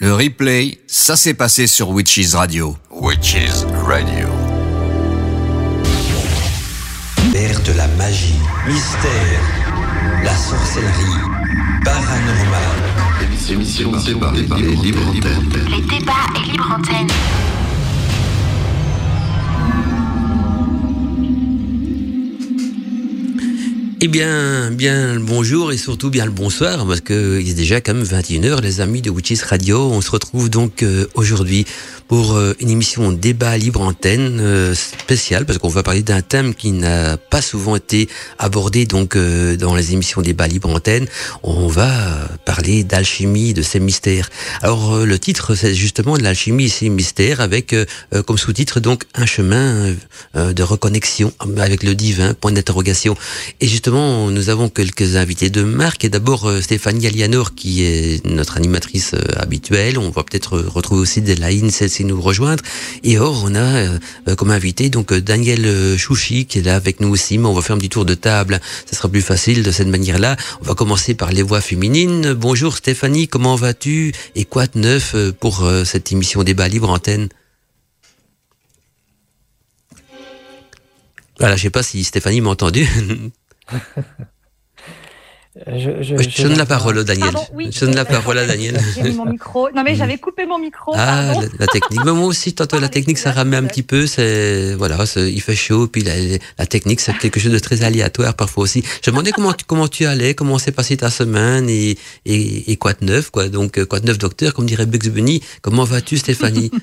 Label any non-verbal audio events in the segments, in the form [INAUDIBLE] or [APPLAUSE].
Le replay, ça s'est passé sur Witches Radio. Witches Radio. Père de la magie, mystère, la sorcellerie, paranormal. Émission débat et libre antenne. Les débats et libre antenne. Eh bien, bien le bonjour et surtout bien le bonsoir parce que il est déjà quand même 21h les amis de Witches Radio. On se retrouve donc euh, aujourd'hui pour euh, une émission débat libre antenne euh, spéciale parce qu'on va parler d'un thème qui n'a pas souvent été abordé donc euh, dans les émissions débat libre antenne. On va parler d'alchimie, de ces mystères. Alors le titre c'est justement de l'alchimie et ses mystères avec comme sous-titre donc un chemin de reconnexion avec le divin point d'interrogation. Et justement nous avons quelques invités de marque et d'abord Stéphanie Alianor qui est notre animatrice habituelle. On va peut-être retrouver aussi Delaine celle-ci nous rejoindre. Et or, on a euh, euh, comme invité donc euh, Daniel Chouchi qui est là avec nous aussi, mais on va faire un petit tour de table. Ça sera plus facile de cette manière-là. On va commencer par les voix féminines. Bonjour Stéphanie, comment vas-tu? Et quoi de neuf pour cette émission débat libre antenne? Voilà, je sais pas si Stéphanie m'a entendu. [LAUGHS] Je, je, Je donne la parole au Daniel. Pardon, oui. Je donne la parole à Daniel. J'ai mis mon micro. Non, mais j'avais coupé mon micro. Ah, la, la technique. Mais moi aussi, tantôt, la technique, ça ramait un petit peu. C'est voilà, il fait chaud, puis la, la technique, c'est quelque chose de très aléatoire parfois aussi. Je me demandais comment tu, comment tu allais, comment s'est passée ta semaine et, et, et quoi de neuf, quoi. Donc, euh, quoi de neuf, docteur, comme dirait Bugs Bunny. Comment vas-tu, Stéphanie? [LAUGHS]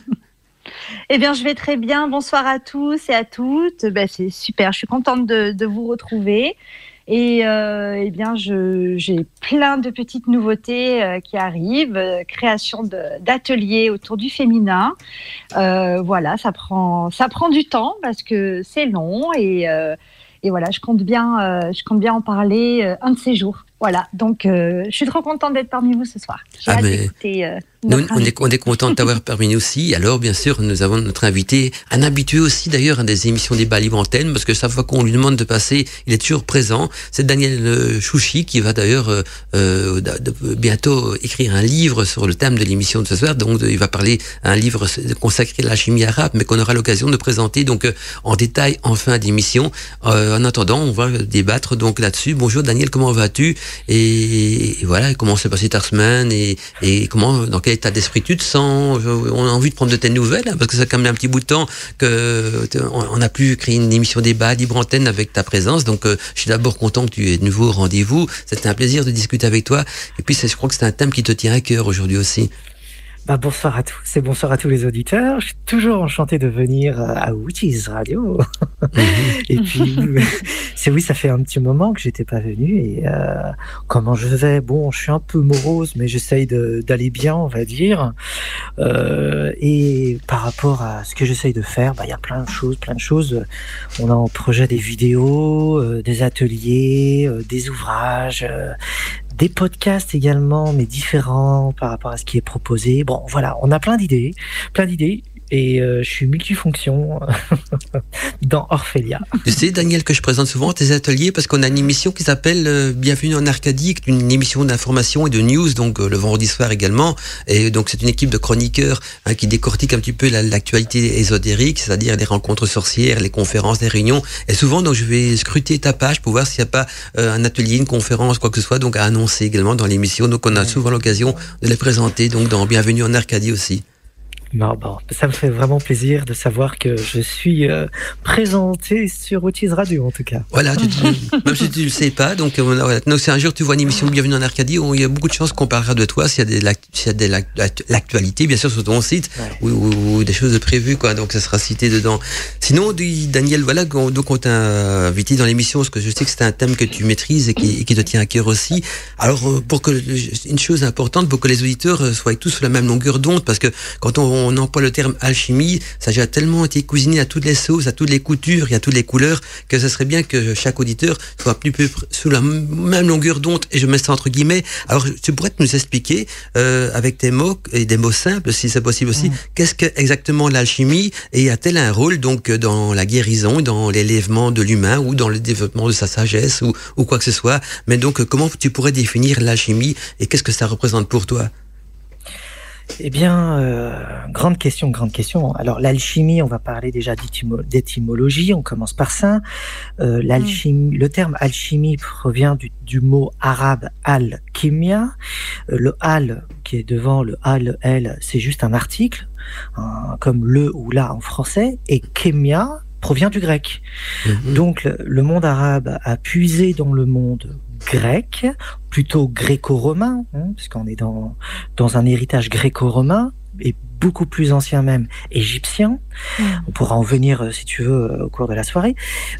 Eh bien, je vais très bien. Bonsoir à tous et à toutes. Ben, c'est super. Je suis contente de, de vous retrouver. Et euh, eh bien, j'ai plein de petites nouveautés euh, qui arrivent. Euh, création d'ateliers autour du féminin. Voilà, ça prend, ça prend du temps parce que c'est long et, et voilà, je compte bien, euh, je compte bien en parler euh, un de ces jours. Voilà, donc euh, je suis trop contente d'être parmi vous ce soir. J'ai Ah, hâte mais d'écouter, Nous, on est, on est content de t'avoir [LAUGHS] parmi nous aussi. Alors, bien sûr, nous avons notre invité, un habitué aussi d'ailleurs à des émissions débat libre antenne, parce que chaque fois qu'on lui demande de passer, il est toujours présent. C'est Daniel euh, Chouchi qui va d'ailleurs euh, euh, bientôt écrire un livre sur le thème de l'émission de ce soir. Donc, il va parler un livre consacré à la chimie arabe, mais qu'on aura l'occasion de présenter donc euh, en détail en fin d'émission. Euh, en attendant, on va débattre donc là-dessus. Bonjour Daniel, comment vas-tu? Et, et voilà, comment s'est passée ta semaine? Et, et comment, dans quel état d'esprit tu te sens On a envie de prendre de tes nouvelles hein, parce que ça fait quand même un petit bout de temps que on a pu créer une émission débat libre antenne avec ta présence. Donc, euh, je suis d'abord content que tu aies de nouveau au rendez-vous. C'était un plaisir de discuter avec toi. Et puis, c'est- je crois que c'est un thème qui te tient à cœur aujourd'hui aussi. Bah, bonsoir à tous et bonsoir à tous les auditeurs. Je suis toujours enchanté de venir euh, à Witches Radio. et puis, [LAUGHS] c'est oui, ça fait un petit moment que j'étais pas venu. Et euh, comment je vais? Bon, je suis un peu morose, mais j'essaye d'aller bien, on va dire. Euh, et par rapport à ce que j'essaye de faire, bah, il y a plein de choses, plein de choses. On a en projet des vidéos, euh, des ateliers, euh, des ouvrages. Des podcasts également, mais différents par rapport à ce qui est proposé. Bon, voilà, on a plein d'idées, plein d'idées, et euh, je suis multifonction [LAUGHS] dans Orphelia. Tu sais, Daniel, que je présente souvent tes ateliers parce qu'on a une émission qui s'appelle euh, Bienvenue en Arcadie, qui est une émission d'information et de news, donc euh, le vendredi soir également. Et donc, c'est une équipe de chroniqueurs hein, qui décortique un petit peu la- l'actualité ésotérique, c'est-à-dire les rencontres sorcières, les conférences, les réunions. Et souvent, donc, je vais scruter ta page pour voir s'il n'y a pas euh, un atelier, une conférence, quoi que ce soit, donc à annoncer également dans l'émission. Donc, on a souvent l'occasion de les présenter, donc dans Bienvenue en Arcadie aussi. Non, bon, ça me fait vraiment plaisir de savoir que je suis euh, présenté sur Otis Radio, en tout cas. Voilà, tu, tu- [LAUGHS] même si tu le sais pas, donc euh, voilà. Donc, si un jour tu vois une émission de Bienvenue en Arcadie, on- il y a beaucoup de chances qu'on parlera de toi s'il y a l'act- l'actualité, bien sûr sur ton site ou, ou- ou des choses de prévues quoi. Donc ça sera cité dedans. Sinon, Daniel, voilà, donc on t'a invité dans l'émission parce que je sais que c'est un thème que tu maîtrises et qui, et qui te tient à cœur aussi. Alors euh, pour que une chose importante pour que les auditeurs euh, soient tous sur la même longueur d'onde, parce que quand on, on emploie le terme alchimie, ça a tellement été cuisiné à toutes les sauces, à toutes les coutures et à toutes les couleurs que ce serait bien que chaque auditeur soit plus peu pr- sous la même longueur d'onde. Et je mets ça entre guillemets. Alors tu pourrais nous expliquer euh, avec tes mots et des mots simples, si c'est possible aussi, qu'est-ce que exactement l'alchimie et a-t-elle un rôle donc dans la guérison, dans l'élèvement de l'humain ou dans le développement de sa sagesse ou, ou quoi que ce soit? Mais donc comment tu pourrais définir l'alchimie et qu'est-ce que ça représente pour toi? Eh bien, euh, grande question, grande question. Alors, l'alchimie, on va parler déjà d'étymologie. On commence par ça. Euh, l'alchimie, le terme alchimie provient du, du mot arabe al-kimia. Euh, le al qui est devant le al, l, c'est juste un article, comme le ou la en français, et kimia provient du grec. Mhm. Donc le, le monde arabe a puisé dans le monde grec, plutôt gréco-romain, hein, puisqu'on est dans, dans un héritage gréco-romain, et beaucoup plus ancien même, égyptien. Mm. On pourra en venir, euh, si tu veux, euh, au cours de la soirée.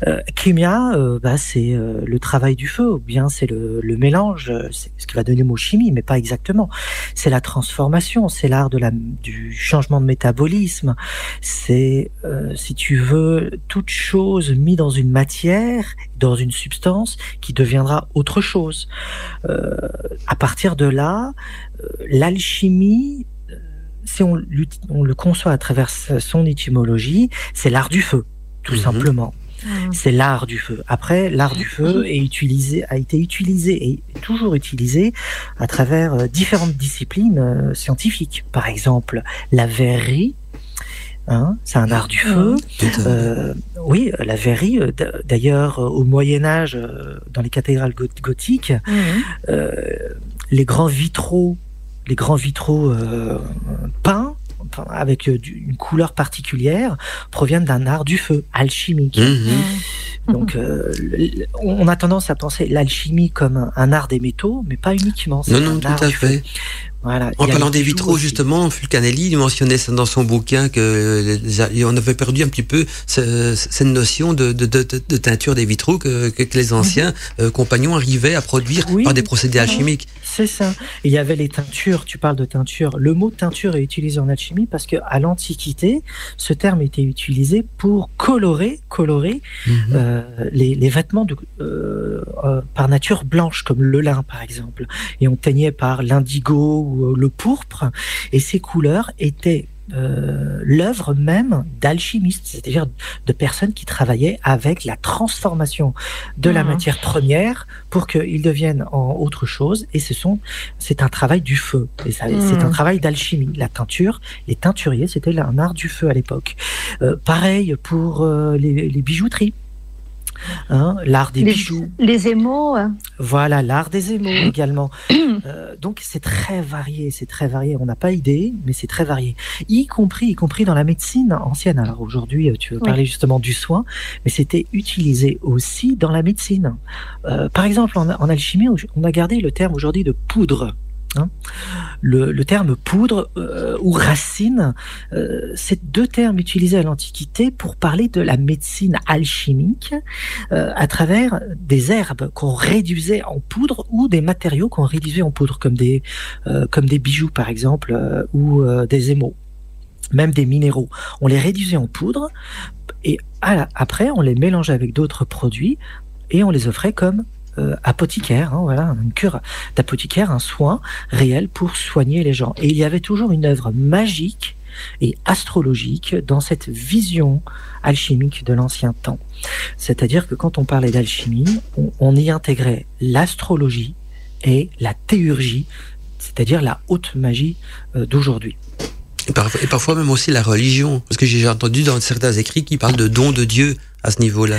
Euh, Kimia, euh, bah, c'est euh, le travail du feu, ou bien c'est le, le mélange, c'est ce qui va donner le mot chimie, mais pas exactement. C'est la transformation, c'est l'art de la, du changement de métabolisme, c'est, si tu veux, toute chose mise dans une matière, dans une substance qui deviendra autre chose. À partir de là, l'alchimie, si on, le conçoit à travers son étymologie, c'est l'art du feu, tout Mhm. simplement. Mm. C'est l'art du feu. Après, l'art du feu est utilisé, a été utilisé et toujours utilisé à travers euh, différentes disciplines euh, scientifiques. Par exemple, la verrerie, hein, c'est un art du feu. Euh, oui, la verrerie. D'ailleurs, au Moyen Âge, dans les cathédrales goth- gothiques, euh, les grands vitraux, les grands vitraux euh, peints avec euh, une couleur particulière proviennent d'un art du feu alchimique. Mhm. Donc, euh, on a tendance à penser l'alchimie comme un, art des métaux, mais pas uniquement. c'est Non, un non, tout art à du feu. Voilà. En parlant des vitraux, justement, Fulcanelli il mentionnait ça dans son bouquin que les- on avait perdu un petit peu ce- cette notion de, de, de, de teinture des vitraux que, les anciens euh, compagnons arrivaient à produire Oui. par des procédés alchimiques. C'est ça. Et il y avait les teintures. Tu parles de teinture. Le mot teinture est utilisé en alchimie parce que à l'Antiquité, ce terme était utilisé pour colorer, colorer Mhm. euh, les, les vêtements de, euh, euh, par nature blanche, comme le lin par exemple. Et on teignait par l'indigo ou euh, le pourpre. Et ces couleurs étaient euh, l'œuvre même d'alchimistes, c'est-à-dire de personnes qui travaillaient avec la transformation de la Mhm. matière première pour qu'ils deviennent en autre chose. Et ce sont, c'est un travail du feu. Et ça, Mhm. c'est un travail d'alchimie. La teinture, les teinturiers, c'était un art du feu à l'époque. Euh, pareil pour euh, les, les bijouteries. Hein, l'art des Les- bijoux. Les émaux. euh, Voilà, l'art des émaux [CLEARS THROAT] également. Euh, donc c'est très varié, c'est très varié. On n'a pas idée, mais c'est très varié. Y compris, y compris dans la médecine ancienne. Alors aujourd'hui, euh, tu veux Oui. parler justement du soin, mais c'était utilisé aussi dans la médecine. Euh, par exemple, en, en alchimie, on a gardé le terme aujourd'hui de poudre. Hein. Le, terme poudre euh, ou racine, euh, c'est deux termes utilisés à l'Antiquité pour parler de la médecine alchimique euh, à travers des herbes qu'on réduisait en poudre ou des matériaux qu'on réduisait en poudre, comme des, bijoux par exemple, ou des émaux, même des minéraux. On les réduisait en poudre et après on les mélangeait avec d'autres produits et on les offrait comme euh, apothicaire, hein, voilà, une cure d'apothicaire, un soin réel pour soigner les gens. Et il y avait toujours une œuvre magique et astrologique dans cette vision alchimique de l'ancien temps. C'est-à-dire que quand on parlait d'alchimie, on, y intégrait l'astrologie et la théurgie, c'est-à-dire la haute magie euh, d'aujourd'hui. Et, parfois, et parfois même aussi la religion. Parce que j'ai entendu dans certains écrits qui parlent de don de Dieu à ce niveau-là.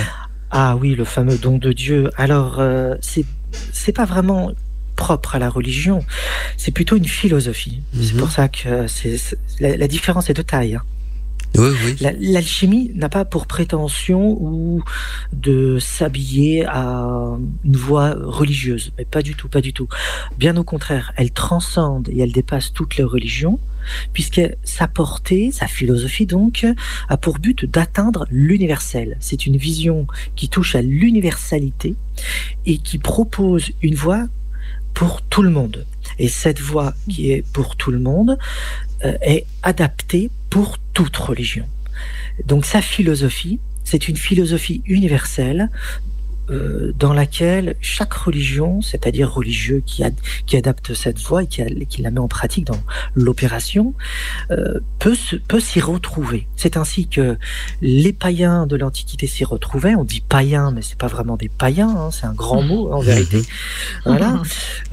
Ah oui, le fameux don de Dieu. Alors, euh, c'est c'est pas vraiment propre à la religion, c'est plutôt une philosophie. C'est Mhm. pour ça que c'est c'est- la, la différence est de taille. hein. Oui, oui. La- L'alchimie n'a pas pour prétention ou de s'habiller à une voie religieuse, mais pas du tout, pas du tout. Bien au contraire, elle transcende et elle dépasse toutes les religions, puisque sa portée, sa philosophie donc, a pour but d'atteindre l'universel. C'est une vision qui touche à l'universalité et qui propose une voie pour tout le monde. Et cette voie qui est pour tout le monde euh, est adaptée pour toute religion. Donc sa philosophie, c'est une philosophie universelle euh, dans laquelle chaque religion, c'est-à-dire religieux qui, ad- qui adapte cette voie et qui, a- qui la met en pratique dans l'opération, euh, peut, se- peut s'y retrouver. C'est ainsi que les païens de l'Antiquité s'y retrouvaient. On dit païens, mais c'est pas vraiment des païens, hein, c'est un grand mot en vérité. Voilà.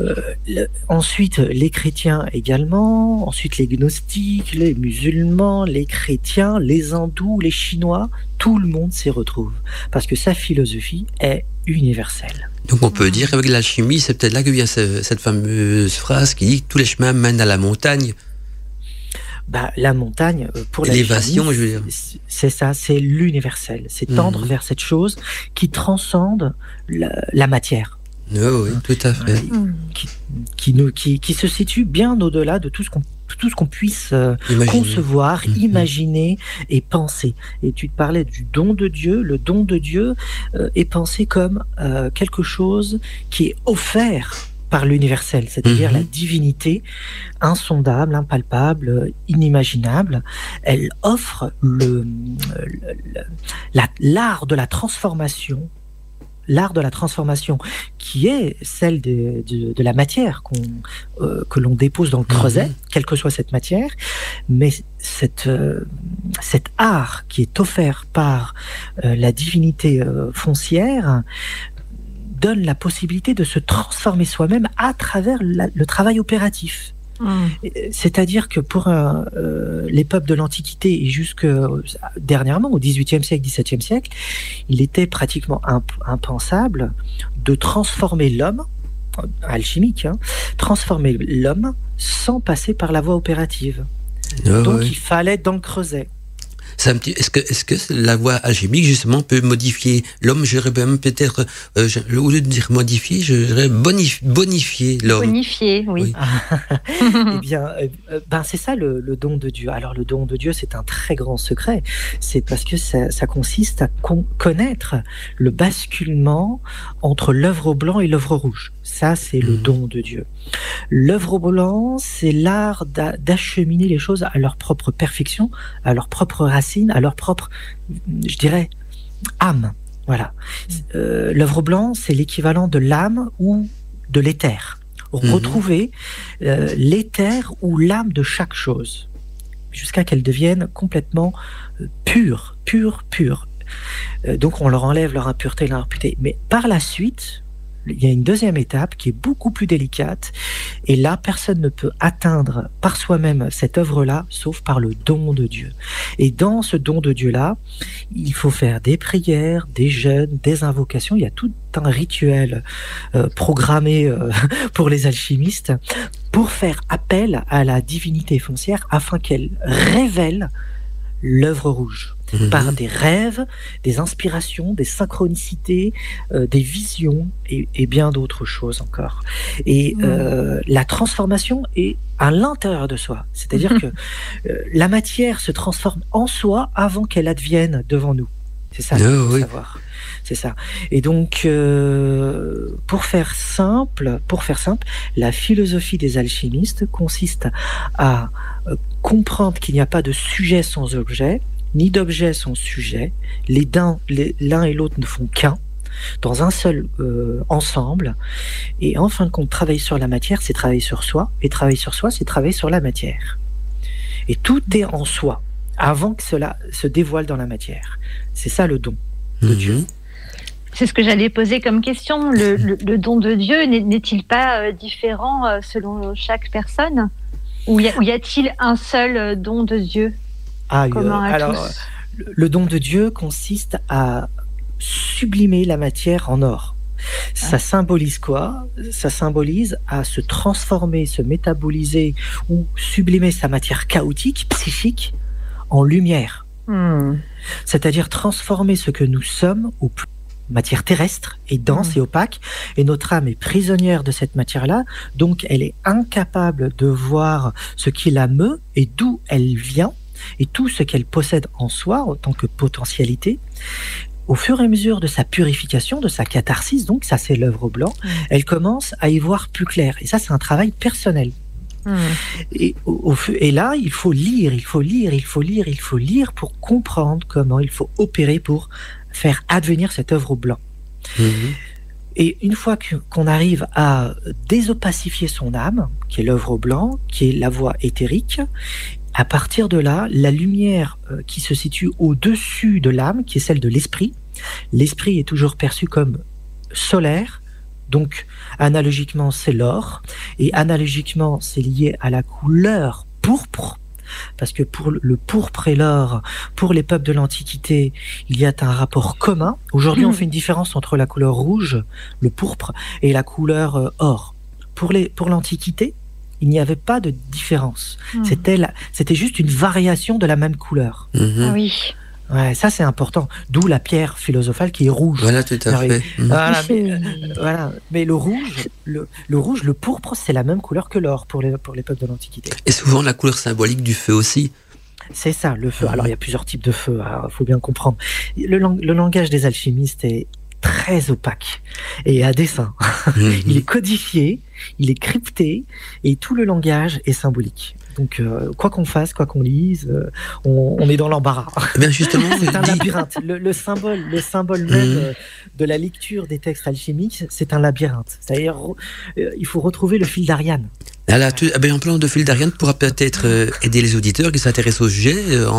Euh, le- ensuite, les chrétiens également. Ensuite, les gnostiques, les musulmans, les chrétiens, les hindous, les chinois. Tout le monde s'y retrouve parce que sa philosophie est universelle. Donc on peut dire qu'avec l'alchimie, c'est peut-être là que vient ce- cette fameuse phrase qui dit que tous les chemins mènent à la montagne. Bah, la montagne, euh, pour la L'élévation, je veux dire. c'est ça, c'est l'universel. C'est tendre Mhm. vers cette chose qui transcende la, la matière. Oui, oui, tout à fait. qui, qui, nous, qui, qui se situe bien au-delà de tout ce qu'on tout ce qu'on puisse euh, concevoir, Mhm. imaginer et penser. Et tu te parlais du don de Dieu. Le don de Dieu euh, est pensé comme euh, quelque chose qui est offert par l'universel, c'est-à-dire la divinité insondable, impalpable, inimaginable. Elle offre le le- le- la- l'art de la transformation l'art de la transformation, qui est celle de, de, de la matière euh, que l'on dépose dans le creuset, Mhm. quelle que soit cette matière, mais cette, euh, cet art qui est offert par euh, la divinité foncière donne la possibilité de se transformer soi-même à travers la- le travail opératif. Et- C'est-à-dire que pour euh, euh, les peuples de l'Antiquité et jusque euh, dernièrement, au XVIIIe siècle, XVIIe siècle, il était pratiquement imp- impensable de transformer l'homme, alchimique, hein, transformer l'homme sans passer par la voie opérative. Ah, Donc ouais. il fallait dans le creuset. C'est un petit- Est-ce que, est-ce que la voie alchimique, justement, peut modifier l'homme? Je dirais même peut-être, euh, au lieu de dire modifier, je dirais bonif- bonifier l'homme. Bonifié, oui. [LAUGHS] Eh bien, euh, euh, ben c'est ça le, le don de Dieu. Alors le don de Dieu, c'est un très grand secret. C'est parce que ça, ça consiste à con- connaître le basculement entre l'œuvre au blanc et l'œuvre rouge. Ça, c'est le Mhm. don de Dieu. L'œuvre au blanc, c'est l'art d'a- d'acheminer les choses à leur propre perfection, à leur propre racine, à leur propre, je dirais, âme. Voilà. Euh, L'œuvre au blanc, c'est l'équivalent de l'âme ou de l'éther. Mhm. Retrouver euh, l'éther ou l'âme de chaque chose, jusqu'à qu'elle devienne complètement euh, pure, pure, pure. Euh, donc on leur enlève leur impureté, leur impureté. Mais par la suite, il y a une deuxième étape qui est beaucoup plus délicate. Et là, personne ne peut atteindre par soi-même cette œuvre-là, sauf par le don de Dieu. Et dans ce don de Dieu-là, il faut faire des prières, des jeûnes, des invocations. Il y a tout un rituel euh, programmé euh, [LAUGHS] pour les alchimistes pour faire appel à la divinité foncière afin qu'elle révèle l'œuvre rouge Mhm. par des rêves, des inspirations, des synchronicités, euh, des visions et, et bien d'autres choses encore. Et Mhm. euh, la transformation est à l'intérieur de soi, c'est-à-dire que euh, la matière se transforme en soi avant qu'elle advienne devant nous. C'est ça qu'il Ah, faut oui. savoir. C'est ça. Et donc, euh, pour faire simple, pour faire simple, la philosophie des alchimistes consiste à euh, comprendre qu'il n'y a pas de sujet sans objet, ni d'objet sans sujet. Les l'un et l'autre ne font qu'un dans un seul euh, ensemble. Et en fin de compte, travailler sur la matière, c'est travailler sur soi. Et travailler sur soi, c'est travailler sur la matière. Et tout est en soi avant que cela se dévoile dans la matière. C'est ça le don de Mhm. Dieu. C'est ce que j'allais poser comme question. Le, le- le don de Dieu n'est- n'est-il pas euh, différent euh, selon chaque personne? Ou y a-t-il un seul don de Dieu? Ah, euh, à alors, tous le- don de Dieu consiste à sublimer la matière en or. Ça symbolise quoi? Ça symbolise à se transformer, se métaboliser ou sublimer sa matière chaotique, psychique, en lumière. Hmm. C'est-à-dire transformer ce que nous sommes au plus matière terrestre et dense et opaque, et notre âme est prisonnière de cette matière-là, donc elle est incapable de voir ce qui la meut et d'où elle vient, et tout ce qu'elle possède en soi en tant que potentialité. Au fur et à mesure de sa purification, de sa catharsis, donc ça c'est l'œuvre au blanc, elle commence à y voir plus clair. Et ça c'est un travail personnel. Hmm. Et, au, au fu- et là, il faut lire, il faut lire, il faut lire, il faut lire pour comprendre comment il faut opérer pour faire advenir cette œuvre au blanc. Mhm. Et une fois qu'on arrive à désopacifier son âme, qui est l'œuvre au blanc, qui est la voie éthérique, à partir de là, la lumière euh, qui se situe au-dessus de l'âme, qui est celle de l'esprit, l'esprit est toujours perçu comme solaire, donc analogiquement c'est l'or, et analogiquement c'est lié à la couleur pourpre, parce que pour le pourpre et l'or, pour les peuples de l'Antiquité, il y a un rapport commun. Aujourd'hui, on Mhm. fait une différence entre la couleur rouge, le pourpre, et la couleur euh, or. Pour l'Antiquité, il n'y avait pas de différence. Hmm. C'était la- c'était juste une variation de la même couleur. Mhm. Ah oui. Ouais, ça c'est important. D'où la pierre philosophale qui est rouge. Voilà, tout à Merveilleux. fait. Mhm. Voilà, mais, c'est- euh, voilà. Mais le rouge, le, le rouge, le pourpre, c'est la même couleur que l'or pour les, pour les peuples de l'Antiquité. Et souvent la couleur symbolique du feu aussi. C'est ça, le feu. Mhm. Alors, il y a plusieurs types de feu, il faut bien comprendre. Le, lang- le langage des alchimistes est très opaque et à dessein. Mhm. [LAUGHS] Il est codifié, il est crypté et tout le langage est symbolique. Donc, euh, quoi qu'on fasse, quoi qu'on lise, euh, on, on est dans l'embarras. Bien justement, [LAUGHS] C'est un labyrinthe. Le, le symbole, le symbole même Mhm. euh, de la lecture des textes alchimiques, c'est un labyrinthe. C'est-à-dire, euh, il faut retrouver le fil d'Ariane. Voilà, tu, eh ben, en plan de fil d'Ariane pourra peut-être euh, aider les auditeurs qui s'intéressent au sujet. euh,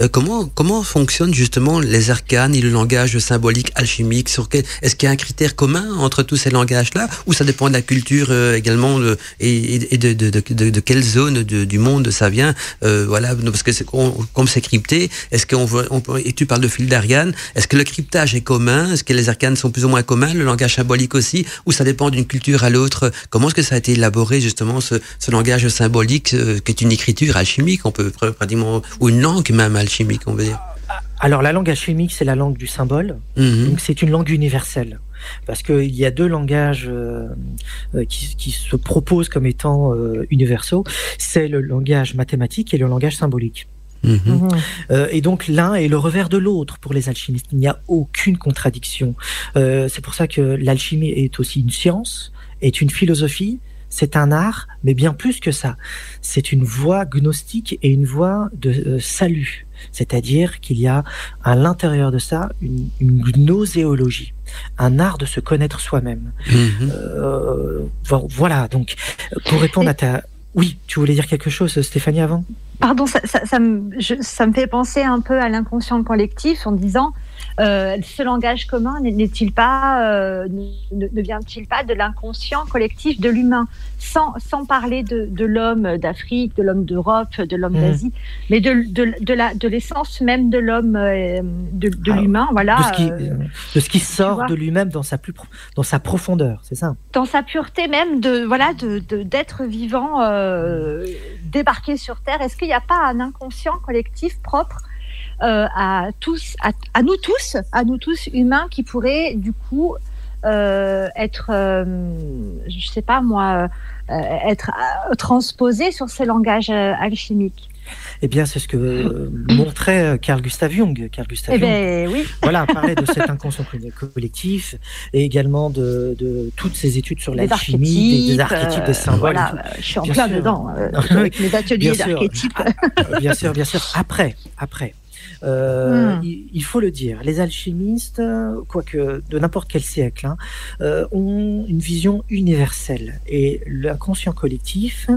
euh, comment comment fonctionnent justement les arcanes et le langage symbolique alchimique sur quel, Est-ce qu'il y a un critère commun entre tous ces langages-là, ou ça dépend de la culture également et, de, de, quelle zone du monde ça vient Voilà, parce que on- comme c'est crypté, est-ce qu'on on et tu parles de fil d'Ariane, est-ce que le cryptage est commun Est-ce que les arcanes sont plus ou moins communs Le langage symbolique aussi, ou ça dépend d'une culture à l'autre Comment est-ce que ça a été élaboré justement ce, ce langage symbolique euh, qui est une écriture alchimique, on peut pr- pratiquement ou une langue même alchimique, on veut dire. Alors, la langue alchimique, c'est la langue du symbole. Mhm. Donc c'est une langue universelle. Parce qu'il y a deux langages euh, euh, qui, qui se proposent comme étant euh, universaux. C'est le langage mathématique et le langage symbolique. Mhm. Mhm. Euh, et donc l'un est le revers de l'autre pour les alchimistes. Il n'y a aucune contradiction. Euh, c'est pour ça que l'alchimie est aussi une science, est une philosophie, c'est un art, mais bien plus que ça. C'est une voie gnostique et une voie de euh, salut. C'est-à-dire qu'il y a à l'intérieur de ça une, une gnoséologie, un art de se connaître soi-même. Mhm. Euh, vo- voilà, donc pour répondre à ta... Oui, tu voulais dire quelque chose, Stéphanie, avant? Pardon, ça, ça, ça me, je- ça me fait penser un peu à l'inconscient collectif en disant euh, ce langage commun n'est-il pas, euh, ne, vient-il pas de l'inconscient collectif de l'humain? Sans, sans parler de, de l'homme d'Afrique, de l'homme d'Europe, de l'homme Mm. d'Asie, mais de, de, de la- de l'essence même de l'homme, euh, de, de Alors, l'humain, voilà. de ce qui, de ce qui sort de lui-même dans sa plus dans sa profondeur, c'est ça? dans sa pureté même de voilà d'être vivant débarqué sur terre est-ce qu'il n'y a pas un inconscient collectif propre euh, à tous à, à nous tous à nous tous humains qui pourrait du coup euh, être euh, je sais pas moi être euh, transposé sur ces langages alchimiques Eh bien, c'est ce que euh, montrait Carl Gustav Jung. Carl Gustav eh Jung, ben oui voilà, [LAUGHS] parlait de cet inconscient collectif et également de, de toutes ces études sur l'alchimie, des, des archétypes, des symboles. voilà je suis en Bien plein sûr. dedans euh, [LAUGHS] avec mes ateliers d'archétypes bien sûr, bien sûr. Après, après. Euh, Hmm. il, il faut le dire, les alchimistes, euh, quoique de n'importe quel siècle, hein, euh, ont une vision universelle et l'inconscient collectif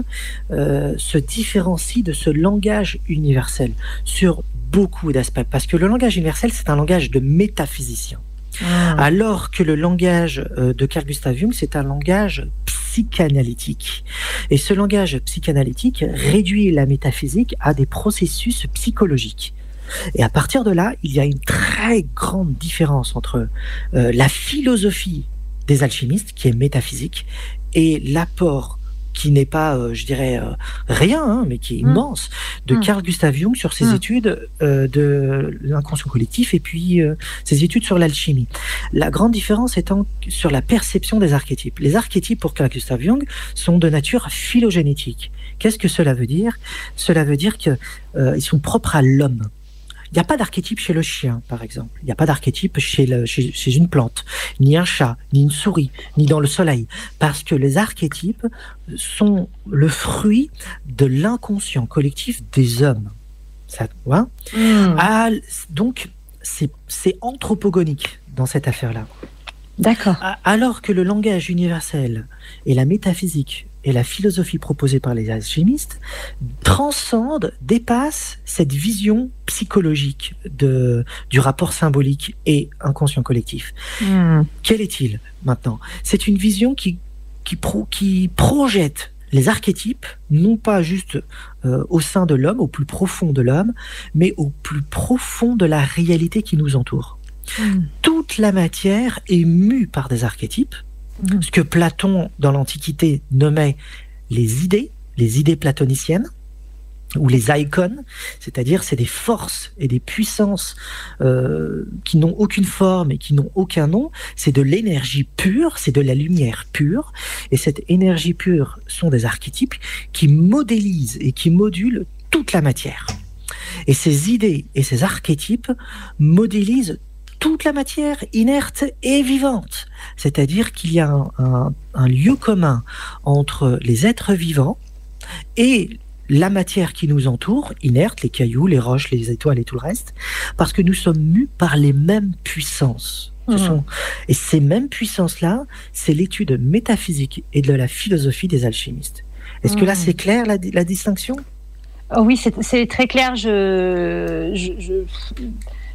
euh, se différencie de ce langage universel sur beaucoup d'aspects. Parce que le langage universel, c'est un langage de métaphysicien. Alors que le langage de Carl Gustav Jung, c'est un langage psychanalytique. Et ce langage psychanalytique réduit la métaphysique à des processus psychologiques. Et à partir de là, il y a une très grande différence entre euh, la philosophie des alchimistes, qui est métaphysique, et l'apport qui n'est pas, euh, je dirais, euh, rien, hein, mais qui est Mm. immense, de Mm. Carl Gustav Jung sur ses Mm. études euh, de l'inconscient collectif et puis ses études sur l'alchimie. La grande différence étant sur la perception des archétypes. Les archétypes pour Carl Gustav Jung sont de nature phylogénétique. Qu'est-ce que cela veut dire? Cela veut dire que euh, ils sont propres à l'homme. Il n'y a pas d'archétype chez le chien, par exemple. Il n'y a pas d'archétype chez, le- chez, chez une plante, ni un chat, ni une souris, ni dans le soleil. Parce que les archétypes sont le fruit de l'inconscient collectif des hommes. Ça, tu vois? Ah, donc, c'est c'est anthropogonique dans cette affaire-là. D'accord. Alors que le langage universel et la métaphysique et la philosophie proposée par les alchimistes transcendent, dépassent cette vision psychologique de, du rapport symbolique et inconscient collectif. Hmm. Quel est-il maintenant? C'est une vision qui, qui, pro, qui projette les archétypes, non pas juste euh, au sein de l'homme, au plus profond de l'homme, mais au plus profond de la réalité qui nous entoure. Mm. Toute la matière est mue par des archétypes, Mm. ce que Platon dans l'Antiquité nommait les idées, les idées platoniciennes ou les icônes, c'est-à-dire c'est des forces et des puissances euh, qui n'ont aucune forme et qui n'ont aucun nom, c'est de l'énergie pure, c'est de la lumière pure, et cette énergie pure sont des archétypes qui modélisent et qui modulent toute la matière. Et ces idées et ces archétypes modélisent toute la matière inerte et vivante. C'est-à-dire qu'il y a un, un, un, lieu commun entre les êtres vivants et la matière qui nous entoure, inerte, les cailloux, les roches, les étoiles et tout le reste, parce que nous sommes mus par les mêmes puissances. Ce Mhm. sont... Et ces mêmes puissances-là, c'est l'étude métaphysique et de la philosophie des alchimistes. Est-ce que là Mhm. c'est clair la, la distinction? Oh oui, c'est c'est très clair. Je, je, je-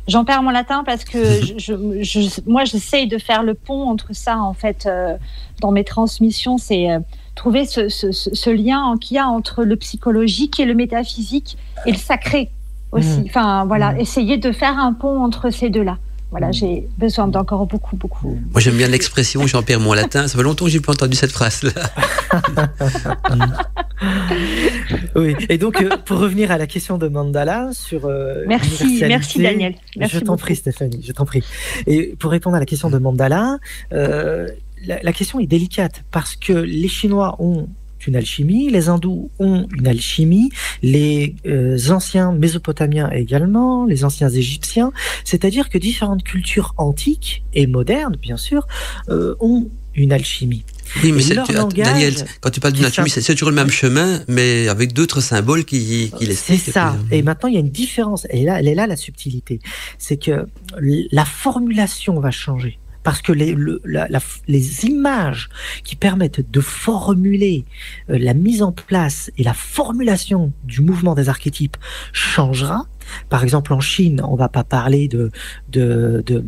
j'en perds mon latin parce que [LAUGHS] je, je- je- moi, j'essaye de faire le pont entre ça, en fait, euh, dans mes transmissions. C'est euh, trouver ce, ce- ce- lien en- qu'il y a entre le psychologique et le métaphysique et le sacré aussi. Mhm. Enfin, voilà, Mhm. essayer de faire un pont entre ces deux-là. Voilà, Mhm. j'ai besoin d'encore beaucoup, beaucoup. Moi, j'aime bien l'expression j'en perds mon latin. Ça fait longtemps que j'ai plus entendu cette phrase-là. [LAUGHS] Oui. Et donc, euh, pour revenir à la question de Mandala sur euh, Merci, merci Daniel. Merci je t'en prie, Stéphanie, je t'en prie. Et pour répondre à la question de Mandala, euh, la, la question est délicate parce que les Chinois ont une alchimie, les hindous ont une alchimie, les euh, anciens mésopotamiens également, les anciens égyptiens, c'est-à-dire que différentes cultures antiques et modernes, bien sûr, euh, ont une alchimie. Oui, mais c'est, tu- langage Daniel, quand tu parles d'une alchimie, c'est, c'est toujours le même chemin, mais avec d'autres symboles qui, qui C'est l'expliquent. ça. puis, euh, Et maintenant, il y a une différence. Et là, elle est là la subtilité. C'est que la formulation va changer. Parce que les, le- la- la- les images qui permettent de formuler euh, la mise en place et la formulation du mouvement des archétypes changera. Par exemple, en Chine, on va pas parler de, de, de,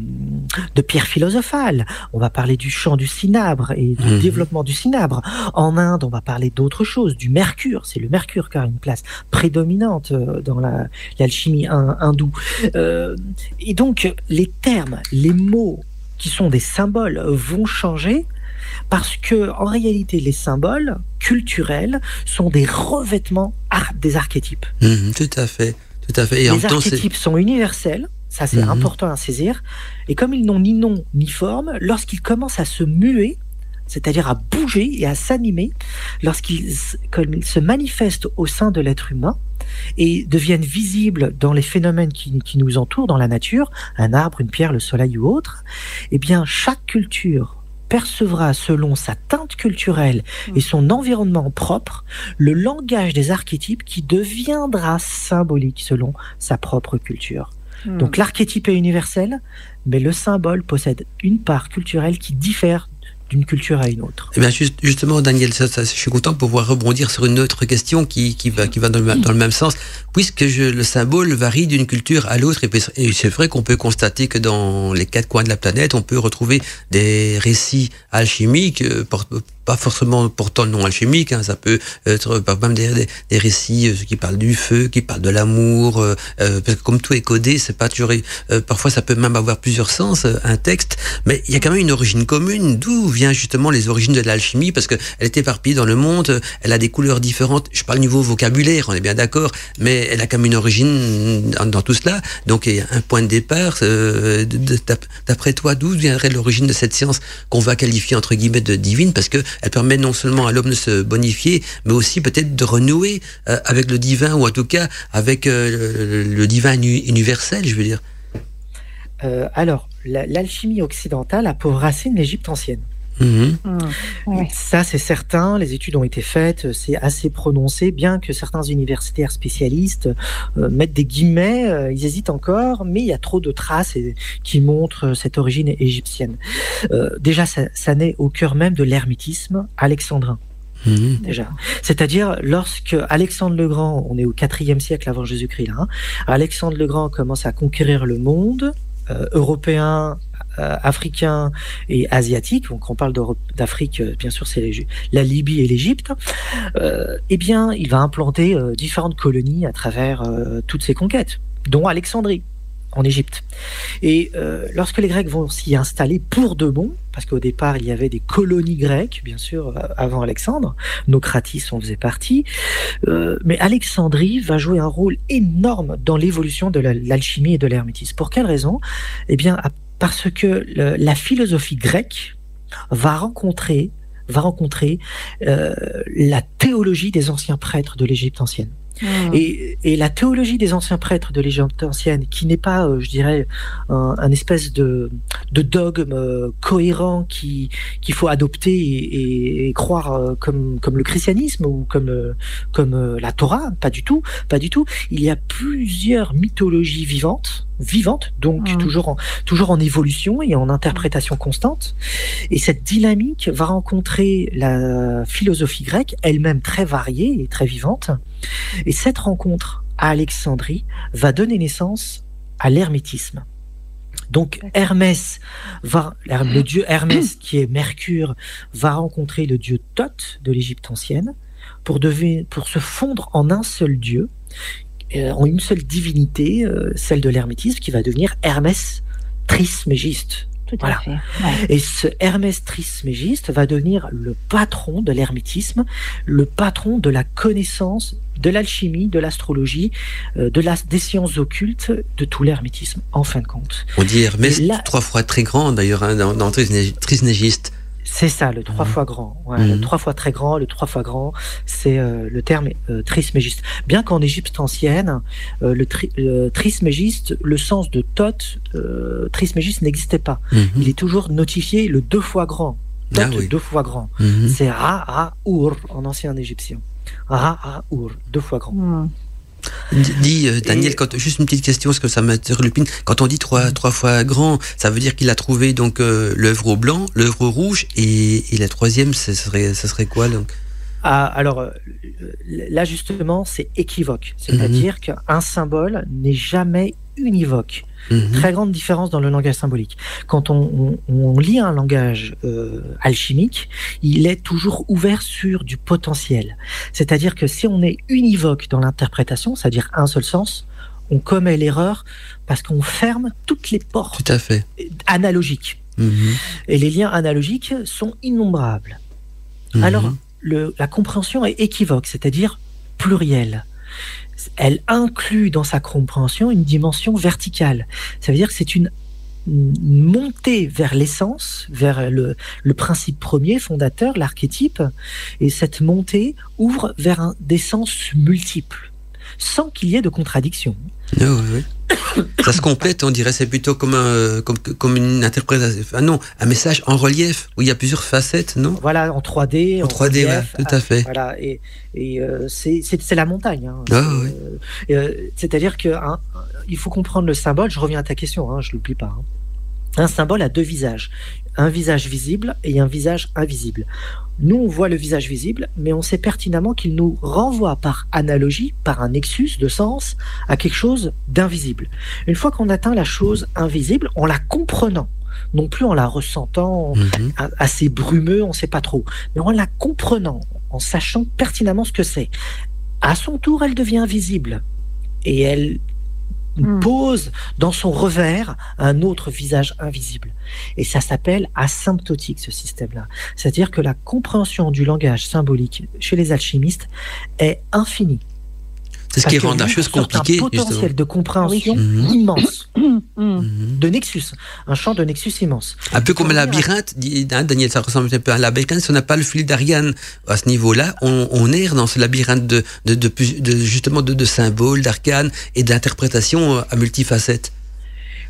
de pierre philosophale, on va parler du chant du cinabre et du Mhm. développement du cinabre. En Inde, on va parler d'autre chose, du mercure. C'est le mercure qui a une place prédominante euh, dans la- l'alchimie hin- hindoue. Euh, et donc, les termes, les mots qui sont des symboles vont changer parce que, en réalité, les symboles culturels sont des revêtements des archétypes. mhm, tout à fait. Tout à fait. Et en les même temps, c'est, archétypes sont universels, ça c'est Mhm. important à saisir, et comme ils n'ont ni nom ni forme, lorsqu'ils commencent à se muer, c'est-à-dire à bouger et à s'animer, lorsqu'ils s- comme ils se manifestent au sein de l'être humain et deviennent visibles dans les phénomènes qui, qui nous entourent, dans la nature, un arbre, une pierre, le soleil ou autre, eh bien chaque culture percevra selon sa teinte culturelle et son environnement propre le langage des archétypes qui deviendra symbolique selon sa propre culture. Hmm. Donc l'archétype est universel, mais le symbole possède une part culturelle qui diffère d'une culture à une autre. Eh bien, juste- justement, Daniel, ça, je suis content de pouvoir rebondir sur une autre question qui, qui va, qui va dans, le, dans le même sens, puisque je, le symbole varie d'une culture à l'autre. Et, et c'est vrai qu'on peut constater que dans les quatre coins de la planète, on peut retrouver des récits alchimiques, euh, pas forcément portant le nom alchimique, hein, ça peut être par même des, des, des récits euh, qui parlent du feu, qui parlent de l'amour, euh, euh, parce que comme tout est codé, c'est pas toujours. euh, parfois, ça peut même avoir plusieurs sens, euh, un texte, mais il y a quand même une origine commune. D'où vient justement les origines de l'alchimie Parce que elle est éparpillée dans le monde, euh, elle a des couleurs différentes. Je parle niveau vocabulaire, on est bien d'accord, mais elle a quand même une origine dans, tout cela. Donc, il un point de départ. euh, D'après toi, d'où viendrait l'origine de cette science qu'on va qualifier entre guillemets de divine Parce que elle permet non seulement à l'homme de se bonifier, mais aussi peut-être de renouer euh, avec le divin, ou en tout cas avec euh, le, divin uni- universel, je veux dire. Euh, alors, la- l'alchimie occidentale a pour racine l'Égypte ancienne. Mhm. Ouais. Ça, c'est certain. Les études ont été faites, c'est assez prononcé, bien que certains universitaires spécialistes euh, mettent des guillemets, euh, ils hésitent encore, mais il y a trop de traces et- qui montrent cette origine égyptienne. Euh, déjà, ça, ça naît au cœur même de l'hermétisme alexandrin. Mhm. déjà. C'est-à-dire lorsque Alexandre le Grand, on est au IVe siècle avant Jésus-Christ, là, hein, Alexandre le Grand commence à conquérir le monde euh, européen, euh, africain et asiatique. Donc on parle d'Afrique, euh, bien sûr, c'est la Libye et l'Égypte. Euh, eh bien, il va implanter différentes colonies à travers toutes ces conquêtes, dont Alexandrie en Égypte. Et lorsque les Grecs vont s'y installer pour de bon, parce qu'au départ il y avait des colonies grecques, bien sûr, avant Alexandre, Nocratis en faisait partie, mais Alexandrie va jouer un rôle énorme dans l'évolution de la- l'alchimie et de l'hermétisme. Pour quelle raison? Eh bien, à- parce que le- la philosophie grecque va rencontrer va rencontrer euh, la théologie des anciens prêtres de l'Égypte ancienne. Mm. Et, et la théologie des anciens prêtres de l'Égypte ancienne, qui n'est pas, euh, je dirais, un, un espèce de, de dogme euh, cohérent qui qu'il faut adopter et, et- et croire euh, comme comme le christianisme ou comme comme la Torah, pas du tout, pas du tout. Il y a plusieurs mythologies vivantes, vivantes, donc toujours en toujours en évolution et en interprétation constante. Et cette dynamique va rencontrer la philosophie grecque, elle-même très variée et très vivante. Et cette rencontre à Alexandrie va donner naissance à l'hermétisme. Donc Hermès va, le dieu Hermès [CLEARS THROAT] qui est Mercure va rencontrer le dieu Thoth de l'Égypte ancienne pour, devenir- pour se fondre en un seul dieu, en une seule divinité, euh, celle de l'hermétisme, qui va devenir Hermès Trismégiste. Tout Voilà. à fait. Ouais. Et ce Hermès Trismégiste va devenir le patron de l'hermétisme, le patron de la connaissance de l'alchimie, de l'astrologie, euh, de la, des sciences occultes, de tout l'hermétisme, en fin de compte. On dit Hermès, trois fois très grand d'ailleurs, hein, dans, dans Trismégiste. C'est ça, le trois Mhm. fois grand. Ouais, Le Mhm. trois fois très grand, le trois fois grand, c'est euh, le terme euh, trismégiste. Bien qu'en Égypte ancienne, euh, le, tri- le trismégiste, le sens de Thoth, euh, trismégiste n'existait pas. Mhm. Il est toujours notifié le deux fois grand. Thoth, Ah oui. deux fois grand. C'est Ra-Ra-Ur en ancien égyptien. Ra-Ra-Ur, deux fois grand. Dis, dis, euh, Daniel, Et- quand, juste une petite question, parce que ça m'interlupine. Quand on dit trois, trois fois grand, ça veut dire qu'il a trouvé donc euh, l'œuvre au blanc, l'œuvre au rouge, et, et la troisième, ce serait, serait quoi donc? Ah, alors euh, là justement, c'est équivoque. C'est-à-dire qu'un symbole n'est jamais univoque. Mhm. Très grande différence dans le langage symbolique. Quand on, on- on lit un langage euh, alchimique, il est toujours ouvert sur du potentiel. C'est-à-dire que si on est univoque dans l'interprétation, c'est-à-dire un seul sens, on commet l'erreur parce qu'on ferme toutes les portes Tout à fait. analogiques. Mhm. Et les liens analogiques sont innombrables. Mhm. Alors, le- la compréhension est équivoque, c'est-à-dire plurielle. Elle inclut dans sa compréhension une dimension verticale. Ça veut dire que c'est une, montée vers l'essence, vers le, le principe premier, fondateur, l'archétype, et cette montée ouvre vers un, des sens multiples, sans qu'il y ait de contradiction. Ah oui, oui. Ça se complète, on dirait, c'est plutôt comme, un, comme, comme une interprétation. Ah non, un message en relief où il y a plusieurs facettes, non? Voilà, en 3D. En 3D, ouais, tout à fait. Voilà, et, et euh, c'est la montagne. hein. Ah, euh, euh, C'est-à-dire que hein, il faut comprendre le symbole. Je reviens à ta question, hein, je l'oublie pas. hein. Un symbole a deux visages, un visage visible et un visage invisible. Nous, on voit le visage visible, mais on sait pertinemment qu'il nous renvoie par analogie, par un nexus de sens, à quelque chose d'invisible. Une fois qu'on atteint la chose invisible, en la comprenant, non plus en la ressentant, Mhm. assez brumeux, on ne sait pas trop. Mais en la comprenant, en sachant pertinemment ce que c'est, à son tour, elle devient visible. Et elle Hmm. pose dans son revers un autre visage invisible. Et ça s'appelle asymptotique, ce système-là. C'est-à-dire que la compréhension du langage symbolique chez les alchimistes est infinie. C'est ce qui rend la chose compliquée, un justement. potentiel de compréhension immense, Mm. Mhm. de nexus, un champ de nexus immense. Un peu comme un labyrinthe, dit hein, Daniel, ça ressemble un peu à un labyrinthe. Si on n'a pas le fil d'Ariane à ce niveau-là, on, on erre dans ce labyrinthe de, de, de, plus- de- justement de, de symboles, d'arcanes et d'interprétations euh, à multifacettes.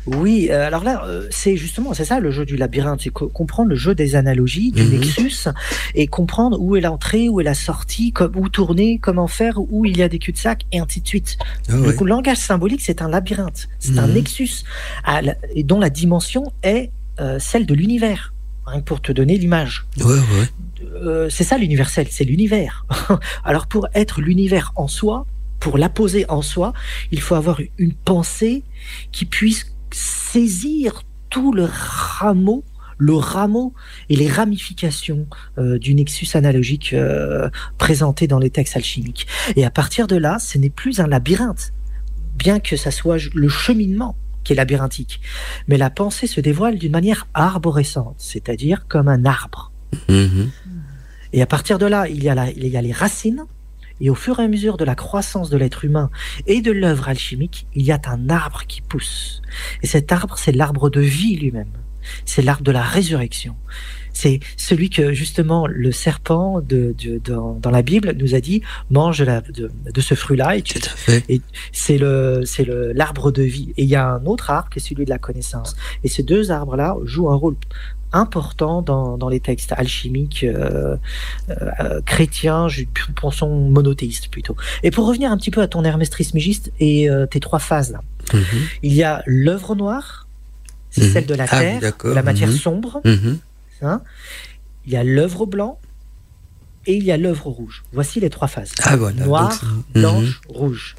Oui, euh, alors là, euh, c'est justement, c'est ça le jeu du labyrinthe, c'est co- comprendre le jeu des analogies, du Mhm. nexus, et comprendre où est l'entrée, où est la sortie, comme, où tourner, comment faire, où il y a des cul-de-sac, et ainsi de suite. Ah Le ouais. langage symbolique, c'est un labyrinthe, c'est un Mhm. nexus, à la- et dont la dimension est euh, celle de l'univers. Que pour te donner l'image. Ouais, ouais. C'est ça l'universel, c'est l'univers. [LAUGHS] Alors pour être l'univers en soi, pour l'apposer en soi, il faut avoir une pensée qui puisse saisir tout le rameau, le rameau et les ramifications euh, du nexus analogique euh, présenté dans les textes alchimiques. Et à partir de là, ce n'est plus un labyrinthe, bien que ça soit le cheminement qui est labyrinthique. Mais la pensée se dévoile d'une manière arborescente, c'est-à-dire comme un arbre. Mhm. Et à partir de là, il y, a la- il y a les racines. Et au fur et à mesure de la croissance de l'être humain et de l'œuvre alchimique, il y a un arbre qui pousse. Et cet arbre, c'est l'arbre de vie lui-même. C'est l'arbre de la résurrection. C'est celui que justement le serpent de, de- dans, dans la Bible nous a dit mange de, la- de- de ce fruit-là et c'est le c'est le l'arbre de vie et il y a un autre arbre qui est celui de la connaissance et ces deux arbres là jouent un rôle important dans, dans les textes alchimiques euh, euh, chrétiens je- pensons monothéistes plutôt et pour revenir un petit peu à ton Hermès Trismégiste et euh, tes trois phases là Mhm. il y a l'œuvre noire c'est Mhm. celle de la Ah terre de la matière Mhm. sombre hein. il y a l'œuvre blanc et il y a l'œuvre rouge voici les trois phases Ah voilà. Noir, blanche, rouge.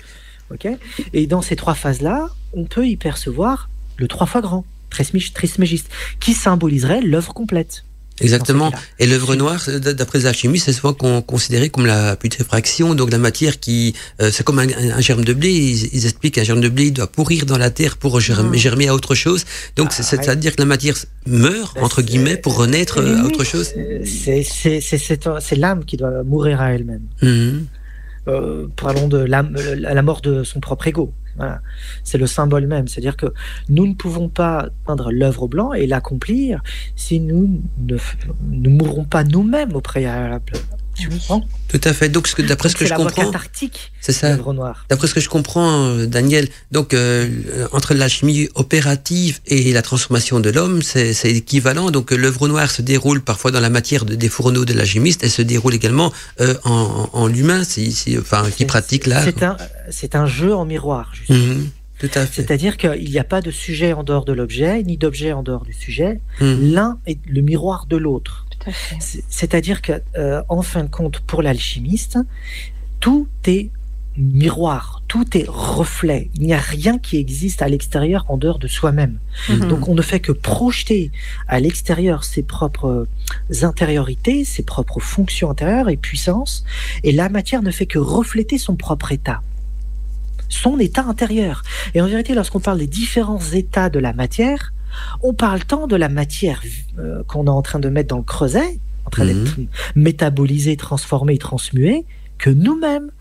Ok? Et dans ces trois phases-là, on peut y percevoir le trois fois grand, Trismégiste, qui symboliserait l'œuvre complète. Exactement. Et l'œuvre noire, c'est- d'après les alchimistes, c'est souvent con- considéré comme la putréfaction, donc la matière qui, euh, c'est comme un, un germe de blé. Ils, ils expliquent qu'un germe de blé il doit pourrir dans la terre pour germer, Ah. germer à autre chose. Donc, Ah, c'est-à-dire que la matière meurt Ben, entre guillemets pour renaître euh, à autre chose. Euh, C'est l'âme qui doit mourir à elle-même. Mhm. Euh, parlons de l'âme- euh, la, la mort de son propre ego. C'est le symbole même. C'est-à-dire que nous ne pouvons pas peindre l'œuvre blanc et l'accomplir si nous ne, ne mourrons pas nous-mêmes au préalable. Comprends Tout à fait. Donc, ce que- d'après ce que je la comprends, c'est ça. D'après ce que je comprends, Daniel, donc euh, entre l'alchimie opérative et la transformation de l'homme, c'est équivalent. Donc euh, l'œuvre noire se déroule parfois dans la matière de- des fourneaux de l'alchimiste, elle se déroule également euh, en, en l'humain, enfin qui pratique l'art. C'est un, c'est un jeu en miroir, justement. Mhm. Tout à fait. C'est-à-dire qu'il n'y a pas de sujet en dehors de l'objet, ni d'objet en dehors du sujet. Mhm. L'un est le miroir de l'autre. C'est-à-dire que, euh, en fin de compte, pour l'alchimiste, tout est miroir, tout est reflet. Il n'y a rien qui existe à l'extérieur en dehors de soi-même. Mhm. Donc on ne fait que projeter à l'extérieur ses propres intériorités, ses propres fonctions intérieures et puissances, et la matière ne fait que refléter son propre état, son état intérieur. Et en vérité, lorsqu'on parle des différents états de la matière, on parle tant de la matière euh, qu'on est en train de mettre dans le creuset, en train Mhm. d'être métabolisée, transformée, transmuée, que nous-mêmes.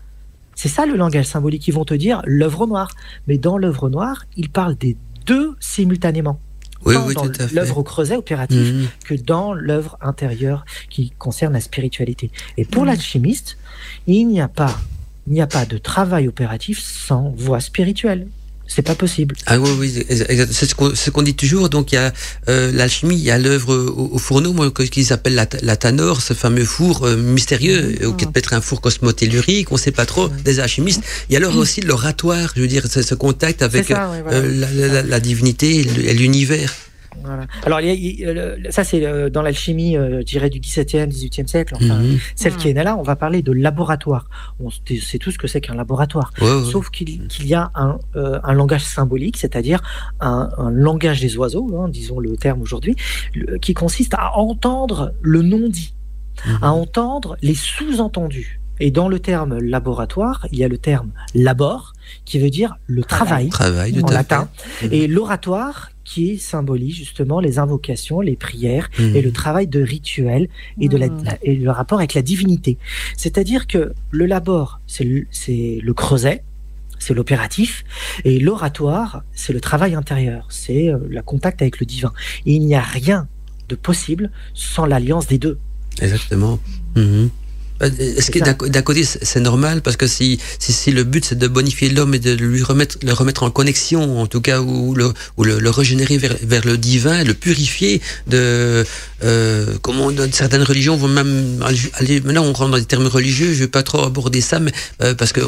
C'est ça le langage symbolique. Ils vont te dire l'œuvre noire. Mais dans l'œuvre noire, ils parlent des deux simultanément. Oui, oui, dans l'œuvre au creuset opératif Mhm. que dans l'œuvre intérieure qui concerne la spiritualité. Et pour Mhm. l'alchimiste, il n'y a pas, il n'y a pas de travail opératif sans voie spirituelle. C'est pas possible. Ah oui, oui, c'est ce qu'on ce dit toujours. Donc il y a euh, l'alchimie, il y a l'œuvre au, au fourneau, moi qu'ils appellent la, la tanor, ce fameux four euh, mystérieux, euh, qui est peut-être un four cosmotellurique, on sait pas trop, des alchimistes. Il y a alors aussi l'oratoire, je veux dire, ce, ce contact avec ça, voilà. euh, la, la- la- la divinité et l'univers. Voilà. Alors, il y a- il y a le- ça, c'est euh, dans l'alchimie, euh, je dirais, du XVIIe, XVIIIe siècle. Enfin, Mhm. celle qui est là, on va parler de laboratoire. On sait tout ce que c'est qu'un laboratoire. Ouais, ouais. Sauf qu'il y a un, euh, un langage symbolique, c'est-à-dire un, un langage des oiseaux, hein, disons le terme aujourd'hui, qui consiste à entendre le non-dit, Mhm. à entendre les sous-entendus. Et dans le terme laboratoire, il y a le terme labor, qui veut dire le travail, Travail, en latin, fait. Mhm. et l'oratoire, qui symbolise justement les invocations, les prières, Mhm. et le travail de rituel et, de la, Mhm. et le rapport avec la divinité. C'est-à-dire que le labor, c'est le, creuset, c'est l'opératif, et l'oratoire, c'est le travail intérieur, c'est euh, le contact avec le divin. Et il n'y a rien de possible sans l'alliance des deux. Exactement. Mhm. Euh, Est-ce que d'un côté c'est c'est normal parce que si, si, si le but c'est de bonifier l'homme et de lui remettre le remettre en connexion en tout cas ou le ou le, le régénérer vers, vers le divin, le purifier de euh, comment dans certaines religions vont même aller maintenant on rentre dans des termes religieux, je vais pas trop aborder ça mais euh, parce que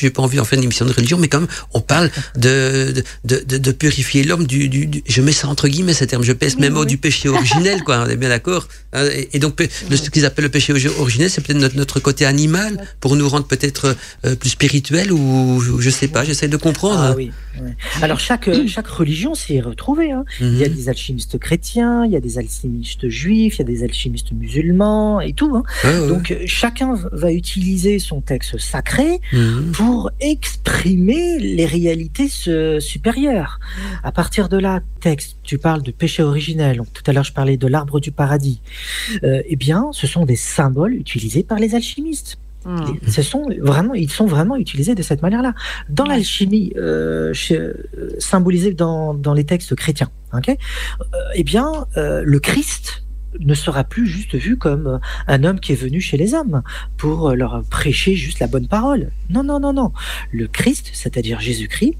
j'ai pas envie d'en faire une émission de religion mais quand même on parle de de, de, purifier l'homme du, du, du- je mets ça entre guillemets ces termes, je pèse Oui, mes mots oui. du péché originel quoi, on est bien d'accord Hein, et, donc le- ce qu'ils appellent le péché originel c'est peut-être notre, notre côté animal pour nous rendre peut-être euh, plus spirituel ou je- sais pas, j'essaie de comprendre. Ah oui. Alors chaque, chaque religion s'y est retrouvée. hein. Il y a Mhm. des alchimistes chrétiens, il y a des alchimistes juifs, il y a des alchimistes musulmans et tout. hein. Ouais. Donc euh, chacun va utiliser son texte sacré Mhm. pour exprimer les réalités euh, supérieures. À partir de là, texte, tu parles de péché originel. Donc, tout à l'heure, je parlais de l'arbre du paradis. Euh, eh bien, ce sont des symboles utilisés par les alchimistes. Hmm. Ce sont vraiment, ils sont vraiment utilisés de cette manière-là. Dans l'alchimie, euh, euh, symbolisée dans, dans les textes chrétiens, ok Euh, eh bien, euh, le Christ ne sera plus juste vu comme un homme qui est venu chez les hommes pour leur prêcher juste la bonne parole. Non, non, non, non. Le Christ, c'est-à-dire Jésus-Christ,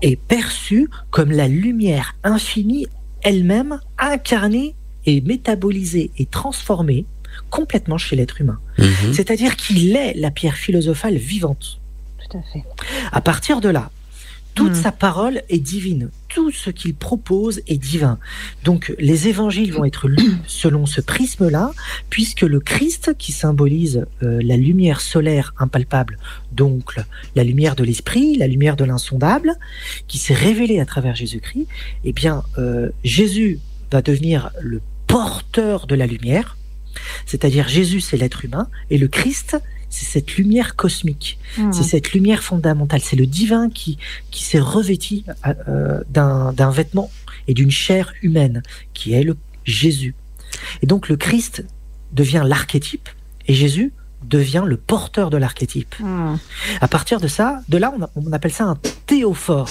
est perçu comme la lumière infinie elle-même incarnée et métabolisée et transformée complètement chez l'être humain. Mhm. C'est-à-dire qu'il est la pierre philosophale vivante. Tout à fait. À partir de là, toute Mm. sa parole est divine. Tout ce qu'il propose est divin. Donc les évangiles vont être lus [CLEARS THROAT] selon ce prisme-là, puisque le Christ, qui symbolise euh, la lumière solaire impalpable, donc la lumière de l'esprit, la lumière de l'insondable, qui s'est révélée à travers Jésus-Christ, eh bien euh, Jésus va devenir le porteur de la lumière, c'est-à-dire Jésus c'est l'être humain, et le Christ c'est cette lumière cosmique. Hmm. C'est cette lumière fondamentale, c'est le divin qui, qui s'est revêti euh, d'un d'un vêtement et d'une chair humaine, qui est le Jésus. Et donc le Christ devient l'archétype et Jésus devient le porteur de l'archétype. Hmm. À partir de ça, de là, on, a- on appelle ça un théophore.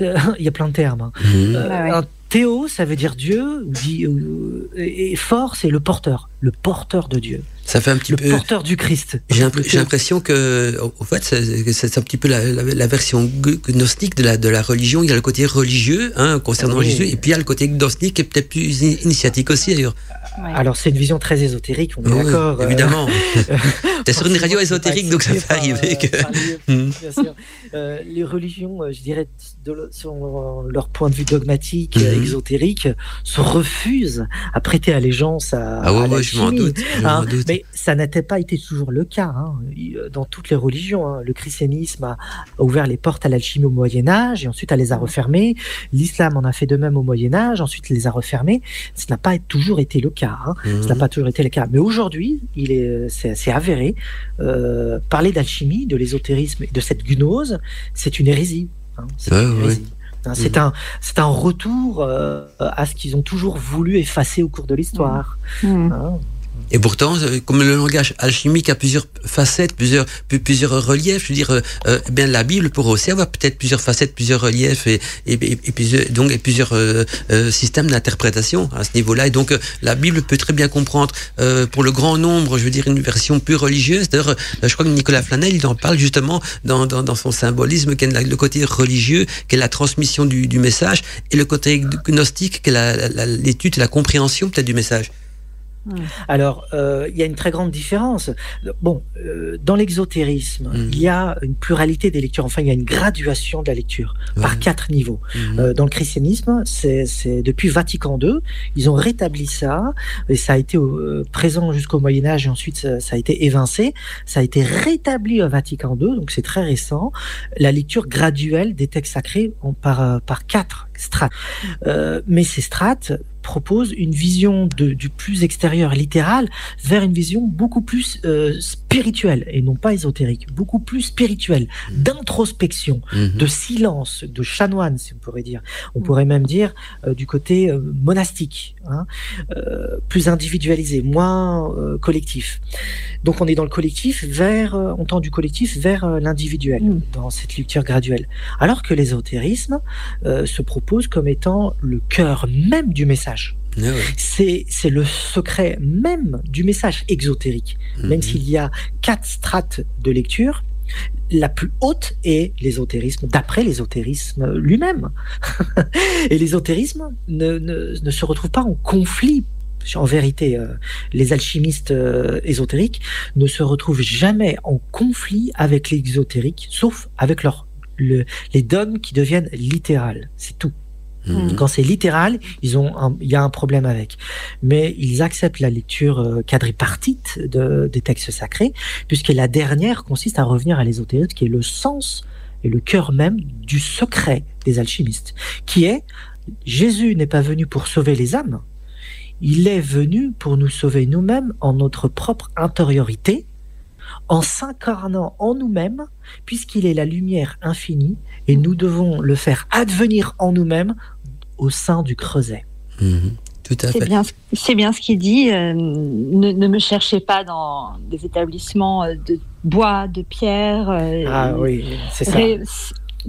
Euh, [LAUGHS] Il y a plein de termes. hein. Mhm. Euh, Ouais, ouais. Un théo, ça veut dire Dieu, ou dit- ou- et fort, c'est le porteur, le porteur de Dieu, Ça fait un petit le peu. porteur du Christ. J'ai l'impression que, au fait, c'est un petit peu la, la, la version gnostique de la, de la religion. Il y a le côté religieux hein, concernant Oui. Jésus, et puis il y a le côté gnostique qui est peut-être plus in- initiatique aussi d'ailleurs. Ouais. Alors c'est une vision très ésotérique, on est Oui, d'accord. euh, évidemment. [LAUGHS] T'es sur une radio ésotérique, donc ça peut arriver accepté que. par, euh, les-. [LAUGHS] Bien sûr. Euh, les religions, euh, je dirais, de, selon leur point de vue dogmatique, euh, exotérique, se refusent à prêter allégeance à, Ah ouais, à ouais, je m'en doute. Je Hein, doute. mais ça n'était pas été toujours le cas hein. Il- dans toutes les religions. hein. Le christianisme a, ouvert les portes à l'alchimie au Moyen Âge et ensuite elle les a refermées. L'islam en a fait de même au Moyen Âge, ensuite les a refermées. Ce n'a pas toujours été le cas. hein. Mhm. Ça n'a pas toujours été le cas. Mais aujourd'hui, il est, c'est, c'est avéré. euh, parler d'alchimie, de l'ésotérisme et de cette gnose, c'est une hérésie. hein. C'est Ouais, une ouais. hérésie. Hein, C'est un, c'est un retour euh, à ce qu'ils ont toujours voulu effacer au cours de l'histoire. Hmm. hein. Et pourtant, euh, comme le langage alchimique a plusieurs facettes, plusieurs, plusieurs reliefs, je veux dire, euh, euh, eh bien la Bible pourrait aussi avoir peut-être plusieurs facettes, plusieurs reliefs et, et, et, plusieurs, donc, et plusieurs euh, euh, systèmes d'interprétation à ce niveau-là. Et donc, la Bible peut très bien comprendre, pour le grand nombre, je veux dire, une version plus religieuse. D'ailleurs, je crois que Nicolas Flanel, il en parle justement dans, dans, dans son symbolisme, qui est la- le côté religieux, qui est la transmission du, du message, et le côté gnostique, qui est la- la- la- l'étude et la compréhension peut-être du message. Alors, euh, il y a une très grande différence. Bon, euh, dans l'exotérisme, Mhm. il y a une pluralité des lectures. Enfin, il y a une graduation de la lecture par quatre niveaux. Mhm. Euh, dans le christianisme, c'est depuis Vatican II, ils ont rétabli ça et ça a été présent jusqu'au Moyen Âge et ensuite ça, ça a été évincé. Ça a été rétabli au Vatican II, donc c'est très récent. La lecture graduelle des textes sacrés par par quatre strates. Mais ces strates proposent une vision de, du plus extérieur littéral vers une vision beaucoup plus euh, spirituelle et non pas ésotérique, beaucoup plus spirituelle, d'introspection Mhm. de silence, de chanoine, si on pourrait dire. On pourrait même dire euh, du côté euh, monastique, hein, euh, plus individualisé, moins euh, collectif. Donc on est dans le collectif vers, euh, on tend du collectif vers euh, l'individuel Mm. dans cette lecture graduelle. Alors que l'ésotérisme euh, se propose comme étant le cœur même du message. Ah. C'est c'est le secret même du message exotérique. Même Mhm. s'il y a quatre strates de lecture, la plus haute est l'ésotérisme, d'après l'ésotérisme lui-même. [LAUGHS] Et l'ésotérisme ne, ne, ne se retrouve pas en conflit. En vérité, euh, les alchimistes euh, ésotériques ne se retrouvent jamais en conflit avec l'exotérique, sauf avec leur, le- les dogmes qui deviennent littérales. C'est tout. Mhm. Quand c'est littéral, ils ont il y a un problème avec. Mais ils acceptent la lecture euh, quadripartite de, des textes sacrés, puisque la dernière consiste à revenir à l'ésotérisme, qui est le sens et le cœur même du secret des alchimistes, qui est Jésus n'est pas venu pour sauver les âmes, il est venu pour nous sauver nous-mêmes en notre propre intériorité, en s'incarnant en nous-mêmes, puisqu'il est la lumière infinie, et nous devons le faire advenir en nous-mêmes au sein du creuset. Tout à C'est fait. bien, c'est bien ce qu'il dit. euh, ne, ne me cherchez pas dans des établissements euh, de bois, de pierre. euh, Ah oui, c'est ça. ré-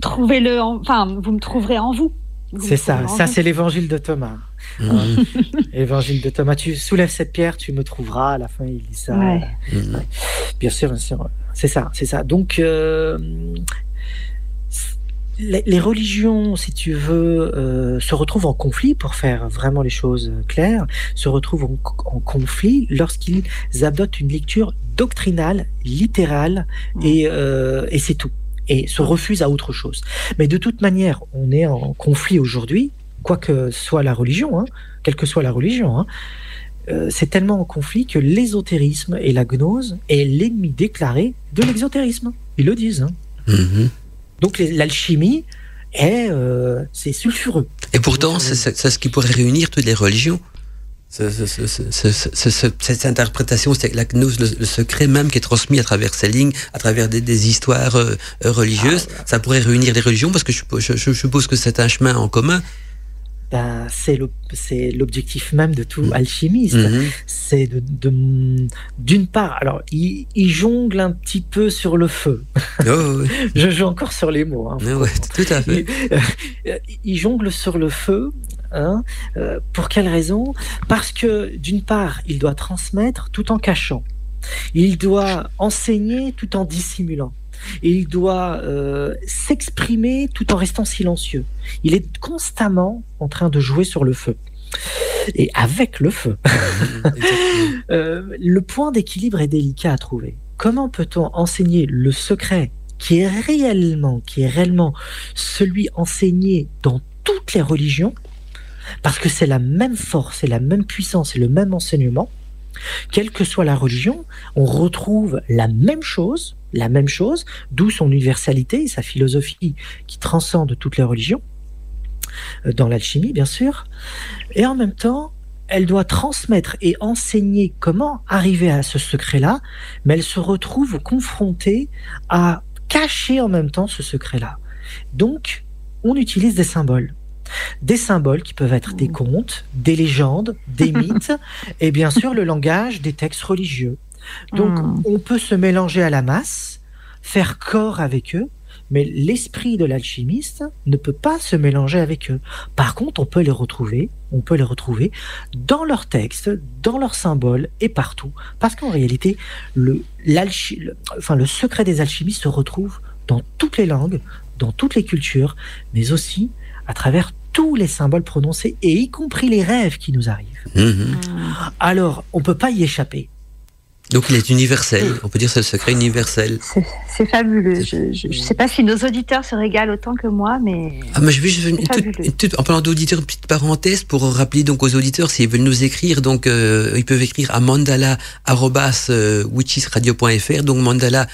Trouvez-le, en- enfin, vous me trouverez en vous. Vous C'est ça. Ça, vous. c'est l'évangile de Thomas. Mhm. Évangile de Thomas. Tu soulèves cette pierre, tu me trouveras. À la fin, il dit ça. Ouais. Mhm. Bien sûr, bien sûr. C'est ça, c'est ça. Donc, euh, les, les religions, si tu veux, euh, se retrouvent en conflit, pour faire vraiment les choses claires, se retrouvent en, en conflit lorsqu'ils adoptent une lecture doctrinale, littérale, et, euh, et c'est tout. Et se refusent à autre chose. Mais de toute manière, on est en conflit aujourd'hui, quoi que soit la religion, hein, quelle que soit la religion. hein, euh, c'est tellement en conflit que l'ésotérisme et la gnose est l'ennemi déclaré de l'exotérisme. Ils le disent. hein. Mhm. Donc l'alchimie est euh, c'est sulfureux. Et pourtant, c'est ce qui pourrait réunir toutes les religions. Ce- ce- ce- ce- ce- ce- ce- cette interprétation, c'est la gnose, le, le secret même qui est transmis à travers ces lignes, à travers des, des histoires euh, religieuses, ça pourrait réunir les religions parce que je, je- je suppose que c'est un chemin en commun. Ben, c'est l'objectif même de tout Mhm. alchimiste. Mhm. C'est de d'une part, alors il, il jongle un petit peu sur le feu. [LAUGHS] Oh, oui. Je joue encore sur les mots. hein, ouais, tout à fait. il, euh, il jongle sur le feu. Hein, euh, pour quelle raison? Parce que d'une part, il doit transmettre tout en cachant. Il doit enseigner tout en dissimulant. Il doit euh, s'exprimer tout en restant silencieux. Il est constamment en train de jouer sur le feu. Et avec le feu. [LAUGHS] Euh, le point d'équilibre est délicat à trouver. Comment peut-on enseigner le secret qui est réellement, qui est réellement celui enseigné dans toutes les religions, parce que c'est la même force, c'est la même puissance, c'est le même enseignement. Quelle que soit la religion, on retrouve la même chose, la même chose, d'où son universalité et sa philosophie qui transcende toutes les religions, euh, dans l'alchimie bien sûr, et en même temps, elle doit transmettre et enseigner comment arriver à ce secret-là, mais elle se retrouve confrontée à cacher en même temps ce secret-là. Donc, on utilise des symboles. Des symboles qui peuvent être des contes, des légendes, des [LAUGHS] mythes, et bien sûr le langage des textes religieux. Donc, Mm. on peut se mélanger à la masse, faire corps avec eux, mais l'esprit de l'alchimiste ne peut pas se mélanger avec eux. Par contre, on peut les retrouver, on peut les retrouver dans leurs textes, dans leurs symboles et partout. Parce qu'en réalité, le, l'alchi- le- enfin, le secret des alchimistes se retrouve dans toutes les langues, dans toutes les cultures, mais aussi à travers tous les symboles prononcés, et y compris les rêves qui nous arrivent. Mhm. Alors, on peut pas y échapper. Donc il est universel. On peut dire c'est le secret universel. C'est fabuleux. Je ne sais pas si nos auditeurs se régalent autant que moi, mais Ah, mais je une, toute- une toute- en parlant d'auditeurs, une petite parenthèse pour rappeler donc aux auditeurs s'ils veulent nous écrire, donc euh, ils peuvent écrire à mandala euh, donc mandala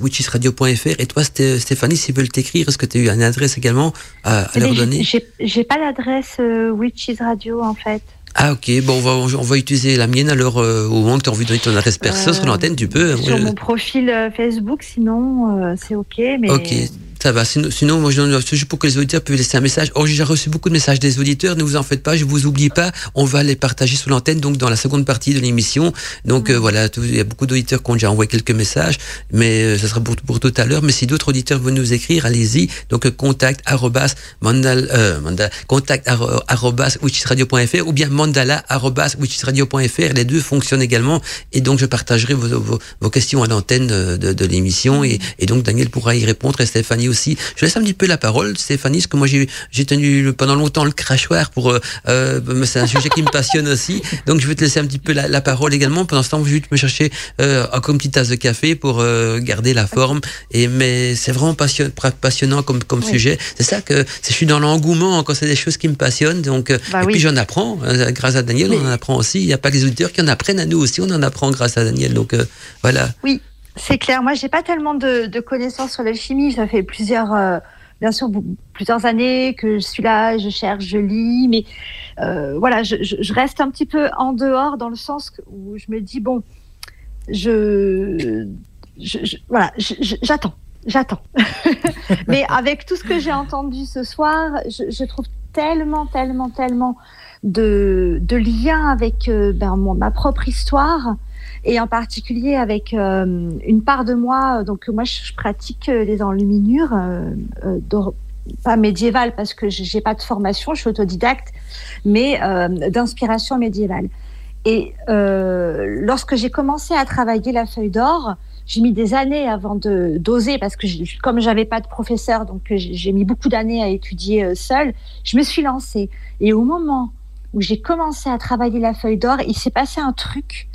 witchesradio.fr. Et toi, Sté- Stéphanie, s'ils veulent t'écrire, est-ce que tu as eu une adresse également à, à leur donner? j'ai- J'ai pas l'adresse euh, Witches Radio en fait. Ah ok, bon on va, on va utiliser la mienne alors euh, au moment que tu as envie de donner ton adresse perso Euh, sur l'antenne, tu peux. hein, Sur mon profil euh, Facebook, sinon euh, c'est ok. Mais Ok. Ça va. Sinon, sinon, moi, je donne juste pour que les auditeurs puissent laisser un message. Oh, j'ai reçu beaucoup de messages des auditeurs. Ne vous en faites pas, je vous oublie pas. On va les partager sous l'antenne, donc dans la seconde partie de l'émission. Donc euh, voilà, tout- il y a beaucoup d'auditeurs qui ont déjà envoyé quelques messages, mais euh, ça sera pour, pour tout à l'heure. Mais si d'autres auditeurs veulent nous écrire, allez-y. Donc euh, contact arrobas mandal, euh, mandal- contact arro- arrobas ou bien mandala arrobas. Les deux fonctionnent également. Et donc je partagerai vos, vos, vos questions à l'antenne de, de, de l'émission et, et donc Daniel pourra y répondre et Stéphanie aussi. Je laisse un petit peu la parole, Stéphanie, parce que moi j'ai tenu pendant longtemps le crachoir pour euh, euh, c'est un sujet qui me passionne aussi. Donc je vais te laisser un petit peu la, la parole également. Pendant ce temps, je vais me chercher euh, encore une petite tasse de café pour euh, garder la forme. Et mais c'est vraiment passion- passionnant comme comme Oui. sujet. C'est ça que je suis dans l'engouement quand c'est des choses qui me passionnent. Donc Bah et oui. puis j'en apprends euh, grâce à Daniel. Mais- On en apprend aussi. Il n'y a pas que les auditeurs qui en apprennent à nous aussi. On en apprend grâce à Daniel. Donc voilà. C'est clair. Moi, j'ai pas tellement de, connaissances sur l'alchimie. Ça fait plusieurs, euh, bien sûr, plusieurs années que je suis là, je cherche, je lis, mais euh, voilà, je, reste un petit peu en dehors dans le sens où je me dis bon, je, voilà, j'attends, j'attends. [LAUGHS] mais avec tout ce que j'ai entendu ce soir, je, trouve tellement, tellement, tellement de, de liens avec euh, ben, mon- ma propre histoire et en particulier avec euh, une part de moi. Donc moi, je, je pratique euh, les enluminures, euh, pas médiévale parce que j'ai pas de formation, je suis autodidacte, mais d'inspiration médiévale. Et lorsque j'ai commencé à travailler la feuille d'or, j'ai mis des années avant de d'oser parce que j'ai- comme j'avais pas de professeur, donc j'ai mis beaucoup d'années à étudier seule. Je me suis lancée et au moment où j'ai commencé à travailler la feuille d'or, il s'est passé un truc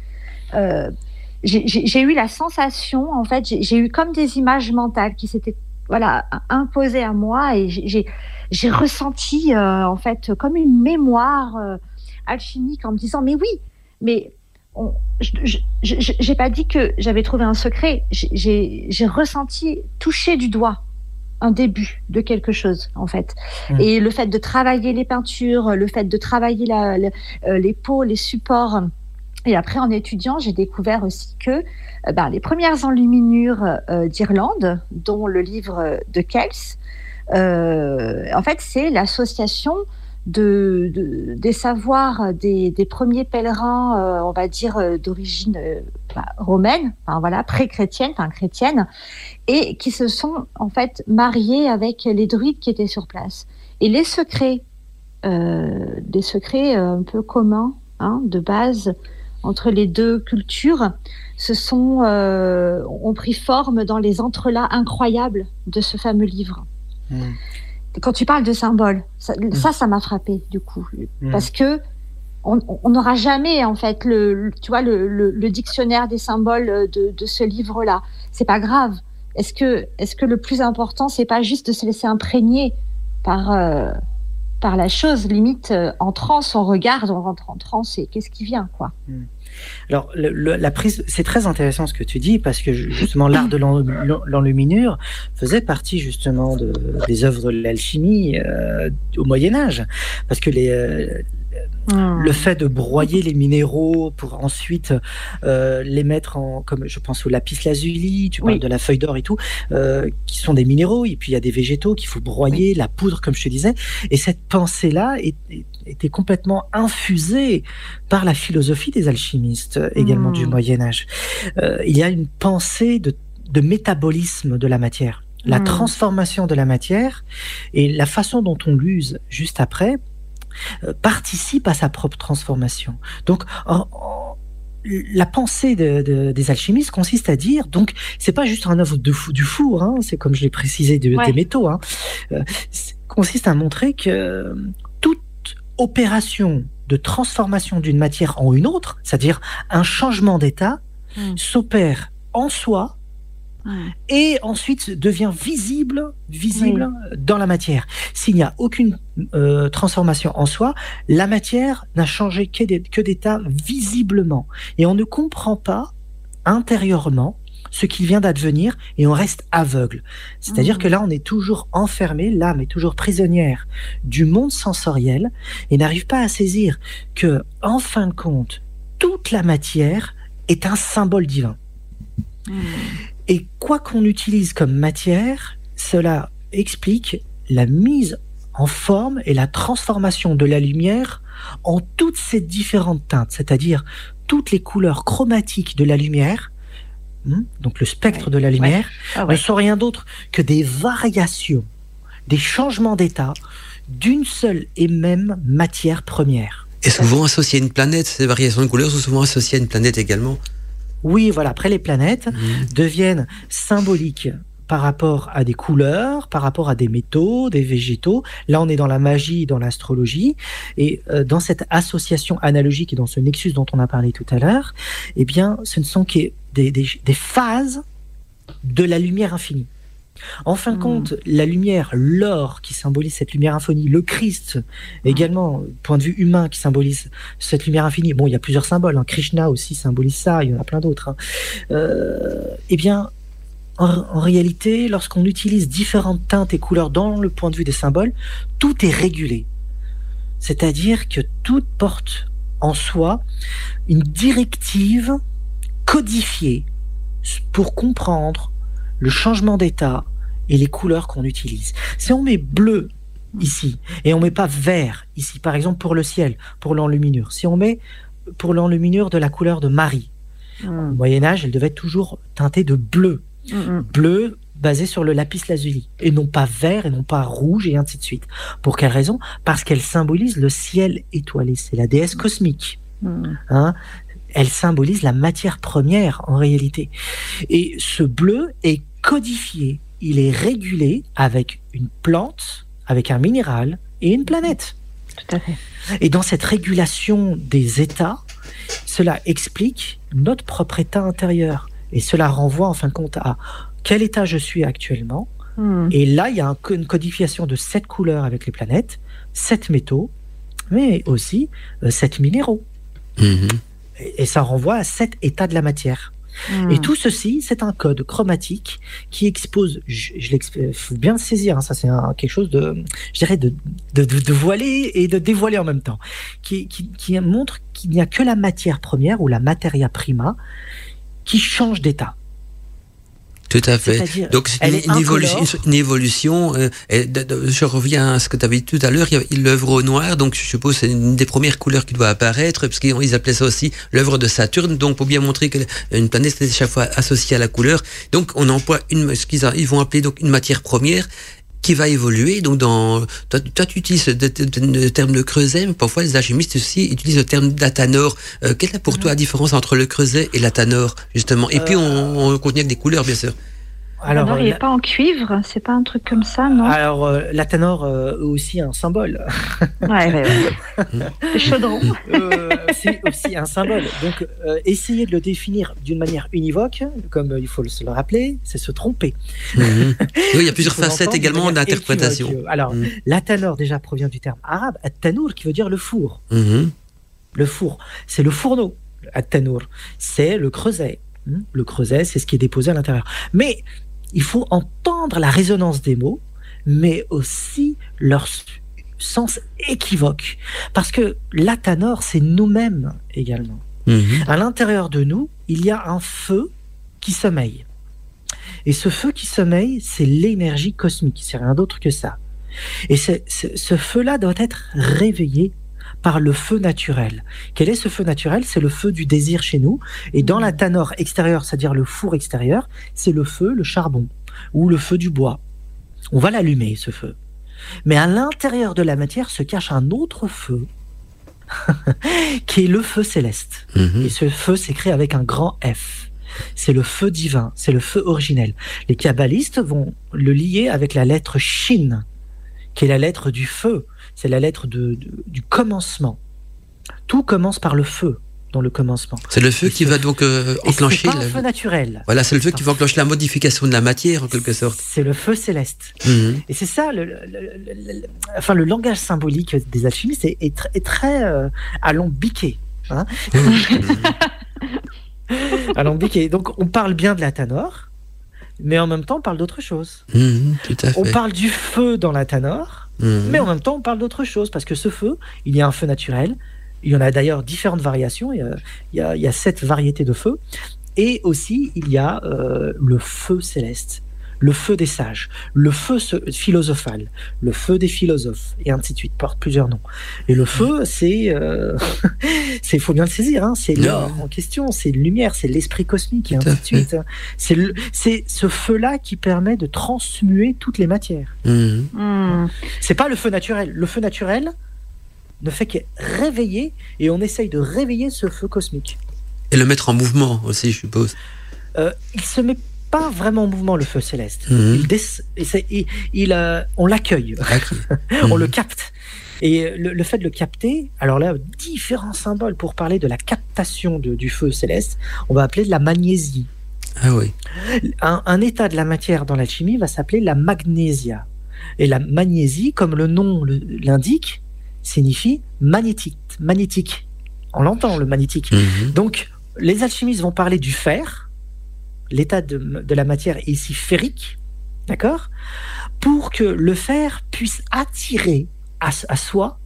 j'ai j'ai- eu la sensation, en fait, j'ai eu comme des images mentales qui s'étaient voilà imposées à moi et j'ai- ressenti euh, en fait comme une mémoire euh, alchimique en me disant mais oui, mais j'ai pas dit que j'avais trouvé un secret, J'ai- ressenti toucher du doigt un début de quelque chose en fait. Mm. Et le fait de travailler les peintures, le fait de travailler la- la- euh, les peaux, les supports. Et après, en étudiant, j'ai découvert aussi que euh, ben, les premières enluminures euh, d'Irlande, dont le livre de Kels, euh, en fait, c'est l'association de, de- des savoirs des, premiers pèlerins, on va dire, d'origine bah, romaine, enfin, voilà, pré-chrétienne, enfin chrétienne, et qui se sont en fait mariés avec les druides qui étaient sur place. Et les secrets, des secrets un peu communs, hein, de base, entre les deux cultures, se sont, euh, ont pris forme dans les entrelacs incroyables de ce fameux livre. Mm. Quand tu parles de symboles, ça, ça, ça m'a frappé du coup, Mm. parce que on n'aura jamais en fait le, le- tu vois le, le- le dictionnaire des symboles de, de ce livre-là. C'est pas grave. Est-ce que est-ce que le plus important c'est pas juste de se laisser imprégner par euh, par la chose limite euh, en transe on regarde on rentre en transe et qu'est-ce qui vient quoi. Alors, le- le- la prise, c'est très intéressant ce que tu dis parce que justement l'art de l'en- l'en- l'enluminure faisait partie justement de, des œuvres de l'alchimie euh, au Moyen Âge, parce que les, euh, le fait de broyer les minéraux pour ensuite euh, les mettre en, comme je pense au lapis lazuli, tu parles Oui. de la feuille d'or et tout, euh, qui sont des minéraux et puis il y a des végétaux qu'il faut broyer, la poudre comme je te disais, et cette pensée-là était complètement infusée par la philosophie des alchimistes également du Moyen Âge. Euh, il y a une pensée de, de métabolisme de la matière. La Mm. transformation de la matière et la façon dont on l'use juste après participe à sa propre transformation. Donc, en- en- la pensée de- de- des alchimistes consiste à dire, donc, c'est pas juste un œuvre de fou- du four, hein, c'est comme je l'ai précisé de- Ouais. des métaux, hein, euh, consiste à montrer que euh, toute opération de transformation d'une matière en une autre, c'est-à-dire un changement d'état, Mm. s'opère en soi et ensuite devient visible, visible dans la matière. S'il n'y a aucune euh, transformation en soi, la matière n'a changé que d'é- que d'état visiblement. Et on ne comprend pas intérieurement ce qui vient d'advenir et on reste aveugle. C'est-à-dire Mhm. que là, on est toujours enfermé, l'âme est toujours prisonnière du monde sensoriel et n'arrive pas à saisir que, en fin de compte, toute la matière est un symbole divin. Et quoi qu'on utilise comme matière, cela explique la mise en forme et la transformation de la lumière en toutes ces différentes teintes, c'est-à-dire toutes les couleurs chromatiques de la lumière, hmm, donc le spectre de la lumière, Ah ne sont rien d'autre que des variations, des changements d'état d'une seule et même matière première. Et souvent associé à une planète, ces variations de couleurs sont souvent associées à une planète également. Oui, voilà, après les planètes Mhm. deviennent symboliques par rapport à des couleurs, par rapport à des métaux, des végétaux. Là, on est dans la magie, dans l'astrologie. Et euh, dans cette association analogique et dans ce nexus dont on a parlé tout à l'heure, eh bien, ce ne sont que des, des- des phases de la lumière infinie. En fin de Mm. compte, la lumière, l'or qui symbolise cette lumière infinie, le Christ également, point de vue humain qui symbolise cette lumière infinie. Bon, il y a plusieurs symboles. hein. Krishna aussi symbolise ça. Il y en a plein d'autres. hein. Euh, eh bien, en, en réalité, lorsqu'on utilise différentes teintes et couleurs dans le point de vue des symboles, tout est régulé. C'est-à-dire que tout porte en soi une directive codifiée pour comprendre le changement d'état et les couleurs qu'on utilise. Si on met bleu ici et on met pas vert ici, par exemple pour le ciel, pour l'enluminure, si on met pour l'enluminure de la couleur de Marie, au Mm, Moyen Âge, elle devait être toujours teintée de bleu. mm, mm. Bleu basé sur le lapis lazuli, et non pas vert, et non pas rouge, et ainsi de suite. Pour quelle raison? Parce qu'elle symbolise le ciel étoilé, c'est la déesse cosmique. Hein? Elle symbolise la matière première en réalité. Et ce bleu est codifié, il est régulé avec une plante, avec un minéral et une planète. Tout à fait. Et dans cette régulation des états, cela explique notre propre état intérieur. Et cela renvoie en fin de compte à quel état je suis actuellement. Mm. Et là, il y a un- une codification de sept couleurs avec les planètes, sept métaux, mais aussi euh, sept minéraux. Mhm. Et et ça renvoie à sept états de la matière. Et tout ceci, c'est un code chromatique qui expose, je, je l'exp- faut bien le saisir, hein, ça c'est quelque chose de, je dirais, de, de, de, de voiler et de dévoiler en même temps, qui, qui, qui montre qu'il n'y a que la matière première ou la materia prima qui change d'état. Tout à fait. Donc c'est une, évolution. Une évolution euh, et je reviens à ce que tu avais dit tout à l'heure. Il y a l'œuvre au noir, donc je suppose c'est une des premières couleurs qui doit apparaître, parce qu'ils ils appelaient ça aussi l'œuvre de Saturne. Donc pour bien montrer qu'une planète est chaque fois associée à la couleur. Donc on emploie une, ce qu'ils vont appeler donc une matière première qui va évoluer. Donc dans toi, toi tu utilises le, terme de creuset, mais parfois les alchimistes aussi utilisent le terme d'atanor. Euh, quelle est pour toi la différence entre le creuset et l'atanor justement? Et puis on, on continue avec des couleurs bien sûr. Alors, il n'est pas en cuivre, c'est pas un truc comme ça, non? Alors euh, la tanor euh, est aussi un symbole. Ouais, ouais, ouais. [LAUGHS] Le chaudron. Euh, c'est aussi un symbole. Donc, euh, essayer de le définir d'une manière univoque, comme euh, il faut le- se le rappeler, c'est se tromper. Mhm. Oui, il y a [LAUGHS] plusieurs facettes également d'interprétation. Alors, Mm. la tanor déjà provient du terme arabe, at-tanour, qui veut dire le four. Mhm. Le four, c'est le fourneau. At-tanour, c'est le creuset. Hmm, Le creuset, c'est ce qui est déposé à l'intérieur. Mais il faut entendre la résonance des mots, mais aussi leur sens équivoque. Parce que la tanor, c'est nous-mêmes également. Mhm. À l'intérieur de nous, il y a un feu qui sommeille. Et ce feu qui sommeille, c'est l'énergie cosmique, c'est rien d'autre que ça. Et ce feu-là doit être réveillé par le feu naturel. Quel est ce feu naturel? C'est le feu du désir chez nous. Et dans la tanor extérieure, c'est-à-dire le four extérieur, c'est le feu, le charbon, ou le feu du bois. On va l'allumer, ce feu. Mais à l'intérieur de la matière se cache un autre feu, [LAUGHS] qui est le feu céleste. Mhm. Et ce feu s'écrit avec un grand F. C'est le feu divin, c'est le feu originel. Les kabbalistes vont le lier avec la lettre Shin, qui est la lettre du feu. C'est la lettre de- de- du commencement. Tout commence par le feu dans le commencement. C'est le feu qui va donc euh, enclencher. c'est la- feu naturel. Voilà, c'est le feu qui va enclencher la modification de la matière en quelque sorte. C'est le feu céleste. Mhm. Et c'est ça, le, le- le- le- le- enfin, le langage symbolique des alchimistes est, est tr- est très euh, alambiqué. Hein [LAUGHS] [LAUGHS] alambiqué. Donc, on parle bien de la tanor, mais en même temps, on parle d'autre chose. Mhm, Tout à On fait. parle du feu dans la tanor, Mhm. mais en même temps, on parle d'autre chose, parce que ce feu, il y a un feu naturel. Il y en a d'ailleurs différentes variations. Il y a, il y sept variétés de feu. Et aussi, il y a euh, le feu céleste. Le feu des sages, le feu philosophal, le feu des philosophes, et ainsi de suite, porte plusieurs noms. Et le feu, c'est, euh, [LAUGHS] c'est, faut bien le saisir, hein, c'est l'or en question, c'est lumière, c'est l'esprit cosmique, et ainsi de suite. C'est, c'est ce feu-là qui permet de transmuer toutes les matières. Mhm. Hmm. C'est pas le feu naturel. Le feu naturel ne fait que réveiller, et on essaye de réveiller ce feu cosmique. Et le mettre en mouvement aussi, je suppose. Euh, il se met pas vraiment en mouvement le feu céleste. Mhm. Il, des- et c'est- il- il, euh, on l'accueille, on [LAUGHS] le capte. Et le, le fait de le capter, alors là, différents symboles pour parler de la captation de- du feu céleste, on va appeler de la magnésie. Ah oui. Un, un état de la matière dans l'alchimie va s'appeler la magnésia. Et la magnésie, comme le nom l'indique, signifie magnétique. magnétique. On l'entend, le magnétique. Mhm. Donc, les alchimistes vont parler du fer. L'état de, la matière est ici ferrique, d'accord Pour que le fer puisse attirer à, soi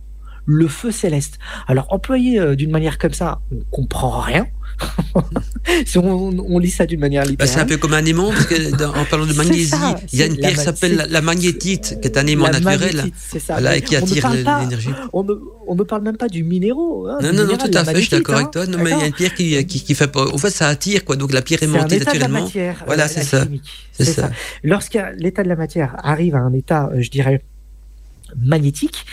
le feu céleste. Alors, employé euh, d'une manière comme ça, on comprend rien. [LAUGHS] si on, on lit ça d'une manière Bah, littérale. c'est un peu comme un aimant, parce que dans- en parlant de [LAUGHS] magnésie, ça, il y a une pierre qui s'appelle la, la magnétite, qui est un aimant La naturel, ça. et qui attire l'énergie. On ne, on ne parle même pas du minéraux. hein, Non, du non, non, tout à fait, je suis d'accord hein, avec toi. Non, mais il y a une pierre qui, qui, qui fait pas. En fait, ça attire, quoi. Donc la pierre de la naturellement. matière. Voilà, euh, c'est ça. C'est. Lorsqu'un l'état de la matière arrive à un état, euh, je dirais, magnétique,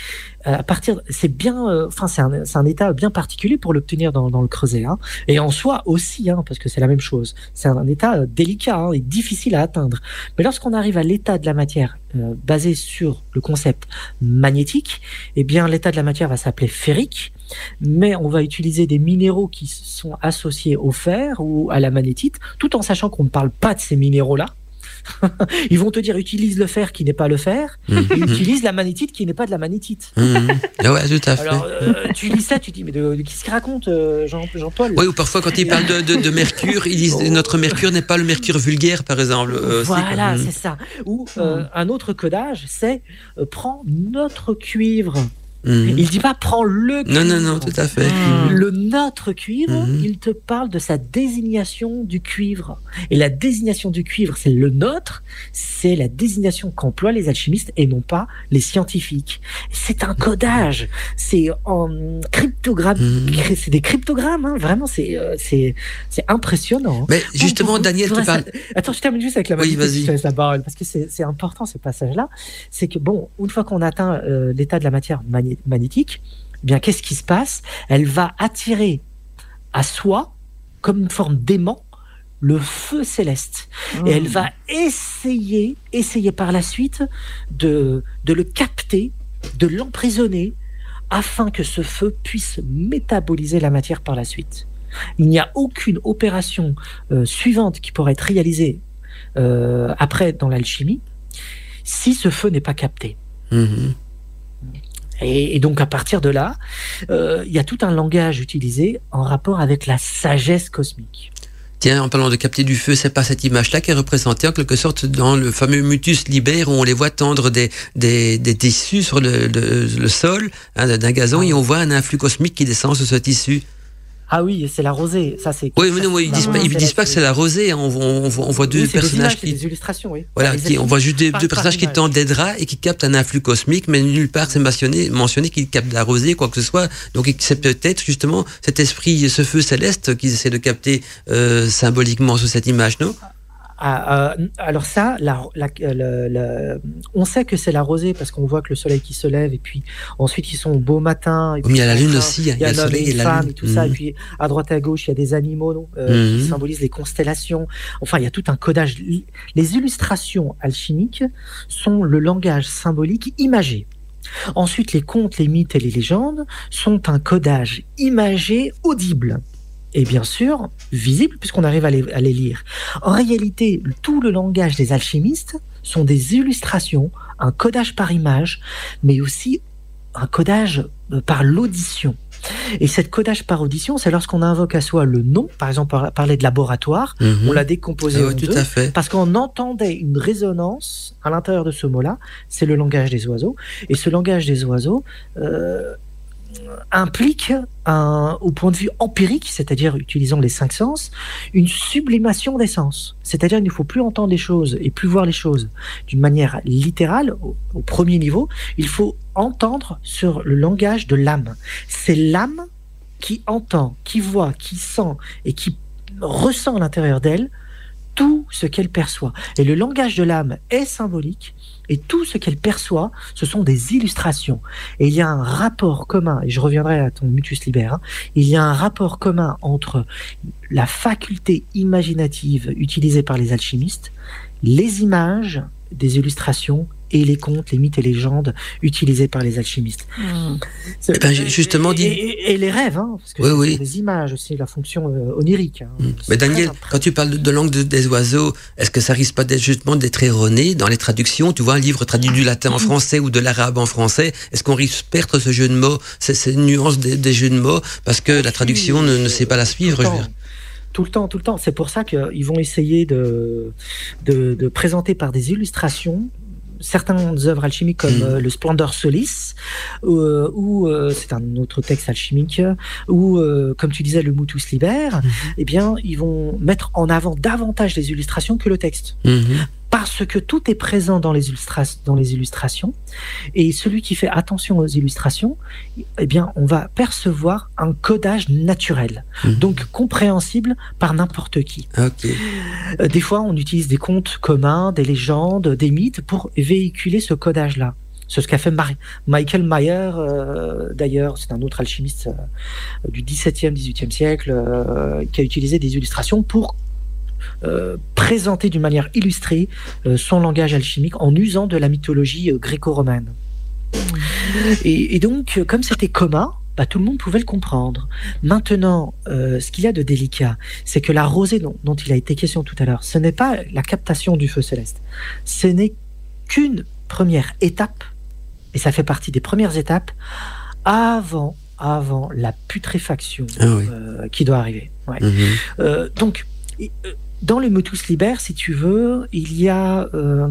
à partir, c'est bien, euh, enfin c'est un, état bien particulier pour l'obtenir dans, dans le creuset, hein. et en soi aussi, hein, parce que c'est la même chose. C'est un, état euh, délicat hein, et difficile à atteindre. Mais lorsqu'on arrive à l'état de la matière euh, basé sur le concept magnétique, eh bien l'état de la matière va s'appeler ferrique, mais on va utiliser des minéraux qui sont associés au fer ou à la magnétite, tout en sachant qu'on ne parle pas de ces minéraux-là. [LAUGHS] Ils vont te dire utilise le fer qui n'est pas le fer, et utilise la magnétite qui n'est pas de la magnétite. Mhm. Ah ouais, tout à fait. Alors, euh, tu lis ça, tu dis, mais de, de qui se raconte, euh, Jean- Jean-Paul Oui, ou parfois quand ils parlent de, de, de mercure, ils disent notre mercure n'est pas le mercure vulgaire, par exemple. euh. Voilà, c'est ça. Ou euh, un autre codage, c'est prends notre cuivre. Mhm. Il dit pas prends le cuivre. Non, non, non, tout à fait. Le notre cuivre, Mhm. il te parle de sa désignation du cuivre. Et la désignation du cuivre, c'est le nôtre, c'est la désignation qu'emploient les alchimistes et non pas les scientifiques. C'est un codage, c'est en cryptogramme, Mhm. c'est des cryptogrammes, hein. vraiment, c'est euh, c'est c'est impressionnant. Mais justement, Daniel, tu parles. Attends, je termine juste avec la Oui, magnétique, vas-y. la parole, parce que c'est c'est important ce passage-là. C'est que, bon, une fois qu'on atteint euh, l'état de la matière magné- magnétique, eh bien, qu'est-ce qui se passe? Elle va attirer à soi, comme une forme d'aimant, le feu céleste. Et elle va essayer, essayer par la suite de, de le capter, de l'emprisonner, afin que ce feu puisse métaboliser la matière par la suite. Il n'y a aucune opération euh, suivante qui pourrait être réalisée euh, après dans l'alchimie si ce feu n'est pas capté. Mhm. Et, et donc à partir de là, euh, il y a tout un langage utilisé en rapport avec la sagesse cosmique. Tiens, en parlant de capter du feu, c'est pas cette image-là qui est représentée en quelque sorte dans le fameux mutus liber où on les voit tendre des, des, des tissus sur le, le, le sol hein, d'un gazon et on voit un influx cosmique qui descend sur ce tissu. Ah oui, c'est la rosée. Ça c'est. Oui, mais non, ils disent pas, ils disent pas que c'est la rosée. hein. On, voit- deux personnages qui, des illustrations, oui. voilà, on voit juste deux, personnages qui tendent des draps et qui captent un influx cosmique, mais nulle part c'est mentionné, mentionné qu'ils captent la rosée, quoi que ce soit. Donc c'est peut-être justement cet esprit, ce feu céleste qu'ils essaient de capter euh, symboliquement sur cette image, non? Ah, euh, alors ça, la, la- le- le- on sait que c'est la rosée parce qu'on voit que le soleil qui se lève et puis ensuite ils sont au beau matin. Et il y a la lune aussi. Il y a le un homme soleil et la femme lune. et tout ça. Et Mhm. puis à droite et à gauche, il y a des animaux non, euh, qui Mhm. symbolisent les constellations. Enfin, il y a tout un codage. Les illustrations alchimiques sont le langage symbolique imagé. Ensuite, les contes, les mythes et les légendes sont un codage imagé audible. Et bien sûr, visible, puisqu'on arrive à les, à les lire. En réalité, tout le langage des alchimistes sont des illustrations, un codage par image, mais aussi un codage euh, par l'audition. Et cette codage par audition, c'est lorsqu'on invoque à soi le nom, par exemple, par- parler de laboratoire, Mhm. on l'a décomposé Ah en tout deux, à fait. parce qu'on entendait une résonance à l'intérieur de ce mot-là, c'est le langage des oiseaux. Et ce langage des oiseaux, euh, implique, un, au point de vue empirique, c'est-à-dire utilisant les cinq sens, une sublimation des sens. C'est-à-dire qu'il ne faut plus entendre les choses et plus voir les choses d'une manière littérale, au, au premier niveau, il faut entendre sur le langage de l'âme. C'est l'âme qui entend, qui voit, qui sent et qui ressent à l'intérieur d'elle tout ce qu'elle perçoit. Et le langage de l'âme est symbolique et tout ce qu'elle perçoit, ce sont des illustrations. Et il y a un rapport commun, et je reviendrai à ton mutus liber, hein, il y a un rapport commun entre la faculté imaginative utilisée par les alchimistes, les images des illustrations et les contes, les mythes et légendes utilisés par les alchimistes. Mmh. Eh ben, justement, et, et, et, les rêves, hein, parce que oui, c'est oui. les images aussi, la fonction euh, onirique. Hein, mmh. Mais Daniel, quand tu parles de, de langue de, des oiseaux, est-ce que ça risque pas d'être justement d'être erroné dans les traductions? Tu vois un livre traduit du latin en français ou de l'arabe en français, est-ce qu'on risque de perdre ce jeu de mots, ces, ces nuances des, des, jeux de mots, parce que la traduction ne, ne sait pas la suivre. Tout le temps, tout le temps. C'est pour ça qu'ils vont essayer de, de, de présenter par des illustrations certaines œuvres alchimiques comme Hmm. euh, le Splendor Solis, euh, ou euh, c'est un autre texte alchimique, ou euh, comme tu disais le Mutus Liber, Hmm. eh bien ils vont mettre en avant davantage les illustrations que le texte. Mhm. Parce que tout est présent dans les, illustra dans les illustrations, et celui qui fait attention aux illustrations, eh bien, on va percevoir un codage naturel, Mhm. donc compréhensible par n'importe qui. Euh, Des fois, on utilise des contes communs, des légendes, des mythes pour véhiculer ce codage-là. C'est ce qu'a fait Mar- Michael Mayer, euh, d'ailleurs, c'est un autre alchimiste euh, du 17e, 18e siècle, euh, qui a utilisé des illustrations pour euh, présenter d'une manière illustrée euh, son langage alchimique en usant de la mythologie euh, gréco-romaine. Et, et donc, comme c'était commun, bah, tout le monde pouvait le comprendre. Maintenant, euh, ce qu'il y a de délicat, c'est que la rosée dont, dont il a été question tout à l'heure, ce n'est pas la captation du feu céleste. Ce n'est qu'une première étape, et ça fait partie des premières étapes, avant, avant la putréfaction Ah oui. euh, qui doit arriver. Ouais. Mhm. Euh, donc, dans le Motus Liber, si tu veux, il y a, euh,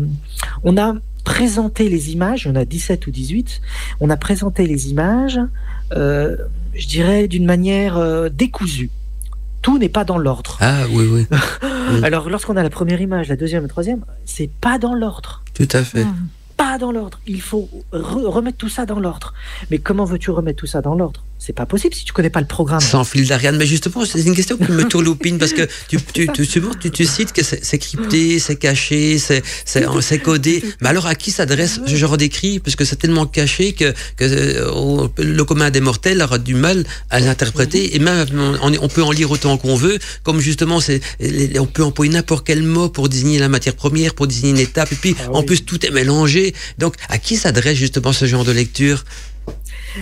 on a présenté les images, on a 17 ou 18, on a présenté les images, euh, je dirais, d'une manière euh, décousue. Tout n'est pas dans l'ordre. Ah oui, oui. [LAUGHS] Alors, lorsqu'on a la première image, la deuxième, la troisième, c'est pas dans l'ordre. tout à fait. Pas dans l'ordre. Il faut re- remettre tout ça dans l'ordre. Mais comment veux-tu remettre tout ça dans l'ordre? C'est pas possible si tu connais pas le programme. Sans fil d'Ariane, mais justement, c'est une question qui me tourloupine parce que tu, tu, tu, tu, tu, tu cites que c'est crypté, c'est caché, c'est codé. Mais alors, à qui s'adresse? Ce genre d'écrit Parce que c'est tellement caché que, que euh, le commun des mortels aura du mal à l'interpréter et même on, on peut en lire autant qu'on veut. Comme justement, on peut employer n'importe quel mot pour désigner la matière première, pour désigner une étape. Et puis, Ah en oui. plus, tout est mélangé. Donc, à qui s'adresse justement ce genre de lecture?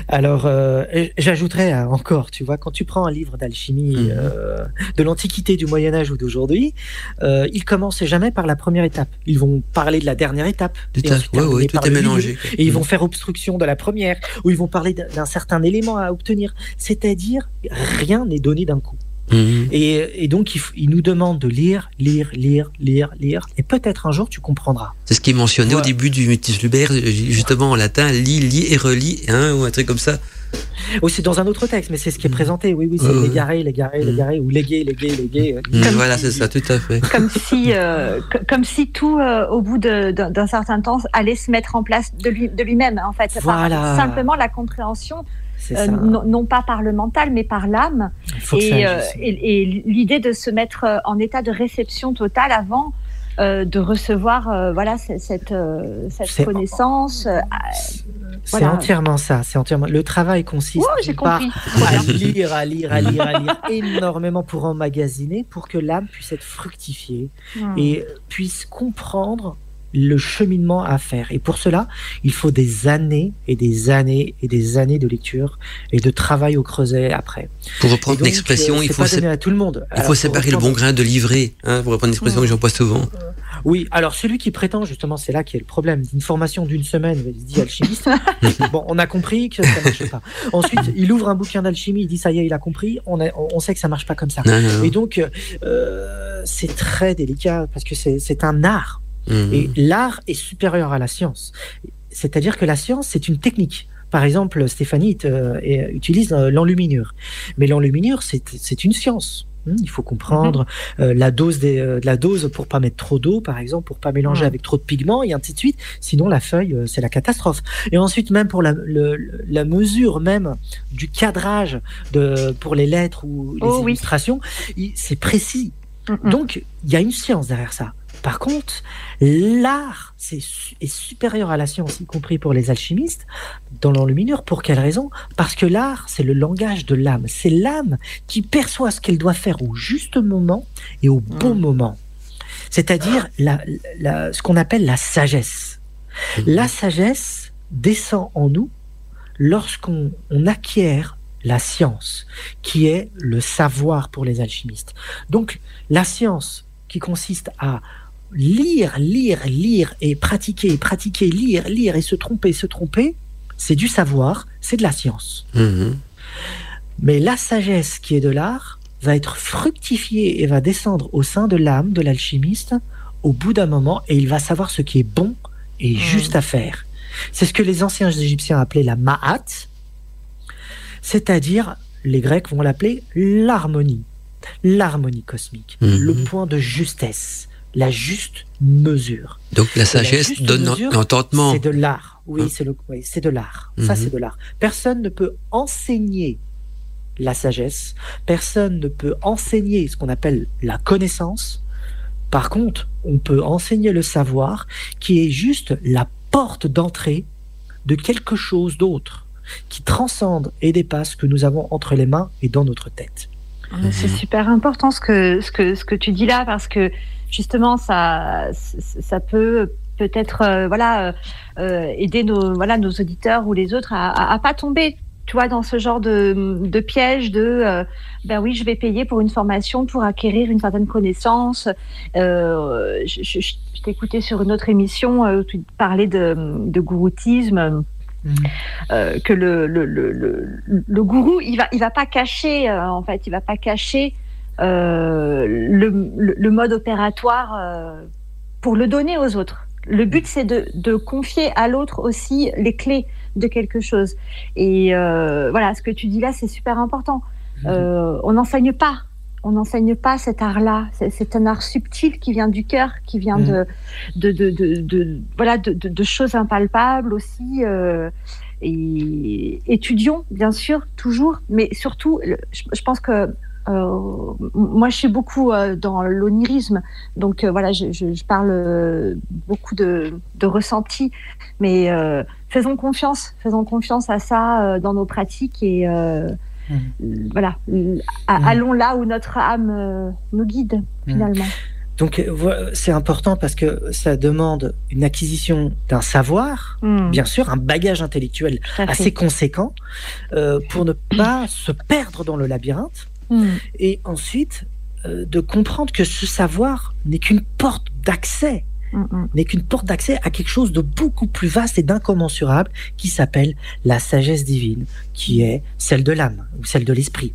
Alors, euh, j'ajouterais euh, encore, tu vois, quand tu prends un livre d'alchimie Mhm. euh, de l'Antiquité, du Moyen Âge ou d'aujourd'hui, euh, ils commencent jamais par la première étape. Ils vont parler de la dernière étape. Tout et ensuite ouais, ouais, tout est milieu. mélangé. Et ils Mhm. vont faire obstruction de la première, ou ils vont parler d'un certain élément à obtenir. C'est-à-dire, rien n'est donné d'un coup. Mhm. Et, et donc, il, nous demande de lire, lire, lire, lire, lire. Et peut-être un jour, tu comprendras. C'est ce qui est mentionné au Voilà. début du Mutus Liber, justement en latin, lis, lis et relis, hein, ou un truc comme ça. Aussi dans un autre texte, mais c'est ce qui est présenté. Oui, oui, c'est ouais. l'égaré, l'égaré, Mhm. l'égaré, ou légué, légué, légué. euh, Mm, voilà, si- c'est ça, tout à fait. comme [LAUGHS] si, euh, co- comme si tout, euh, au bout de- d'un certain temps, allait se mettre en place de lui- de lui-même. en fait, C'est par Voilà. simplement la compréhension, C'est euh, non, non pas par le mental, mais par l'âme, et, euh, et, et l'idée de se mettre euh, en état de réception totale avant. euh, de recevoir voilà cette, cette connaissance C'est voilà. entièrement ça. C'est entièrement. Le travail consiste oh, [LAUGHS] à lire, à lire, à lire, à lire [LAUGHS] énormément pour emmagasiner, pour que l'âme puisse être fructifiée Hmm. et puisse comprendre le cheminement à faire. Et pour cela, il faut des années et des années et des années de lecture et de travail au creuset après. Pour reprendre donc, une expression, euh, il faut, sé- à tout le monde. il Alors, faut séparer le bon grain de l'ivraie, hein, pour reprendre une expression Mm. que j'emploie souvent. Oui, alors celui qui prétend justement, c'est là qui est le problème, une formation d'une semaine, il dit alchimiste. [LAUGHS] bon, on a compris que ça marche pas. Ensuite, il ouvre un bouquin d'alchimie, il dit ça y est, il a compris. On, a- on sait que ça marche pas comme ça. Non, non, non. Et donc, euh, c'est très délicat parce que c'est un art. Mhm. Et l'art est supérieur à la science. C'est-à-dire que la science, c'est une technique. par exemple, Stéphanie euh, utilise euh, l'enluminure. Mais l'enluminure, c'est une science. Hmm, il faut comprendre mhm. euh, la dose des, euh, la dose pour pas mettre trop d'eau, par exemple, pour pas mélanger avec trop de pigments et ainsi de suite. Sinon, la feuille, euh, c'est la catastrophe. Et ensuite, même pour la, la mesure même du cadrage de, pour les lettres ou les oh illustrations, c'est précis. Donc, il y a une science derrière ça. Par contre, l'art est, supérieur à la science, y compris pour les alchimistes, dans l'enluminure. Pour quelle raison? Parce que l'art, c'est le langage de l'âme. C'est l'âme qui perçoit ce qu'elle doit faire au juste moment et au bon mmh. moment. C'est-à-dire ce qu'on appelle la sagesse. Mmh. La sagesse descend en nous lorsqu'on acquiert la science, qui est le savoir pour les alchimistes. Donc, la science qui consiste à lire, lire, lire et pratiquer, pratiquer, lire, lire et se tromper, se tromper, c'est du savoir, c'est de la science. Mhm. Mais la sagesse qui est de l'art va être fructifiée et va descendre au sein de l'âme de l'alchimiste au bout d'un moment et il va savoir ce qui est bon et mhm. juste à faire. C'est ce que les anciens Égyptiens appelaient la ma'at, c'est-à-dire, les Grecs vont l'appeler l'harmonie, l'harmonie cosmique, mhm. le point de justesse la juste mesure. Donc la sagesse donne l'entendement. C'est de l'art. Oui, hein c'est le, c'est de l'art. Ça, c'est mhm. de l'art. Personne ne peut enseigner la sagesse. Personne ne peut enseigner ce qu'on appelle la connaissance. Par contre, on peut enseigner le savoir, qui est juste la porte d'entrée de quelque chose d'autre, qui transcende et dépasse ce que nous avons entre les mains et dans notre tête. C'est super important ce que, ce, que, ce que tu dis là, parce que justement, ça, ça peut peut-être euh, voilà euh, euh, aider nos voilà nos auditeurs ou les autres à, à, pas tomber tu vois dans ce genre de, de piège de ben oui je vais payer pour une formation pour acquérir une certaine connaissance je, je, t'ai écouté sur une autre émission où tu parlais de, de gouroutisme mmh. que le le, le, le, le, gourou il va il va pas cacher en fait il va pas cacher euh, le, mode opératoire euh, pour le donner aux autres. Le but, c'est de, confier à l'autre aussi les clés de quelque chose. Et euh, voilà, ce que tu dis là, c'est super important. on n'enseigne pas on n'enseigne pas cet art-là. C'est un art subtil qui vient du cœur, qui vient de, de, de, voilà, de, choses impalpables aussi. et étudions, bien sûr, toujours, mais surtout, je pense que euh, moi, je suis beaucoup euh, dans l'onirisme, donc euh, voilà, je, parle beaucoup de, de ressenti, mais faisons confiance, faisons confiance à ça dans nos pratiques et mmh. voilà, mmh. allons là où notre âme nous guide mmh. finalement. Donc c'est important parce que ça demande une acquisition d'un savoir, bien sûr, un bagage intellectuel assez conséquent pour ne pas se perdre dans le labyrinthe Mm. Et ensuite, euh, de comprendre que ce savoir n'est qu'une porte d'accès, mm, mm. n'est qu'une porte d'accès à quelque chose de beaucoup plus vaste et d'incommensurable qui s'appelle la sagesse divine, qui est celle de l'âme ou celle de l'esprit.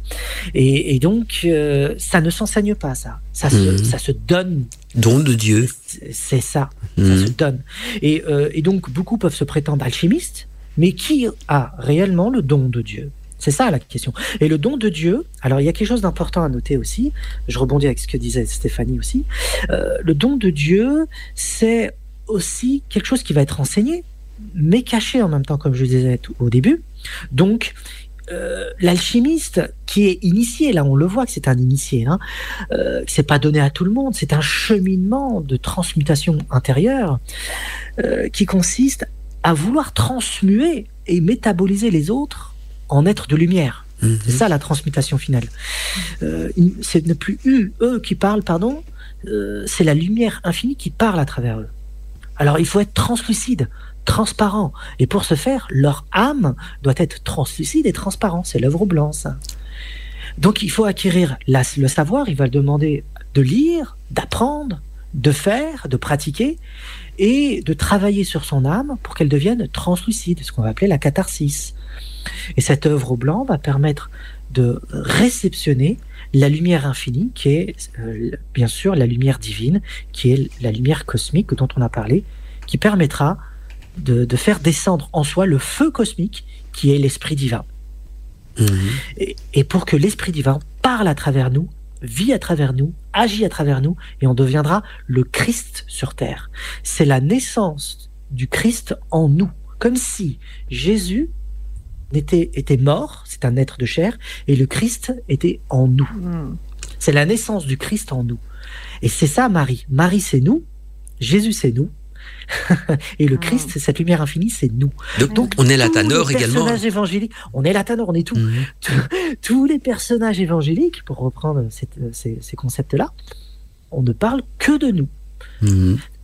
Et, donc, euh, ça ne s'enseigne pas, ça. Ça, se, ça se donne. Don de Dieu. C'est ça, ça se donne. Et, euh, et donc, beaucoup peuvent se prétendre alchimistes, mais qui a réellement le don de Dieu? C'est ça la question. Et le don de Dieu, alors il y a quelque chose d'important à noter aussi, je rebondis avec ce que disait Stéphanie aussi, euh, le don de Dieu, c'est aussi quelque chose qui va être enseigné, mais caché en même temps, comme je disais au début. Donc, euh, l'alchimiste qui est initié, là on le voit que c'est un initié, hein, euh, c'est pas donné à tout le monde, c'est un cheminement de transmutation intérieure euh, qui consiste à vouloir transmuer et métaboliser les autres en être de lumière. Mhm. C'est ça la transmutation finale. Euh, ce n'est plus eux, eux qui parlent, pardon, euh, c'est la lumière infinie qui parle à travers eux. Alors il faut être translucide, transparent. Et pour ce faire, leur âme doit être translucide et transparent. C'est l'œuvre blanche. Ça. Donc il faut acquérir le savoir, il va demander de lire, d'apprendre, de faire, de pratiquer et de travailler sur son âme pour qu'elle devienne translucide, ce qu'on va appeler la catharsis. Et cette œuvre au blanc va permettre de réceptionner la lumière infinie, qui est euh, bien sûr la lumière divine, qui est la lumière cosmique dont on a parlé, qui permettra de, de faire descendre en soi le feu cosmique qui est l'esprit divin. Mhm. Et, et pour que l'esprit divin parle à travers nous, vit à travers nous, agit à travers nous, et on deviendra le Christ sur terre. C'est la naissance du Christ en nous, comme si Jésus était, était mort, c'est un être de chair, et le Christ était en nous. Hmm. C'est la naissance du Christ en nous. Et c'est ça Marie. Marie, c'est nous. Jésus, c'est nous. [LAUGHS] et le Mm. Christ, cette lumière infinie, c'est nous. Donc, Donc, on est la tous Tanor les également. personnages évangéliques, on est la Tanor, on est tout. Mhm. Tous les personnages évangéliques, pour reprendre cette- ces, ces concepts-là, on ne parle que de nous.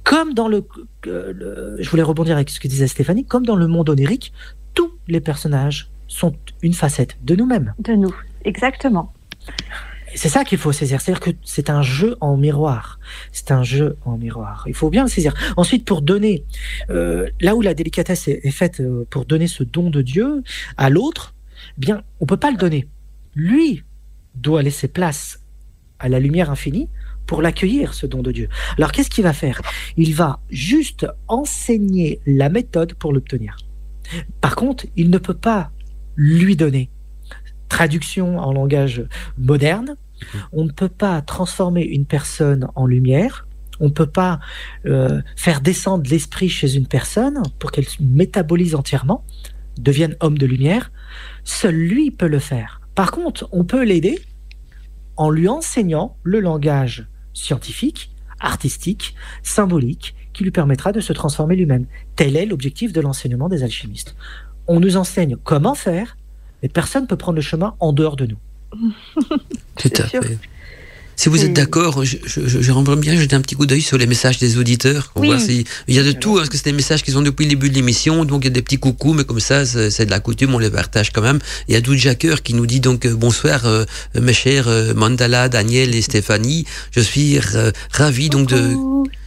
Comme dans le, euh, le- Je voulais rebondir avec ce que disait Stéphanie, comme dans le monde onirique, tous les personnages sont une facette de nous-mêmes. De nous, exactement. C'est ça qu'il faut saisir, c'est-à-dire que c'est un jeu en miroir. C'est un jeu en miroir. Il faut bien le saisir. Ensuite, pour donner, euh, là où la délicatesse est, est faite euh, pour donner ce don de Dieu à l'autre, eh bien, on peut pas le donner. Lui doit laisser place à la lumière infinie pour l'accueillir, ce don de Dieu. Alors, qu'est-ce qu'il va faire? Il va juste enseigner la méthode pour l'obtenir. Par contre, il ne peut pas lui donner. Traduction en langage moderne, on ne peut pas transformer une personne en lumière, on ne peut pas euh, faire descendre l'esprit chez une personne pour qu'elle se métabolise entièrement, devienne homme de lumière. Seul lui peut le faire. Par contre, on peut l'aider en lui enseignant le langage scientifique, artistique, symbolique, qui lui permettra de se transformer lui-même. Tel est l'objectif de l'enseignement des alchimistes. On nous enseigne comment faire, mais personne ne peut prendre le chemin en dehors de nous. [LAUGHS] Tout C'est à sûr. fait. Si vous êtes d'accord, je- je- je- j'aimerais bien jeter un petit coup d'œil sur les messages des auditeurs. pour Oui. voir si- il y a de tout, hein, parce que c'est des messages qu'ils ont depuis le début de l'émission, donc il y a des petits coucous, mais comme ça, c'est de la coutume, on les partage quand même. Il y a Doud Jacker qui nous dit donc euh, bonsoir, euh, mes chers euh, Mandala, Daniel et Stéphanie. Je suis euh, ravi donc de.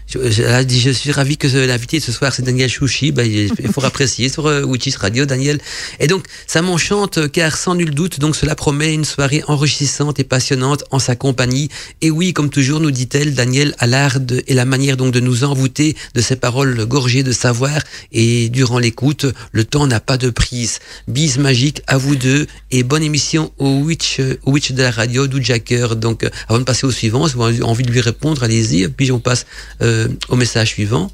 Je, suis ravi que l'invité ce soir c'est Daniel Chouchi. Ben, il faut apprécier sur euh, Witches Radio, Daniel. Et donc, ça m'enchante euh, car sans nul doute, donc cela promet une soirée enrichissante et passionnante en sa compagnie. Et oui, comme toujours, nous dit-elle, Daniel a l'art et la manière donc de nous envoûter de ses paroles gorgées de savoir. Et durant l'écoute, le temps n'a pas de prise. Bise magique à vous deux et bonne émission au Witch, au Witch de la radio, Doud Jacker. Donc, euh, avant de passer au suivant, si vous avez envie de lui répondre, allez-y. Puis on passe euh, au message suivant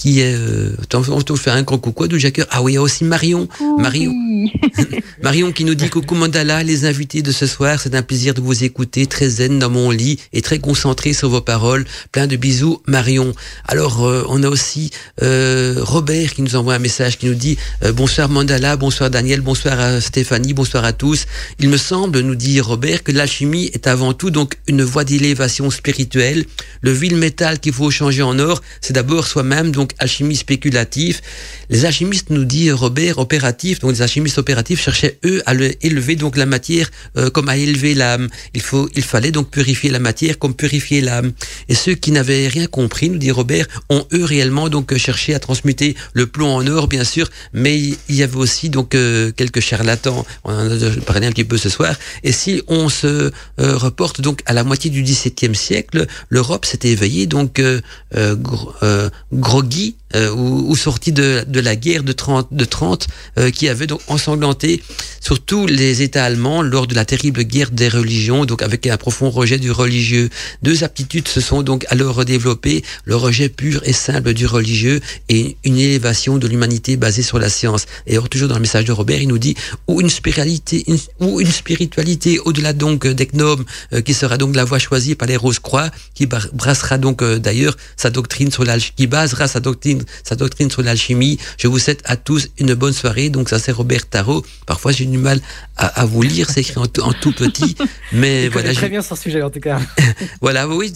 qui est euh, on te fait un gros coucou de Jacker ah oui il y a aussi Marion. Marion. Oui. [LAUGHS] Marion qui nous dit coucou Mandala les invités de ce soir c'est un plaisir de vous écouter très zen dans mon lit et très concentré sur vos paroles. Plein de bisous Marion. Alors euh, on a aussi euh, Robert qui nous envoie un message qui nous dit euh, bonsoir Mandala bonsoir Daniel bonsoir à Stéphanie bonsoir à tous. Il me semble nous dit Robert que l'alchimie est avant tout donc une voie d'élévation spirituelle. Le vil métal qu'il faut changer en or c'est d'abord soi-même donc alchimie spéculative les alchimistes nous dit Robert opératifs donc les alchimistes opératifs cherchaient eux à le- élever donc la matière euh, comme à élever l'âme. Il faut il fallait donc purifier la matière comme purifier l'âme. Et ceux qui n'avaient rien compris nous dit Robert ont eux réellement donc cherché à transmuter le plomb en or bien sûr. Mais il y avait aussi donc euh, quelques charlatans. On en a parlé un petit peu ce soir. Et si on se euh, reporte donc à la moitié du XVIIe siècle l'Europe s'était éveillée donc euh, groggy euh, ou, ou sorti de, de la guerre de 30, de 30 euh, qui avait donc ensanglanté surtout les États allemands lors de la terrible guerre des religions, donc avec un profond rejet du religieux. Deux aptitudes se sont donc alors développées, le rejet pur et simple du religieux et une élévation de l'humanité basée sur la science. Et alors toujours dans le message de Robert, il nous dit ou une spiritualité, ou une spiritualité au-delà donc des gnomes, euh, qui sera donc la voie choisie par les Rose-Croix, qui brassera donc euh, d'ailleurs sa doctrine sur l'alchimie, qui basera sa doctrine, sa doctrine sur l'alchimie. Je vous souhaite à tous une bonne soirée. Donc ça c'est Robert Tarot. Parfois j'ai du mal à, à vous lire, c'est écrit en, tout- en tout petit, mais Il voilà. très bien son sujet en tout cas. [LAUGHS] voilà, oui,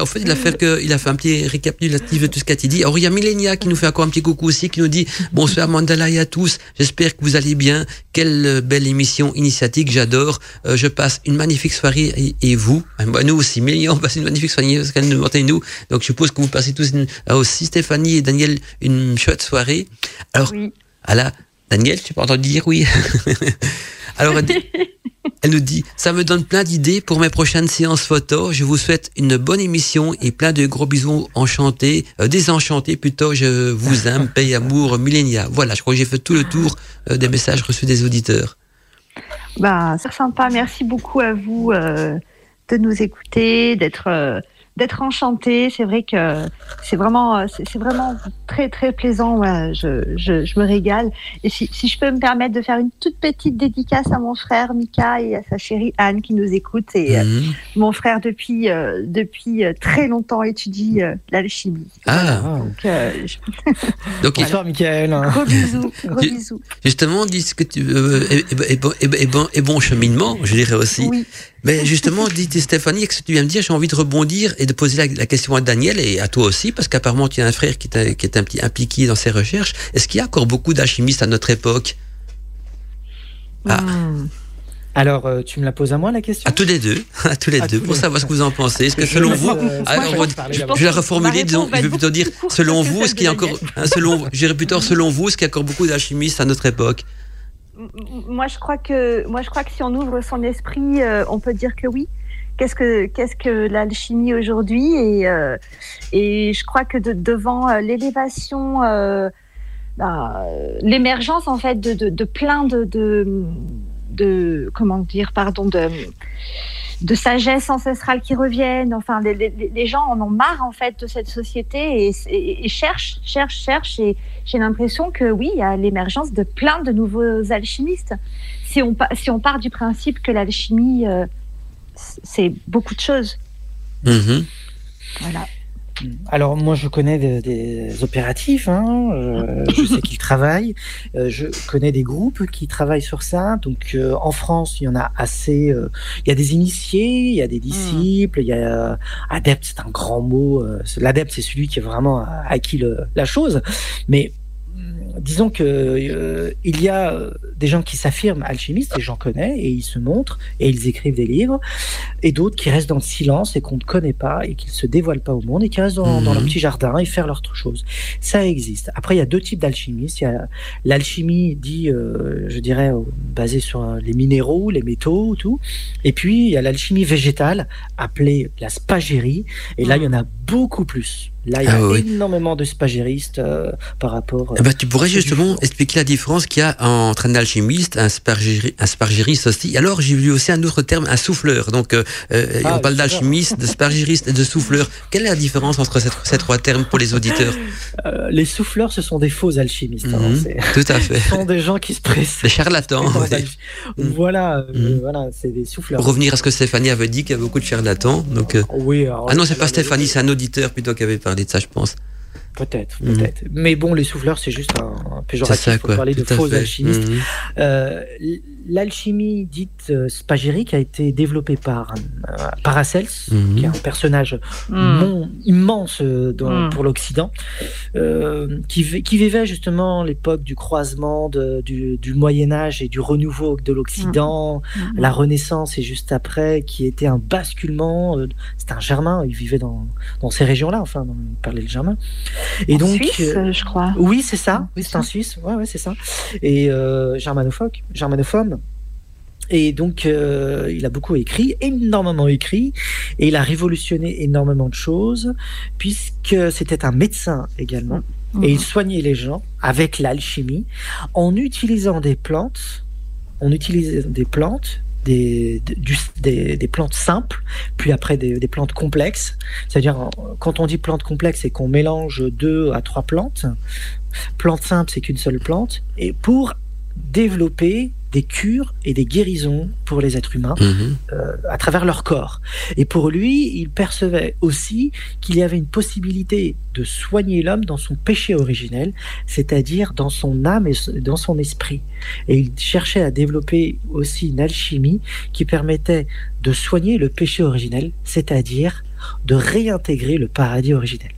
en fait, il a fait que, il a fait un petit récapitulatif de tout ce qu'a dit. Alors, il y a Millenia qui nous fait encore un petit coucou aussi, qui nous dit bonsoir Mandala et à tous. J'espère que vous allez bien. Quelle belle émission initiatique, j'adore. Euh, je passe une magnifique soirée et, et vous, bah, nous aussi, Millenia, on passe une magnifique soirée parce qu'elle nous nous. Donc, je suppose que vous passez tous une, aussi Stéphanie et Daniel une chouette soirée. Alors, Oui. ah Daniel, tu peux entendre dire oui. [LAUGHS] Alors, Elle nous dit, ça me donne plein d'idées pour mes prochaines séances photo. Je vous souhaite une bonne émission et plein de gros bisous enchantés, euh, désenchantés plutôt. Je vous aime, paix, amour, millénia. Voilà, je crois que j'ai fait tout le tour euh, des messages reçus des auditeurs. Bah, c'est sympa. Merci beaucoup à vous euh, de nous écouter, d'être d'être enchanté. C'est vrai que c'est vraiment c'est vraiment très très plaisant. Ouais, je, je, je me régale. Et si, si je peux me permettre de faire une toute petite dédicace à mon frère Mika et à sa chérie Anne qui nous écoute. Et euh, Mhm. mon frère depuis euh, depuis euh, très longtemps étudie euh, l'alchimie. Ah, Donc euh, je- [LAUGHS] donc il- Bonsoir, Michael. gros [LAUGHS] bisous, gros bisous. justement, dis ce que tu, et, et- et bon- et- et bon, et bon cheminement, je dirais aussi. Oui. Mais justement, dit Stéphanie, ce que tu viens de dire, j'ai envie de rebondir et de poser la, la question à Daniel et à toi aussi, parce qu'apparemment tu as un frère qui, qui est un petit impliqué dans ces recherches. Est-ce qu'il y a encore beaucoup d'alchimistes à notre époque? Ah. Hmm. Alors, euh, tu me la poses à moi la question? À tous les deux, [LAUGHS] à tous les À deux, tous pour les savoir ce que vous en pensez. Est-ce que Je selon vous, euh, alors, je, vais la reformuler, disons, je vais plutôt dire, selon vous, celle est-ce qu'il y a de encore, hein, [LAUGHS] selon, je dirais plutôt selon vous, est-ce qu'il y a encore beaucoup d'alchimistes à notre époque? Moi, je crois que moi, je crois que si on ouvre son esprit, euh, on peut dire que oui. Qu'est-ce que qu'est-ce que l'alchimie aujourd'hui et euh, et je crois que de- devant euh, l'élévation, bah, l'émergence en fait de, de, de plein de de comment dire pardon de de sagesse ancestrale qui reviennent. Enfin, les, les, les gens en ont marre en fait de cette société et, et, et cherchent, cherchent, cherchent. Et j'ai l'impression que oui, il y a l'émergence de plein de nouveaux alchimistes. Si on, si on part du principe que l'alchimie, euh, c'est beaucoup de choses. Mhm. Voilà. Alors moi je connais des, des opératifs, hein, euh, je sais qu'ils travaillent, euh, je connais des groupes qui travaillent sur ça. Donc euh, en France il y en a assez, il y a des initiés, il y a des disciples, il y a adepte c'est un grand mot. L'adepte c'est celui qui a vraiment acquis le- la chose, mais disons que euh, il y a euh, des gens qui s'affirment alchimistes et j'en connais et ils se montrent et ils écrivent des livres et d'autres qui restent dans le silence et qu'on ne connaît pas et qui ne se dévoilent pas au monde et qui restent dans, Mhm. dans leur petit jardin et faire leur chose. Ça existe. Après, il y a deux types d'alchimistes. Il y a l'alchimie dit, euh, je dirais, basée sur les minéraux, les métaux, tout. Et puis, il y a l'alchimie végétale appelée la spagérie. Et là, il y en a beaucoup plus. Là, il y a Ah oui. énormément de spagéristes euh, par rapport. euh, Eh ben, tu pourrais justement expliquer la différence qu'il y a entre un alchimiste, un, spargéri- un spargériste aussi. Alors, j'ai vu aussi un autre terme, un souffleur. Donc, euh, Ah, on parle le d'alchimiste, de spargériste et de souffleur. Quelle est la différence entre ces, ces trois termes pour les auditeurs Euh, les souffleurs, ce sont des faux alchimistes. hein. Mhm. Tout à fait. [LAUGHS] Ce sont des gens qui se pressent. Les charlatans. ouais. Voilà, Mhm. voilà, c'est des souffleurs. Pour revenir à ce que Stéphanie avait dit, qu'il y a beaucoup de charlatans. Donc, Oui, alors, ah non, c'est pas Stéphanie, c'est un auditeur plutôt qui avait parlé de ça, je pense. Peut-être, Mhm. peut-être. Mais bon, les souffleurs, c'est juste un, un C'est péjoratif ça, pour quoi. parler de Tout faux fait. alchimistes. Mhm. Euh, L'alchimie dite euh, spagérique a été développée par euh, Paracels, Mhm. qui est un personnage mon- immense euh, dans- pour l'Occident, euh, qui, vi- qui vivait justement l'époque du croisement de- du, du Moyen Âge et du renouveau de l'Occident, la Renaissance et juste après, qui était un basculement. euh, C'était un Germain, il vivait dans, dans ces régions-là, enfin, dans- il parlait le germain. Et En donc, Suisse, euh, euh, je crois. oui, c'est ça. Oui, c'est en Suisse. Ouais, ouais, c'est ça. Et euh, germanophobe, germanophobe. Et donc, euh, il a beaucoup écrit, énormément écrit, et il a révolutionné énormément de choses, puisque c'était un médecin également, et il soignait les gens avec l'alchimie, en utilisant des plantes, on utilisait des plantes, des, des, plantes simples, puis après des, plantes complexes. C'est-à-dire, quand on dit plantes complexes, c'est qu'on mélange deux à trois plantes. Plante simple, c'est qu'une seule plante. Et pour développer des cures et des guérisons pour les êtres humains Mhm. euh, à travers leur corps. Et pour lui, il percevait aussi qu'il y avait une possibilité de soigner l'homme dans son péché originel, c'est-à-dire dans son âme et dans son esprit. Et il cherchait à développer aussi une alchimie qui permettait de soigner le péché originel, c'est-à-dire de réintégrer le paradis originel.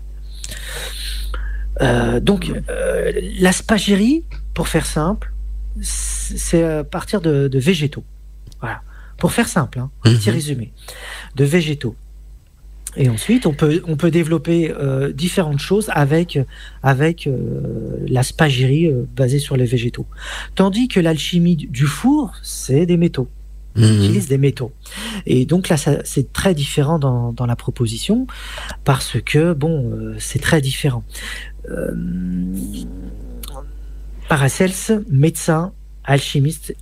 Euh, donc, euh, la pour faire simple, c'est à partir de, de végétaux. Voilà. Pour faire simple, hein, un petit Mhm. résumé. De végétaux. Et ensuite, on peut, on peut développer euh, différentes choses avec, avec euh, la spagérie euh, basée sur les végétaux. Tandis que l'alchimie du- four, c'est des métaux. On Mhm. utilise des métaux. Et donc là, c'est très différent dans, dans la proposition parce que, bon, euh, c'est très différent. Paracels, médecin, alchimiste,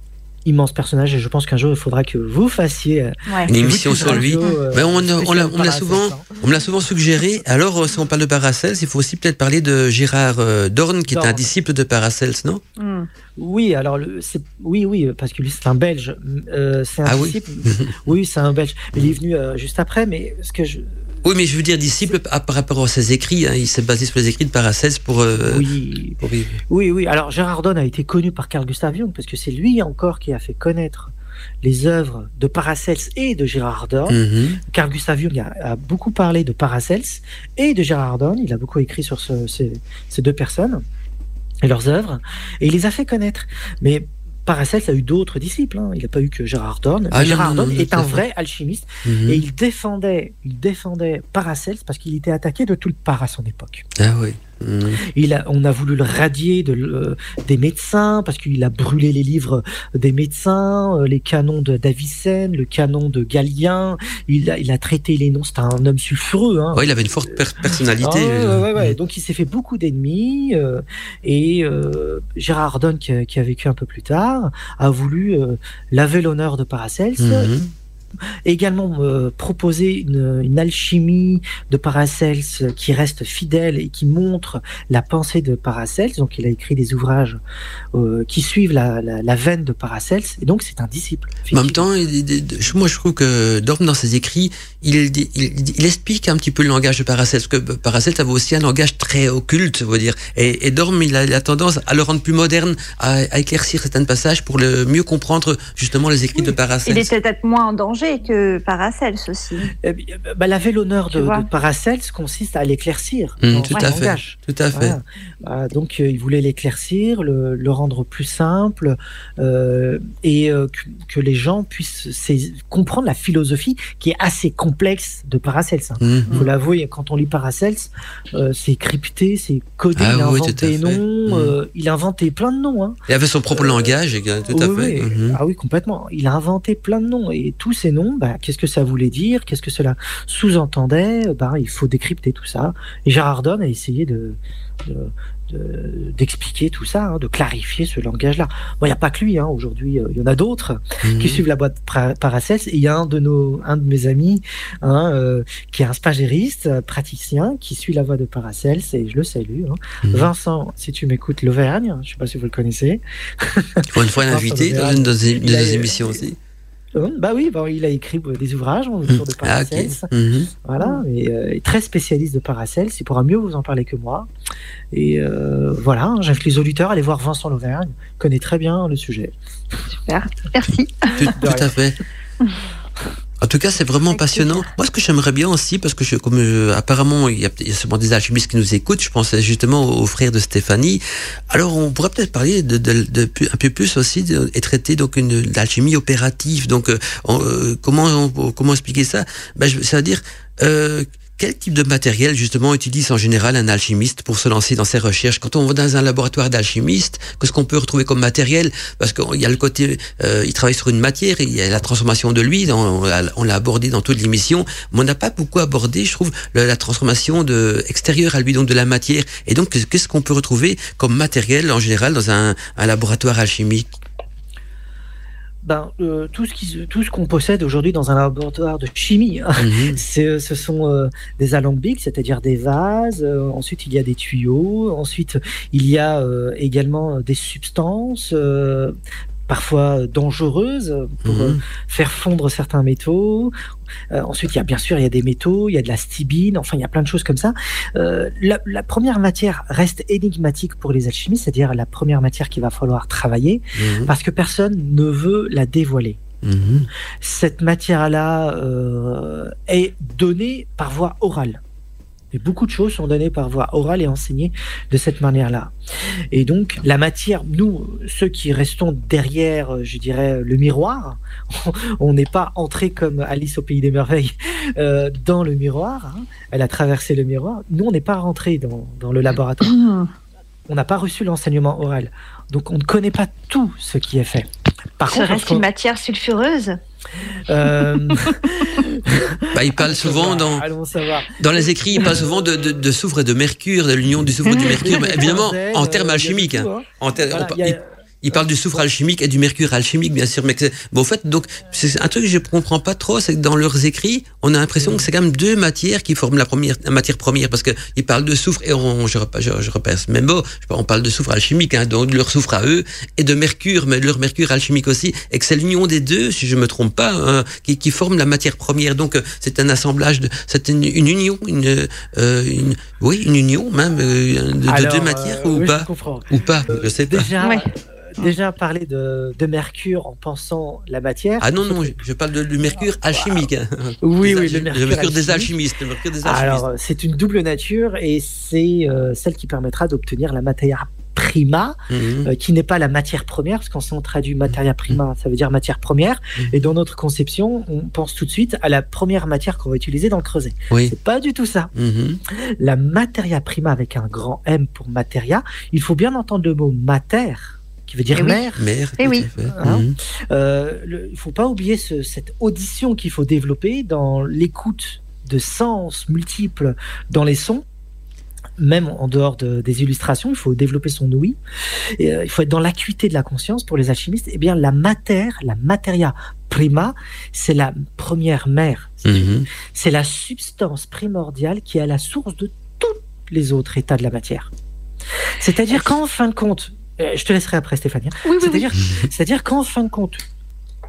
immense personnage, et je pense qu'un jour, il faudra que vous fassiez euh, Ouais. Une émission sur lui. Euh, Ben, on, me l'a souvent, on me l'a souvent suggéré. Alors, euh, si on parle de Paracels, il faut aussi peut-être parler de Gérard euh, Dorn, qui est un disciple de Paracels, non? Hmm. Oui, alors c'est, oui, oui, parce que lui c'est un Belge. Euh, c'est un Ah oui. disciple. [LAUGHS] oui, c'est un Belge. Il est venu euh, juste après, mais ce que je, Oui, mais je veux dire disciple à- par rapport à ses écrits. hein. il s'est basé sur les écrits de Paracels pour. euh, oui, pour- oui, oui. Alors Gérard Donne a été connu par Carl Gustav Jung parce que c'est lui encore qui a fait connaître les œuvres de Paracels et de Gérard Donne. Mhm. Carl Gustav Jung a, a beaucoup parlé de Paracels et de Gérard Donne. Il a beaucoup écrit sur ce- ces, ces deux personnes et leurs œuvres, et il les a fait connaître. Mais Paracels a eu d'autres disciples. hein. Il n'a pas eu que Gérard Donne. Ah, Gérard tout est un vrai alchimiste Mhm. et il défendait, il défendait Paracels parce qu'il était attaqué de toutes parts à son époque. Ah oui. Mhm. Il a, on a voulu le radier de, le- des médecins parce qu'il a brûlé les livres des médecins, euh, les canons de d'Avicenne, le canon de Galien. Il a, il a traité les noms. C'était un homme sulfureux. Hein. Ouais, il avait une forte per- personnalité. Ah, ouais, euh, ouais, ouais. Donc il s'est fait beaucoup d'ennemis euh, et euh, Gérard Donne qui a, qui a vécu un peu plus tard a voulu euh, laver l'honneur de Paracels, Mhm. Également euh, proposer une, une alchimie de Paracels qui reste fidèle et qui montre la pensée de Paracels. Donc il a écrit des ouvrages euh, qui suivent la, la, la veine de Paracels et donc c'est un disciple. En même temps, moi je trouve que Dorm dans ses écrits, il, il, il- il explique un petit peu le langage de Paracels, parce que Paracels avait aussi un langage très occulte, veux dire. Et, et Dorm, il a, il a tendance à le rendre plus moderne, à, à éclaircir certains passages pour le mieux comprendre justement les écrits de Paracels. Il est peut-être moins en danger que Paracels aussi. Bien, bah, laver l'honneur de, de Paracels consiste à l'éclaircir. Dans tout à fait. Tout à fait. Donc euh, il voulait l'éclaircir, le, le rendre plus simple euh, et euh, que, que les gens puissent comprendre la philosophie qui est assez complexe de Paracels. hein. Mhm. Faut l'avouer, quand on lit Paracels, euh, c'est crypté, c'est codé, Ah il oui, invente des noms, euh, il a inventé plein de noms. Hein. Il avait son propre Euh, langage, tout à Oui, fait. oui. Mhm. Ah oui, complètement. Il a inventé plein de noms et tous ces noms, bah, qu'est-ce que ça voulait dire? Qu'est-ce que cela sous-entendait? Bah, Il faut décrypter tout ça. Et Gérard Donne a essayé de, de- de- d'expliquer tout ça, hein, de clarifier ce langage-là. Bon, il n'y a pas que lui. Hein. Aujourd'hui, euh, il y en a d'autres Mhm. qui suivent la boîte Paracels. Et il y a un de nos, un de mes amis, hein, euh, qui est un spagériste, euh, praticien, qui suit la voie de Paracels et je le salue. Mhm. Vincent, si tu m'écoutes, l'Auvergne, je ne sais pas si vous le connaissez. Pour une fois, [LAUGHS] l'invité dans une de ses émissions aussi. Bah oui, bah, il a écrit euh, des ouvrages autour de Ah. Paracels. Mhm. Voilà, et euh, très spécialiste de Paracels. Il pourra mieux vous en parler que moi. Et euh, voilà, hein, j'invite les auditeurs à aller voir Vincent Lauvergne. Il connaît très bien le sujet. Super. Merci. Tout, à fait. [LAUGHS] En tout cas, c'est vraiment passionnant. Moi, ce que j'aimerais bien aussi, parce que je, comme euh, apparemment il y, a, il y a sûrement des alchimistes qui nous écoutent, je pensais justement aux, frères de Stéphanie. Alors, on pourrait peut-être parler de, de, de un peu plus aussi de- et traiter donc une l'alchimie opérative. Donc, euh, on, euh, comment on- comment expliquer ça? Ben, je- ça veut dire euh, quel type de matériel justement utilise en général un alchimiste pour se lancer dans ses recherches? Quand on va dans un laboratoire d'alchimiste, qu'est-ce qu'on peut retrouver comme matériel? Parce qu'il y a le côté, euh, il travaille sur une matière, il y a la transformation de l'huile, on, on l'a abordé dans toute l'émission, mais on n'a pas beaucoup abordé, je trouve, la transformation de extérieure à lui, donc de la matière. Et donc, qu'est-ce qu'on peut retrouver comme matériel en général dans un, un laboratoire alchimique? Ben, euh, tout ce qui, tout ce qu'on possède aujourd'hui dans un laboratoire de chimie, hein, Mhm. [LAUGHS] c'est, ce sont euh, des alambics, c'est-à-dire des vases. euh, ensuite, il y a des tuyaux. Ensuite, il y a euh, également des substances. Euh, parfois dangereuses pour euh, Mhm. faire fondre certains métaux. Euh, ensuite, il y a bien sûr il y a des métaux, il y a de la stibine, enfin il y a plein de choses comme ça. Euh, la, la première matière reste énigmatique pour les alchimistes, c'est-à-dire la première matière qu'il va falloir travailler, Mhm. parce que personne ne veut la dévoiler. Mhm. Cette matière-là euh, est donnée par voie orale. Beaucoup de choses sont données par voie orale et enseignées de cette manière-là. Et donc, la matière, nous, ceux qui restons derrière, euh, je dirais, le miroir, [LAUGHS] on n'est pas entré comme Alice au Pays des Merveilles [LAUGHS] euh, dans le miroir. hein. Elle a traversé le miroir. Nous, on n'est pas rentré dans, dans le laboratoire. [CLEARS THROAT] On n'a pas reçu l'enseignement oral. Donc, on ne connaît pas tout ce qui est fait. Par Serait-ce une matière sulfureuse? Euh, [LAUGHS] Bah, il parle souvent dans, dans les écrits, il parle souvent de, de, de soufre et de mercure, de l'union du soufre et du [LAUGHS] mercure. Mais évidemment, en euh, termes a alchimiques. hein. hein. En ter- Voilà, on par- il y a- il, parle du soufre alchimique et du mercure alchimique, bien sûr. Mais que c'est- bon, en fait, donc, c'est un truc que je comprends pas trop, c'est que dans leurs écrits, on a l'impression que c'est quand même deux matières qui forment la première, la matière première, parce que ils parlent de soufre et on, je, je, je repère ce même mot. Je sais pas, On parle de soufre alchimique, hein, donc de leur soufre à eux, et de mercure, mais de leur mercure alchimique aussi, et que c'est l'union des deux, si je me trompe pas, hein, qui, qui forme la matière première. Donc, euh, c'est un assemblage de, c'est une, une union, une, euh, une, oui, une union même euh, de, de deux matières euh, ou oui, pas, je comprends. ou pas, je sais pas. Déjà, Ouais. Déjà parler de, de mercure en pensant la matière. Ah non, non, je, je parle de, du mercure alchimique. hein. Oui, Des oui, le mercure, des alchimistes. Le mercure des alchimistes. Alors, c'est une double nature et c'est euh, celle qui permettra d'obtenir la matière prima, Mhm. euh, qui n'est pas la matière première, parce qu'on on traduit materia prima, ça veut dire matière première. Mhm. Et dans notre conception, on pense tout de suite à la première matière qu'on va utiliser dans le creuset. Oui. C'est pas du tout ça. Mhm. La materia prima avec un grand M pour materia, il faut bien entendre le mot mater, qui veut dire Eh oui. mère. Mère, Eh oui. Mhm. Euh, il faut pas oublier ce- cette audition qu'il faut développer dans l'écoute de sens multiples dans les sons. Même en dehors de- des illustrations, il faut développer son ouïe. Et, euh, il faut être dans l'acuité de la conscience pour les alchimistes. Eh bien, la matière, la materia prima, c'est la première mère. Mhm. C'est la substance primordiale qui est à la source de tous les autres états de la matière. C'est-à-dire qu'en fin de compte, je te laisserai après Stéphanie, hein. Oui, oui, oui. c'est-à-dire c'est-à-dire qu'en fin de compte,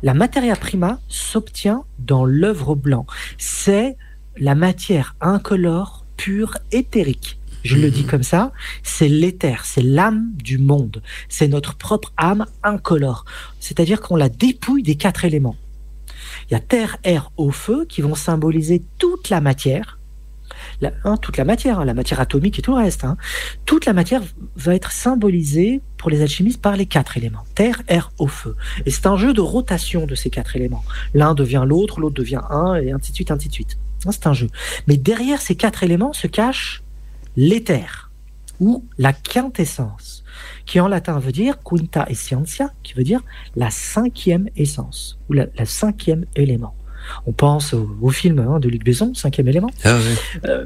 la materia prima s'obtient dans l'œuvre blanc. C'est la matière incolore, pure, éthérique. Je le dis comme ça, c'est l'éther, c'est l'âme du monde, c'est notre propre âme incolore. C'est-à-dire qu'on la dépouille des quatre éléments. Il y a terre, air, eau, feu qui vont symboliser toute la matière, hein, toute la matière, hein, la matière atomique et tout le reste. hein. Toute la matière va être symbolisée pour les alchimistes par les quatre éléments terre, air, eau, feu. Et c'est un jeu de rotation de ces quatre éléments. L'un devient l'autre, l'autre devient un, et ainsi de suite, ainsi de suite. C'est un jeu. Mais derrière ces quatre éléments se cache l'éther ou la quintessence, qui en latin veut dire quinta essentia, qui veut dire la cinquième essence ou la, la cinquième élément. On pense au, au film hein, de Luc Besson, cinquième élément. Ah ouais.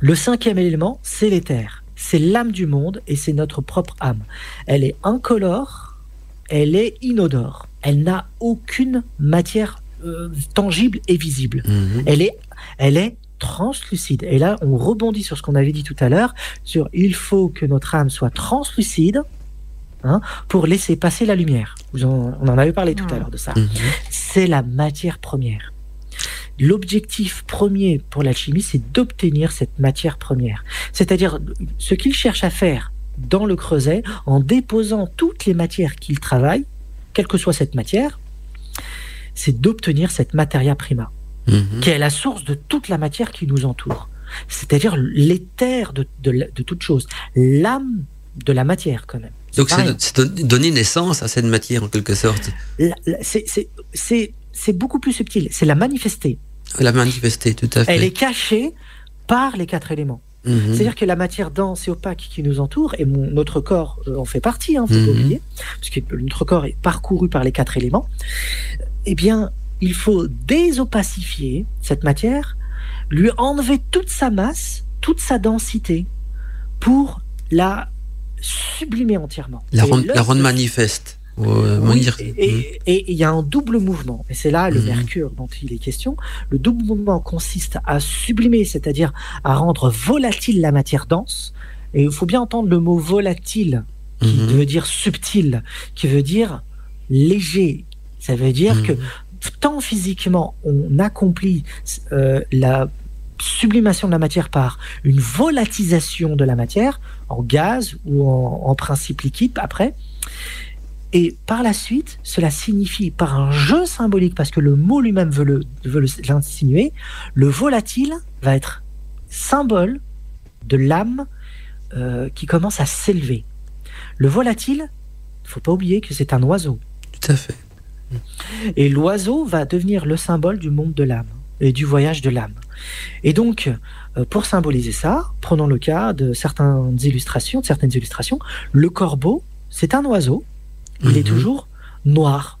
Le cinquième élément, c'est l'éther. C'est l'âme du monde et c'est notre propre âme. Elle est incolore, elle est inodore. Elle n'a aucune matière euh, tangible et visible. Mhm. Elle est, elle est translucide. Et là, on rebondit sur ce qu'on avait dit tout à l'heure, sur il faut que notre âme soit translucide hein, pour laisser passer la lumière. Vous en- on en avait parlé tout à l'heure de ça Mhm. c'est la matière première. L'objectif premier pour l'alchimie, c'est d'obtenir cette matière première. C'est-à-dire ce qu'il cherche à faire dans le creuset, en déposant toutes les matières qu'il travaille, quelle que soit cette matière, c'est d'obtenir cette materia prima, Mhm. qui est la source de toute la matière qui nous entoure. C'est-à-dire l'éther de, de, la- de toute chose, l'âme de la matière quand même. Donc c'est c'est don- donner naissance à cette matière en quelque sorte, La- la- c'est- c'est- C'est c'est beaucoup plus subtil, c'est la manifester. la manifester tout à fait. Elle est cachée par les quatre éléments. Mhm. C'est-à-dire que la matière dense et opaque qui nous entoure, et mon, notre corps euh, en fait partie, hein, faut pas oublier, parce que notre corps est parcouru par les quatre éléments, eh bien, il faut désopacifier cette matière, lui enlever toute sa masse, toute sa densité, pour la sublimer entièrement. la, rendre manifeste. euh, oui, dire- et- il y a un double mouvement, et c'est là le Mhm. mercure dont il est question. Le double mouvement consiste à sublimer, c'est-à-dire à rendre volatile la matière dense. Et il faut bien entendre le mot volatile, qui Mhm. veut dire subtil, qui veut dire léger. Ça veut dire Mhm. que tant physiquement on accomplit euh, la sublimation de la matière par une volatisation de la matière en gaz ou en, en principe liquide après. Et par la suite, cela signifie par un jeu symbolique, parce que le mot lui-même veut le- veut le- l'insinuer, le volatile va être symbole de l'âme euh, qui commence à s'élever. Le volatile, il faut pas oublier que c'est un oiseau. Tout à fait. Et l'oiseau va devenir le symbole du monde de l'âme et du voyage de l'âme. Et donc, euh, pour symboliser ça, prenons le cas de certaines illustrations, de certaines illustrations. Le corbeau, c'est un oiseau. Il est Mhm. toujours noir,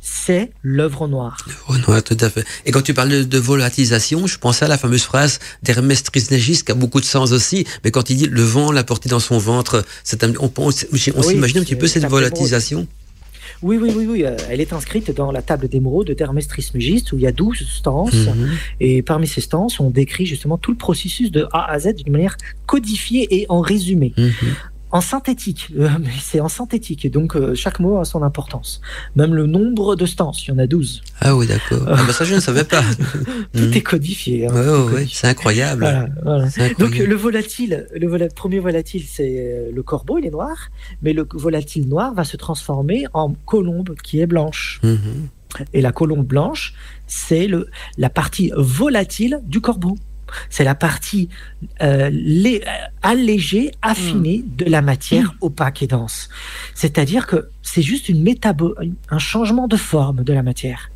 c'est l'œuvre noire. L'œuvre noire, tout à fait. Et quand tu parles de, volatilisation, je pensais à la fameuse phrase d'Hermès Trismégiste qui a beaucoup de sens aussi, mais quand il dit le vent l'a porté dans son ventre, un, on, on, on s'imagine un petit peu cette volatilisation. Oui, oui, oui, oui. Euh, elle est inscrite dans la table d'émeraude d'Hermès Trismégiste où il y a 12 stances. -hmm. Et parmi ces stances, on décrit justement tout le processus de A à Z d'une manière codifiée et en résumé. -hmm en synthétique, euh, [LAUGHS] mais c'est en synthétique, et donc euh, chaque mot a son importance. Même le nombre de stances, il y en a 12. Ah oui, d'accord. Ah, bah ça, je ne [LAUGHS] savais pas. Tout mmh. est codifié. Hein, ouais, c'est incroyable. Voilà, voilà. incroyable. Donc le volatile, le vola premier volatile, c'est euh, le corbeau, il est noir, mais le volatile noir va se transformer en colombe qui est blanche. Mmh. Et la colombe blanche, c'est la partie volatile du corbeau c'est la partie euh, les, allégée, affinée mmh. de la matière mmh. opaque et dense. C'est-à-dire que c'est juste une métabo un changement de forme de la matière.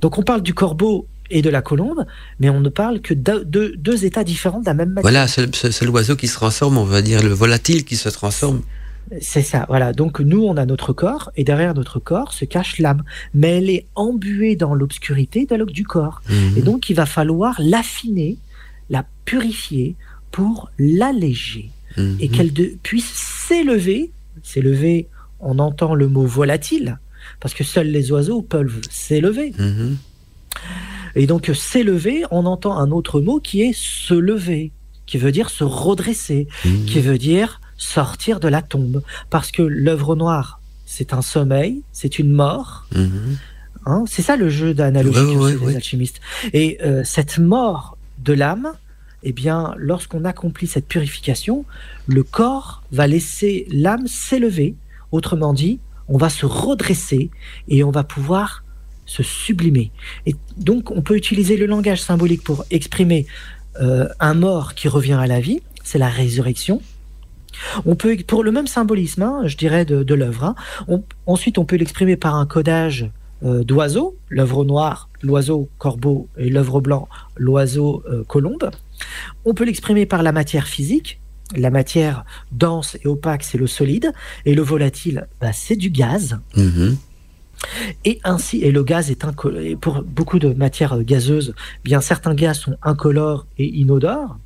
Donc on parle du corbeau et de la colombe, mais on ne parle que de, de deux états différents de la même matière. Voilà, c'est l'oiseau qui se transforme, on va dire le volatile qui se transforme. C'est ça, voilà. Donc nous, on a notre corps, et derrière notre corps se cache l'âme. Mais elle est embuée dans l'obscurité du corps. Mmh. Et donc il va falloir l'affiner la purifier pour l'alléger mmh. et qu'elle puisse s'élever. S'élever, on entend le mot volatile, parce que seuls les oiseaux peuvent s'élever. Mmh. Et donc s'élever, on entend un autre mot qui est se lever, qui veut dire se redresser, mmh. qui veut dire sortir de la tombe. Parce que l'œuvre noire, c'est un sommeil, c'est une mort. Hein, c'est ça le jeu d'analogie ouais, ouais, des alchimistes. Et euh, cette mort de l'âme, eh bien, lorsqu'on accomplit cette purification, le corps va laisser l'âme s'élever. Autrement dit, on va se redresser et on va pouvoir se sublimer. Et donc, on peut utiliser le langage symbolique pour exprimer euh, un mort qui revient à la vie, c'est la résurrection. On peut, pour le même symbolisme, hein, je dirais, de, l'œuvre, hein, ensuite on peut l'exprimer par un codage euh, d'oiseaux, l'œuvre noire, l'oiseau corbeau et l'œuvre blanc, l'oiseau euh, colombe. On peut l'exprimer par la matière physique. La matière dense et opaque, c'est le solide, et le volatile, bah, c'est du gaz. Mmh. Et ainsi, et le gaz est incolore. Et pour beaucoup de matières gazeuses, bien certains gaz sont incolores et inodores.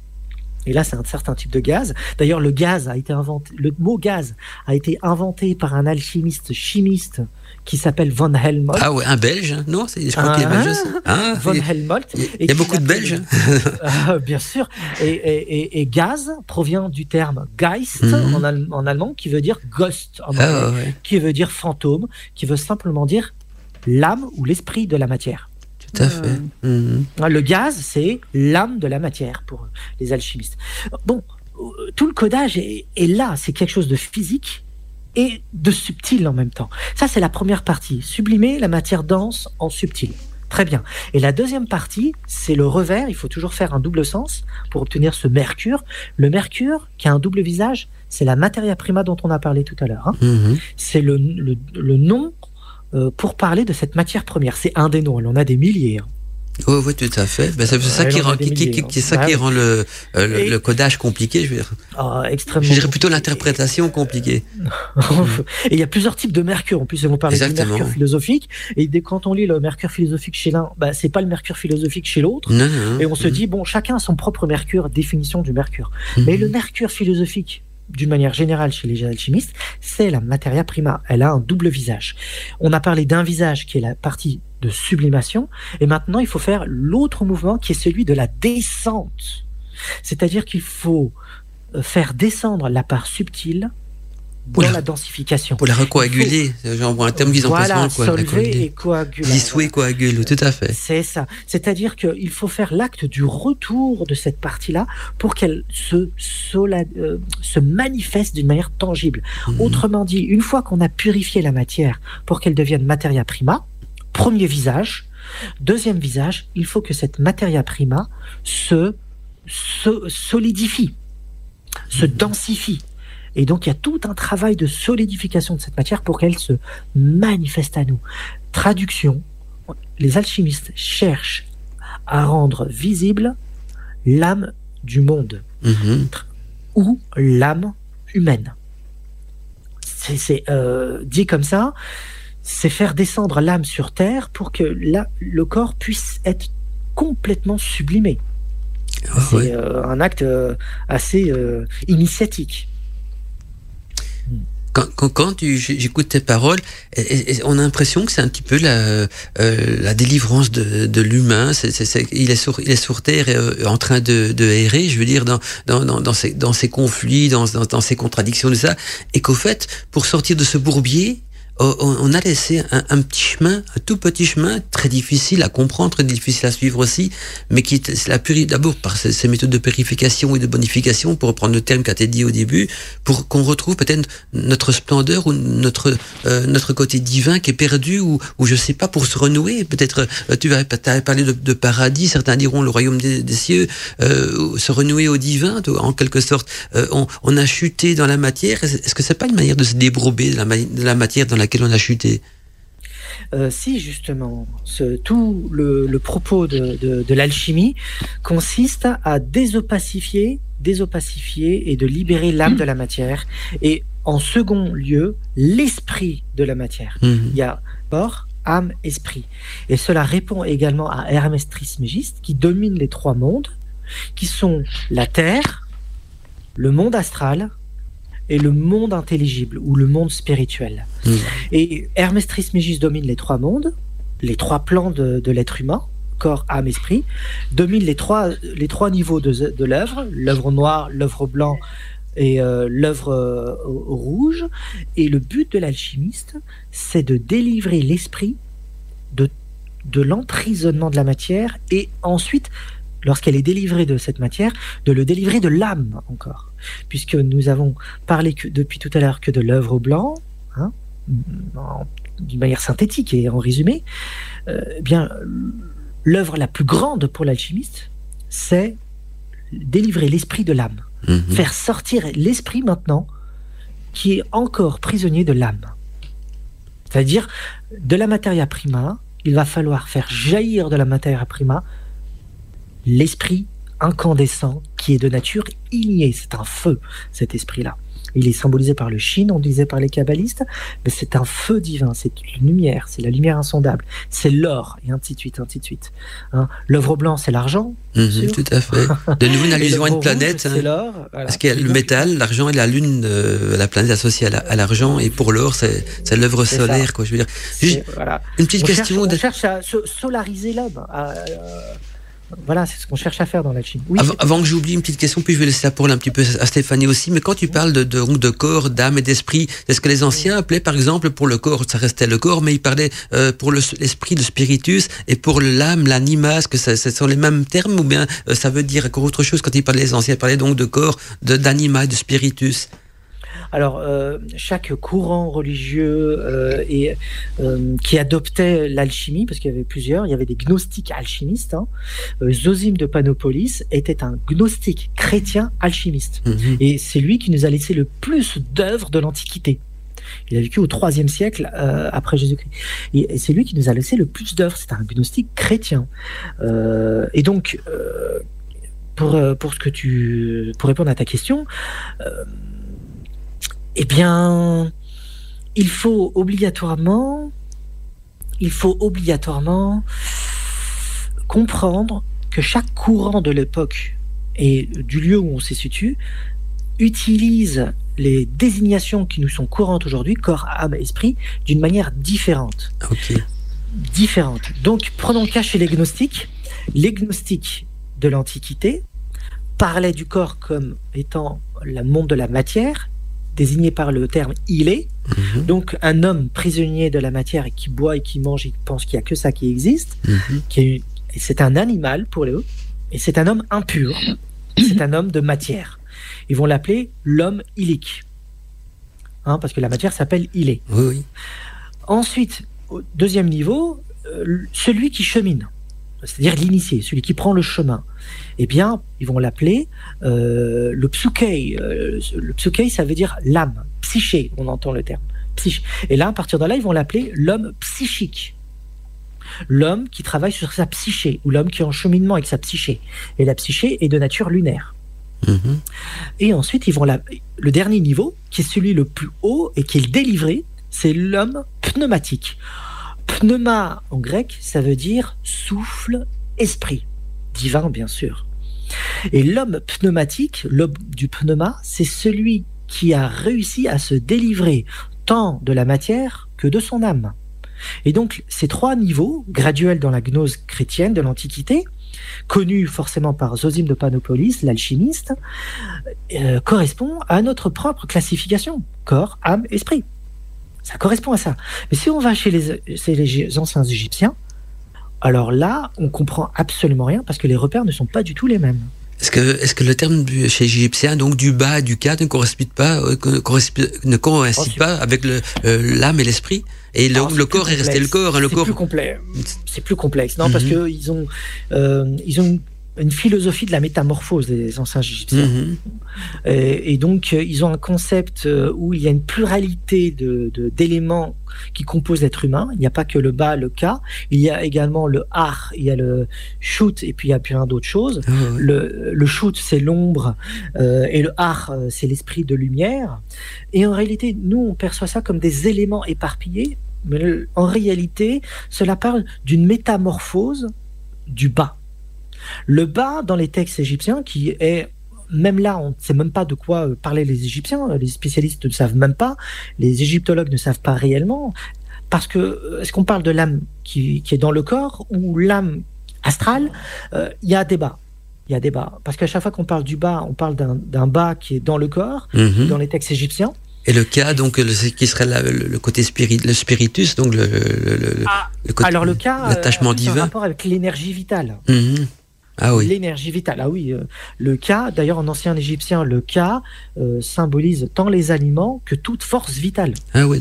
Et là, c'est un certain type de gaz. D'ailleurs, le gaz a été inventé, le mot gaz a été inventé par un alchimiste chimiste qui s'appelle Von Helmholtz. Ah ouais, un Belge, non Je crois ah, qu'il est belge aussi. Ah, Von Helmholtz. Il y a beaucoup de Belges. [LAUGHS] ah, bien sûr. Et, et, et, gaz provient du terme Geist mm -hmm. en, al en, allemand, qui veut dire Ghost, en anglais, ah, ouais. qui veut dire fantôme, qui veut simplement dire l'âme ou l'esprit de la matière. Tout à fait. Mmh. Le gaz, c'est l'âme de la matière pour les alchimistes. Bon, tout le codage est, est là, c'est quelque chose de physique et de subtil en même temps. Ça, c'est la première partie. Sublimer la matière dense en subtil. Très bien. Et la deuxième partie, c'est le revers. Il faut toujours faire un double sens pour obtenir ce mercure. Le mercure, qui a un double visage, c'est la materia prima dont on a parlé tout à l'heure. Hein. Mmh. C'est le, le, le, nom euh, pour parler de cette matière première. C'est un des noms. Elle en a des milliers. Hein. Oui, oui, tout à fait. Ben, c'est ça, qui rend, qui, qui, qui, ça bah, qui rend le, euh, le, codage compliqué, je veux dire. Ah, extrêmement. Je dirais plutôt l'interprétation compliquée. [LAUGHS] et il y a plusieurs types de mercure. En plus, on parle du mercure philosophique. Et dès quand on lit le mercure philosophique chez l'un, bah, c'est pas le mercure philosophique chez l'autre. Et on se mmh. dit, bon, chacun a son propre mercure, définition du mercure. Mmh. Mais le mercure philosophique, d'une manière générale chez les alchimistes, c'est la materia prima. Elle a un double visage. On a parlé d'un visage qui est la partie de sublimation, et maintenant il faut faire l'autre mouvement qui est celui de la descente. C'est-à-dire qu'il faut euh, faire descendre la part subtile dans la, la, densification. Pour la recoaguler, faut... un terme qu'ils voilà, quoi, solver et coaguler. Dissouer, coagule, tout à fait. C'est ça. C'est-à-dire qu'il faut faire l'acte du retour de cette partie-là pour qu'elle se, euh, se manifeste d'une manière tangible. Mmh. Autrement dit, une fois qu'on a purifié la matière pour qu'elle devienne materia prima, premier visage. Deuxième visage, il faut que cette materia prima se, se solidifie, se densifie. Et donc, il y a tout un travail de solidification de cette matière pour qu'elle se manifeste à nous. Traduction, les alchimistes cherchent à rendre visible l'âme du monde -hmm. ou l'âme humaine. C'est euh, dit comme ça, c'est faire descendre l'âme sur terre pour que le corps puisse être complètement sublimé. Ah C'est ouais. euh, un acte euh, assez initiatique. Quand, quand, quand j'écoute tes paroles, et- et- et on a l'impression que c'est un petit peu la, euh, la délivrance de, de l'humain. Il, est sur, il est sur Terre euh, en train de, de errer, je veux dire, dans, dans, dans, dans, ses, dans conflits, dans, dans, dans ses contradictions, tout ça. Et qu'au fait, pour sortir de ce bourbier, on, on a laissé un, un petit chemin, un tout petit chemin, très difficile à comprendre, très difficile à suivre aussi, mais qui la puri- d'abord par ces, ces méthodes de purification et de bonification, pour reprendre le terme qu'a été dit au début, pour qu'on retrouve peut-être notre splendeur ou notre euh, notre côté divin qui est perdu ou, ou je sais pas pour se renouer. Peut-être euh, tu avais parlé de, de paradis certains diront le royaume des, des cieux euh, se renouer au divin en quelque sorte Euh, on, on a chuté dans la matière. Est-ce que c'est pas une manière de se débrober de la, de la matière dans laquelle on a chuté Euh, si justement, ce, tout le, le propos de, de, de l'alchimie consiste à désopacifier, désopacifier et de libérer l'âme de la matière, et en second lieu, l'esprit de la matière. Mhm. Il y a corps, âme, esprit. Et cela répond également à Hermès Trismégiste qui domine les trois mondes, qui sont la Terre, le monde astral et le monde intelligible ou le monde spirituel. Mhm. Et Hermès Trismégiste domine les trois mondes, les trois plans de, de l'être humain, corps, âme, esprit, domine les trois, les trois niveaux de, de l'œuvre, l'œuvre noire, l'œuvre blanc et euh, l'œuvre euh, rouge. Et le but de l'alchimiste, c'est de délivrer l'esprit de, de l'emprisonnement de la matière et ensuite, lorsqu'elle est délivrée de cette matière, de le délivrer de l'âme encore. Puisque nous avons parlé que, depuis tout à l'heure que de l'œuvre blanc, hein, d'une manière synthétique et en résumé, euh, eh bien, l'œuvre la plus grande pour l'alchimiste, c'est délivrer l'esprit de l'âme Mhm. faire sortir l'esprit maintenant qui est encore prisonnier de l'âme. C'est-à-dire, de la materia prima, il va falloir faire jaillir de la materia prima l'esprit incandescent qui est de nature ignée. C'est un feu, cet esprit-là. Il est symbolisé par le Shin, on disait par les kabbalistes, mais c'est un feu divin, c'est une lumière, c'est la lumière insondable, c'est l'or, et ainsi de suite, ainsi de suite. Hein. L'œuvre blanc, c'est l'argent, Mhm, tout à fait de nouveau une [LAUGHS] allusion à une planète hein. c'est l'or. voilà. Parce qu'il y a le métal, l'argent et la lune, euh, la planète associée à la- à l'argent, et pour l'or, c'est l'œuvre solaire, ça. quoi. Je veux dire, c'est- Juste voilà. une petite on question. Cherche, on cherche à so- solariser l'homme. à, euh, voilà, c'est ce qu'on cherche à faire dans la Chine. Oui, Avant, avant que j'oublie une petite question, puis je vais laisser la parole un petit peu à Stéphanie aussi. Mais quand tu parles de, de, de corps, d'âme et d'esprit, est-ce que les anciens appelaient, par exemple, pour le corps, ça restait le corps, mais ils parlaient euh, pour le- l'esprit de spiritus et pour l'âme, l'anima, est-ce que ça, ce sont les mêmes termes ou bien euh, ça veut dire encore autre chose quand ils parlaient les anciens, ils parlaient donc de corps, de- d'anima et de spiritus? Alors, euh, chaque courant religieux euh, et, euh, qui adoptait l'alchimie, parce qu'il y avait plusieurs, il y avait des gnostiques alchimistes. Hein. Zosime de Panopolis était un gnostique chrétien alchimiste. Mhm. Et c'est lui qui nous a laissé le plus d'œuvres de l'Antiquité. Il a vécu au IIIe siècle euh, après Jésus-Christ. Et, et c'est lui qui nous a laissé le plus d'œuvres. C'est un gnostique chrétien. Euh, et donc, euh, pour, pour, ce que tu, pour répondre à ta question, eh bien, il faut obligatoirement, il faut obligatoirement comprendre que chaque courant de l'époque et du lieu où on se situe utilise les désignations qui nous sont courantes aujourd'hui, corps, âme, esprit, d'une manière différente. Différente. Donc, prenons le cas chez les gnostiques. Les gnostiques de l'Antiquité parlaient du corps comme étant le monde de la matière, désigné par le terme il est. Mhm. Donc, un homme prisonnier de la matière et qui boit et qui mange et qui pense qu'il n'y a que ça qui existe, est, et c'est un animal pour eux, et c'est un homme impur, c'est un homme de matière. Ils vont l'appeler l'homme illique. Hein, parce que la matière s'appelle ilé. Oui, oui. Ensuite, au deuxième niveau, euh, celui qui chemine, c'est-à-dire l'initié, celui qui prend le chemin, eh bien, ils vont l'appeler euh, le psuké. Euh, le psuké, ça veut dire l'âme, psyché, on entend le terme. Psyché. Et là, à partir de là, ils vont l'appeler l'homme psychique. L'homme qui travaille sur sa psyché, ou l'homme qui est en cheminement avec sa psyché. Et la psyché est de nature lunaire. Mhm. Et ensuite, ils vont la... le dernier niveau, qui est celui le plus haut et qui est le délivré, c'est l'homme pneumatique. Pneuma en grec, ça veut dire souffle, esprit. Divin, bien sûr. Et l'homme pneumatique, l'homme du pneuma, c'est celui qui a réussi à se délivrer tant de la matière que de son âme. Et donc, ces trois niveaux, graduels dans la gnose chrétienne de l'Antiquité, connus forcément par Zosime de Panopolis, l'alchimiste, euh, correspondent à notre propre classification, corps, âme, esprit. Ça correspond à ça. Mais si on va chez les anciens Égyptiens, alors là, on comprend absolument rien parce que les repères ne sont pas du tout les mêmes. Est-ce que, est que le terme du, chez Égyptien, donc du bas, du cas, ne correspond pas, euh, ne coïncide pas avec euh, l'âme et l'esprit? Et le, le corps est resté le corps. Hein, le c'est corps... plus complexe. C'est plus complexe, non, parce que ils ont, euh, ils ont une philosophie de la métamorphose des anciens égyptiens. Mhm. Et, et donc, euh, ils ont un concept euh, où il y a une pluralité de- d'éléments qui composent l'être humain. Il n'y a pas que le bas, le ka. Il y a également le har, il y a le shoot, et puis il y a plein d'autres choses. Ah. Le, le shoot, c'est l'ombre, euh, et le har, c'est l'esprit de lumière. Et en réalité, nous, on perçoit ça comme des éléments éparpillés, mais le- en réalité, cela parle d'une métamorphose du bas. Le bas, dans les textes égyptiens, qui est même là, on ne sait même pas de quoi euh, parlaient les Égyptiens, les spécialistes ne savent même pas, les égyptologues ne savent pas réellement, parce que euh, est-ce qu'on parle de l'âme qui, qui est dans le corps ou l'âme astrale Euh, Il y a débat. Il y a débat. Parce qu'à chaque fois qu'on parle du bas, on parle d'un bas qui est dans le corps, Mhm. dans les textes égyptiens. Et le cas, donc, le, qui serait la- le, le côté spirit, le spiritus, donc le, le, le- Ah, le côté, Alors le cas, l'attachement divin. rapport avec l'énergie vitale. Mhm. Ah oui. L'énergie vitale, ah oui. euh, le cas, d'ailleurs en ancien égyptien, le cas euh, symbolise tant les aliments que toute force vitale. Ah oui.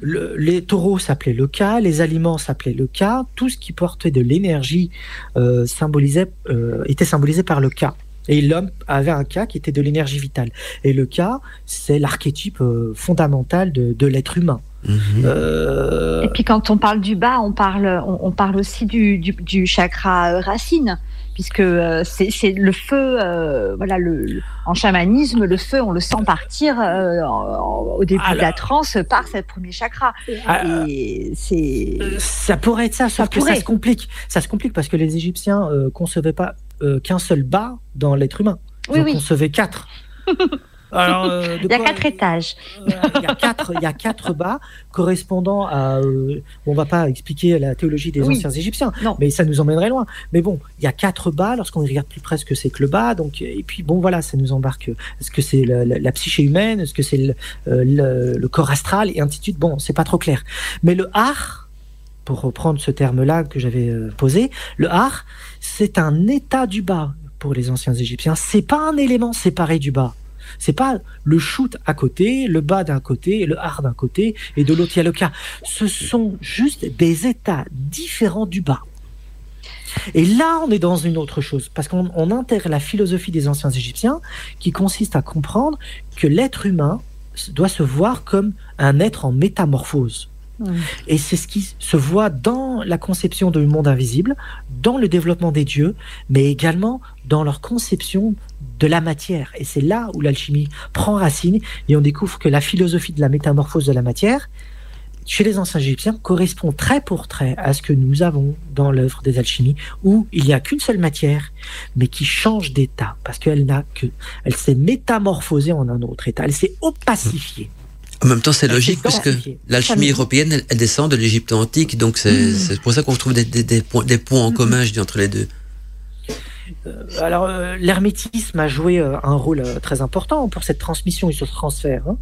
Le- les taureaux s'appelaient le cas, les aliments s'appelaient le cas, tout ce qui portait de l'énergie euh, symbolisait, euh, était symbolisé par le cas. Et l'homme avait un cas qui était de l'énergie vitale. Et le cas, c'est l'archétype euh, fondamental de, de l'être humain. Mhm. Euh, Et puis quand on parle du bas, on parle, on, on parle aussi du, du, du chakra euh, racine, puisque euh, c'est le feu, euh, voilà, le, le- en chamanisme, le feu, on le sent partir euh, en- au début de la transe par ce premier chakra. ah, Et c'est Euh, Ça pourrait être ça, sauf que pourrait. ça se complique. Ça se complique parce que les Égyptiens euh, concevaient pas euh, qu'un seul bas dans l'être humain. Ils Oui, en oui. concevaient quatre. [LAUGHS] Alors, euh, il y a quoi- quatre étages. euh, Il y a quatre, il y a quatre bas correspondant à. euh, on va pas expliquer la théologie des Oui. anciens Égyptiens, Non. mais ça nous emmènerait loin. Mais bon, il y a quatre bas lorsqu'on regarde plus près ce que c'est que le bas. Donc, et puis bon, voilà, ça nous embarque. Est-ce que c'est la, la- la psyché humaine? Est-ce que c'est le, le- le corps astral? Et ainsi de suite. Bon, c'est pas trop clair. Mais le har, pour reprendre ce terme-là que j'avais euh, posé, le har, c'est un état du bas pour les anciens Égyptiens. C'est pas un élément séparé du bas. C'est pas le shoot à côté, le bas d'un côté le har d'un côté et de l'autre il y a le cas. Ce sont juste des états différents du bas. Et là, on est dans une autre chose, parce qu'on on intègre la philosophie des anciens Égyptiens, qui consiste à comprendre que l'être humain doit se voir comme un être en métamorphose. Et c'est ce qui se voit dans la conception du monde invisible, dans le développement des dieux, mais également dans leur conception de la matière. Et c'est là où l'alchimie prend racine et on découvre que la philosophie de la métamorphose de la matière, chez les anciens égyptiens, correspond trait pour trait à ce que nous avons dans l'œuvre des alchimies, où il n'y a qu'une seule matière, mais qui change d'état, parce qu'elle que, elle s'est métamorphosée en un autre état, elle s'est opacifiée. En même temps, c'est logique puisque l'alchimie européenne, elle, elle descend de l'Égypte antique, donc c'est Mm. c'est pour ça qu'on retrouve des, des, des, points, des points en commun, je dis, entre les deux. Euh, alors, euh, l'hermétisme a joué euh, un rôle euh, très important pour cette transmission et ce transfert, hein,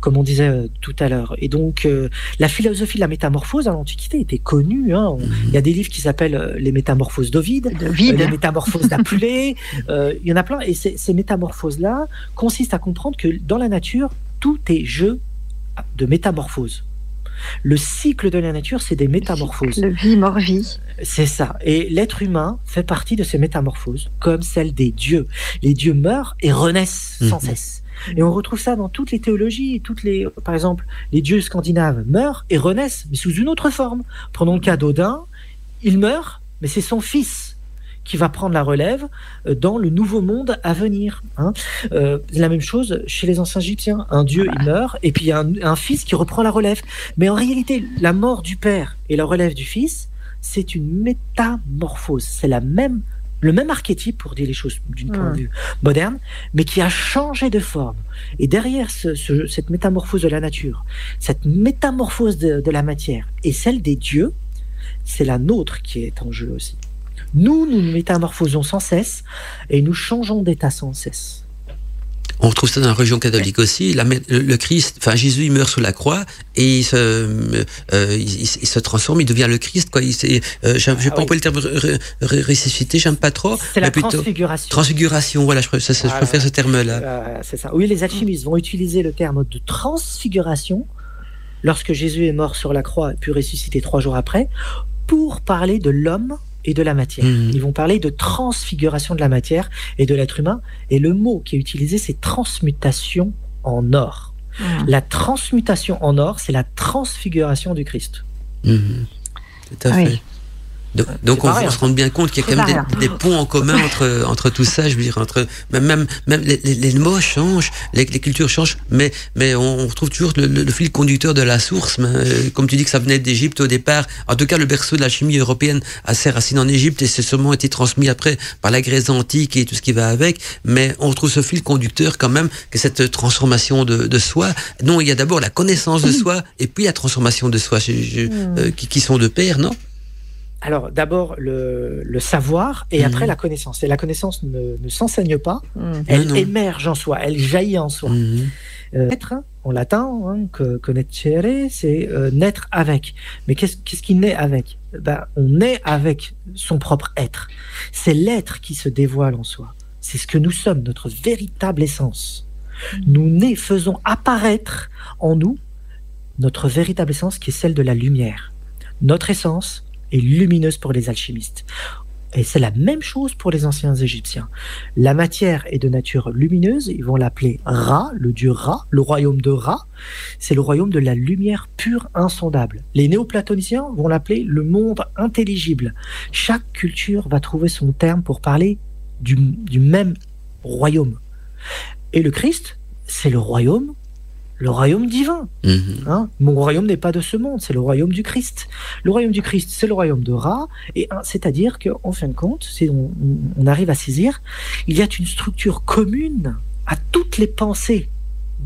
comme on disait euh, tout à l'heure. Et donc, euh, la philosophie de la métamorphose à l'Antiquité était connue. hein. On- Il y a des livres qui s'appellent euh, Les Métamorphoses d'Ovide, De euh, vide. les Métamorphoses d'Apulée. [LAUGHS] euh, il y en a plein. Et ces métamorphoses-là consistent à comprendre que dans la nature, tout est jeu de métamorphose. Le cycle de la nature, c'est des métamorphoses. Le vie, mort, vie. C'est ça. Et l'être humain fait partie de ces métamorphoses, comme celle des dieux. Les dieux meurent et renaissent sans Mhm. cesse. Et on retrouve ça dans toutes les théologies, toutes les, par exemple, les dieux scandinaves meurent et renaissent, mais sous une autre forme. Prenons le cas d'Odin, il meurt, mais c'est son fils qui va prendre la relève euh, dans le nouveau monde à venir. Hein. Euh, la même chose chez les anciens Égyptiens. Un dieu, il meurt, et puis il y a un, un fils qui reprend la relève. Mais en réalité, la mort du père et la relève du fils, c'est une métamorphose. C'est la même, le même archétype, pour dire les choses d'une point de vue moderne, mais qui a changé de forme. Et derrière ce- ce- cette métamorphose de la nature, cette métamorphose de, de la matière et celle des dieux, c'est la nôtre qui est en jeu aussi. Nous, nous nous métamorphosons sans cesse et nous changeons d'état sans cesse. On retrouve ça dans la religion catholique aussi. La- le, le Christ, enfin Jésus, il meurt sous la croix et il se, euh, il, il- il se transforme, il devient le Christ. Quoi. Il, euh, je vais Ah pas oui. employer le terme ressuscité, j'aime pas trop. C'est la plutôt- transfiguration. Transfiguration, voilà, je, préfère- ça, ça, je Voilà. préfère ce terme-là. Euh, c'est ça. Oui, les alchimistes vont utiliser le terme de transfiguration lorsque Jésus est mort sur la croix et puis ressuscité trois jours après pour parler de l'homme et de la matière. Mhm. Ils vont parler de transfiguration de la matière et de l'être humain. Et le mot qui est utilisé, c'est transmutation en or. La transmutation en or, c'est la transfiguration du Christ. Mhm. Tout à Oui. Donc, on, se rend bien compte qu'il y a quand même rien. des, des ponts en commun entre, [LAUGHS] entre tout ça. Je veux dire, entre même même, même les, les, les mots changent, les, les cultures changent, mais mais on, on retrouve toujours le, le- le fil conducteur de la source. mais, euh, comme tu dis que ça venait d'Égypte au départ. En tout cas, le berceau de la chimie européenne a ses racines en Égypte et c'est seulement été transmis après par la Grèce antique et tout ce qui va avec. Mais on retrouve ce fil conducteur quand même que cette transformation de, de soi. Non, il y a d'abord la connaissance de soi et puis la transformation de soi, je- je- euh, qui, qui sont de pair, non? Alors, d'abord, le, le savoir et Mhm. après la connaissance. Et la connaissance ne, ne s'enseigne pas, Mm. elle non. émerge en soi, elle jaillit en soi. Mhm. Euh, naître, hein, en latin, hein, que connaître, c'est euh, naître avec. Mais qu'est-ce qui naît avec? Ben, On naît avec son propre être. C'est l'être qui se dévoile en soi. C'est ce que nous sommes, notre véritable essence. Nous nés, faisons apparaître en nous notre véritable essence qui est celle de la lumière. Notre essence est lumineuse pour les alchimistes. Et c'est la même chose pour les anciens Égyptiens. La matière est de nature lumineuse, ils vont l'appeler Ra, le dieu Ra, le royaume de Ra, c'est le royaume de la lumière pure insondable. Les néoplatoniciens vont l'appeler le monde intelligible. Chaque culture va trouver son terme pour parler du, du même royaume. Et le Christ, c'est le royaume, le royaume divin. Mhm. Hein? Mon royaume n'est pas de ce monde, c'est le royaume du Christ. Le royaume du Christ, c'est le royaume de Ra, et hein, c'est-à-dire qu'en fin de compte, si on, arrive à saisir, il y a une structure commune à toutes les pensées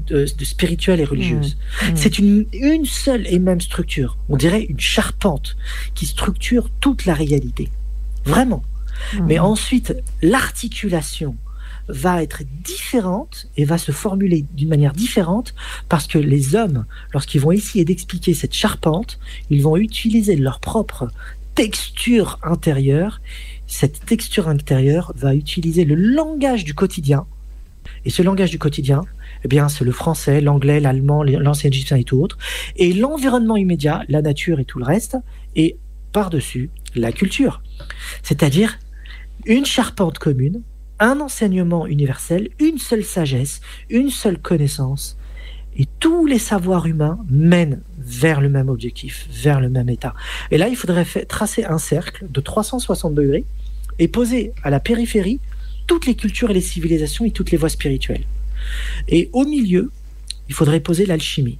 de, de spirituelles et religieuses. Mm. C'est une, une seule et même structure. On dirait une charpente qui structure toute la réalité. Vraiment. Mm. Mais ensuite, l'articulation va être différente et va se formuler d'une manière différente parce que les hommes, lorsqu'ils vont essayer d'expliquer cette charpente, ils vont utiliser leur propre texture intérieure. Cette texture intérieure va utiliser le langage du quotidien. Et ce langage du quotidien, eh bien, c'est le français, l'anglais, l'allemand, l'ancien égyptien et tout autre. Et l'environnement immédiat, la nature et tout le reste, et par-dessus, la culture. C'est-à-dire une charpente commune, un enseignement universel, une seule sagesse, une seule connaissance. Et tous les savoirs humains mènent vers le même objectif, vers le même état. Et là, il faudrait fa- tracer un cercle de 360 degrés et poser à la périphérie toutes les cultures et les civilisations et toutes les voies spirituelles. Et au milieu, il faudrait poser l'alchimie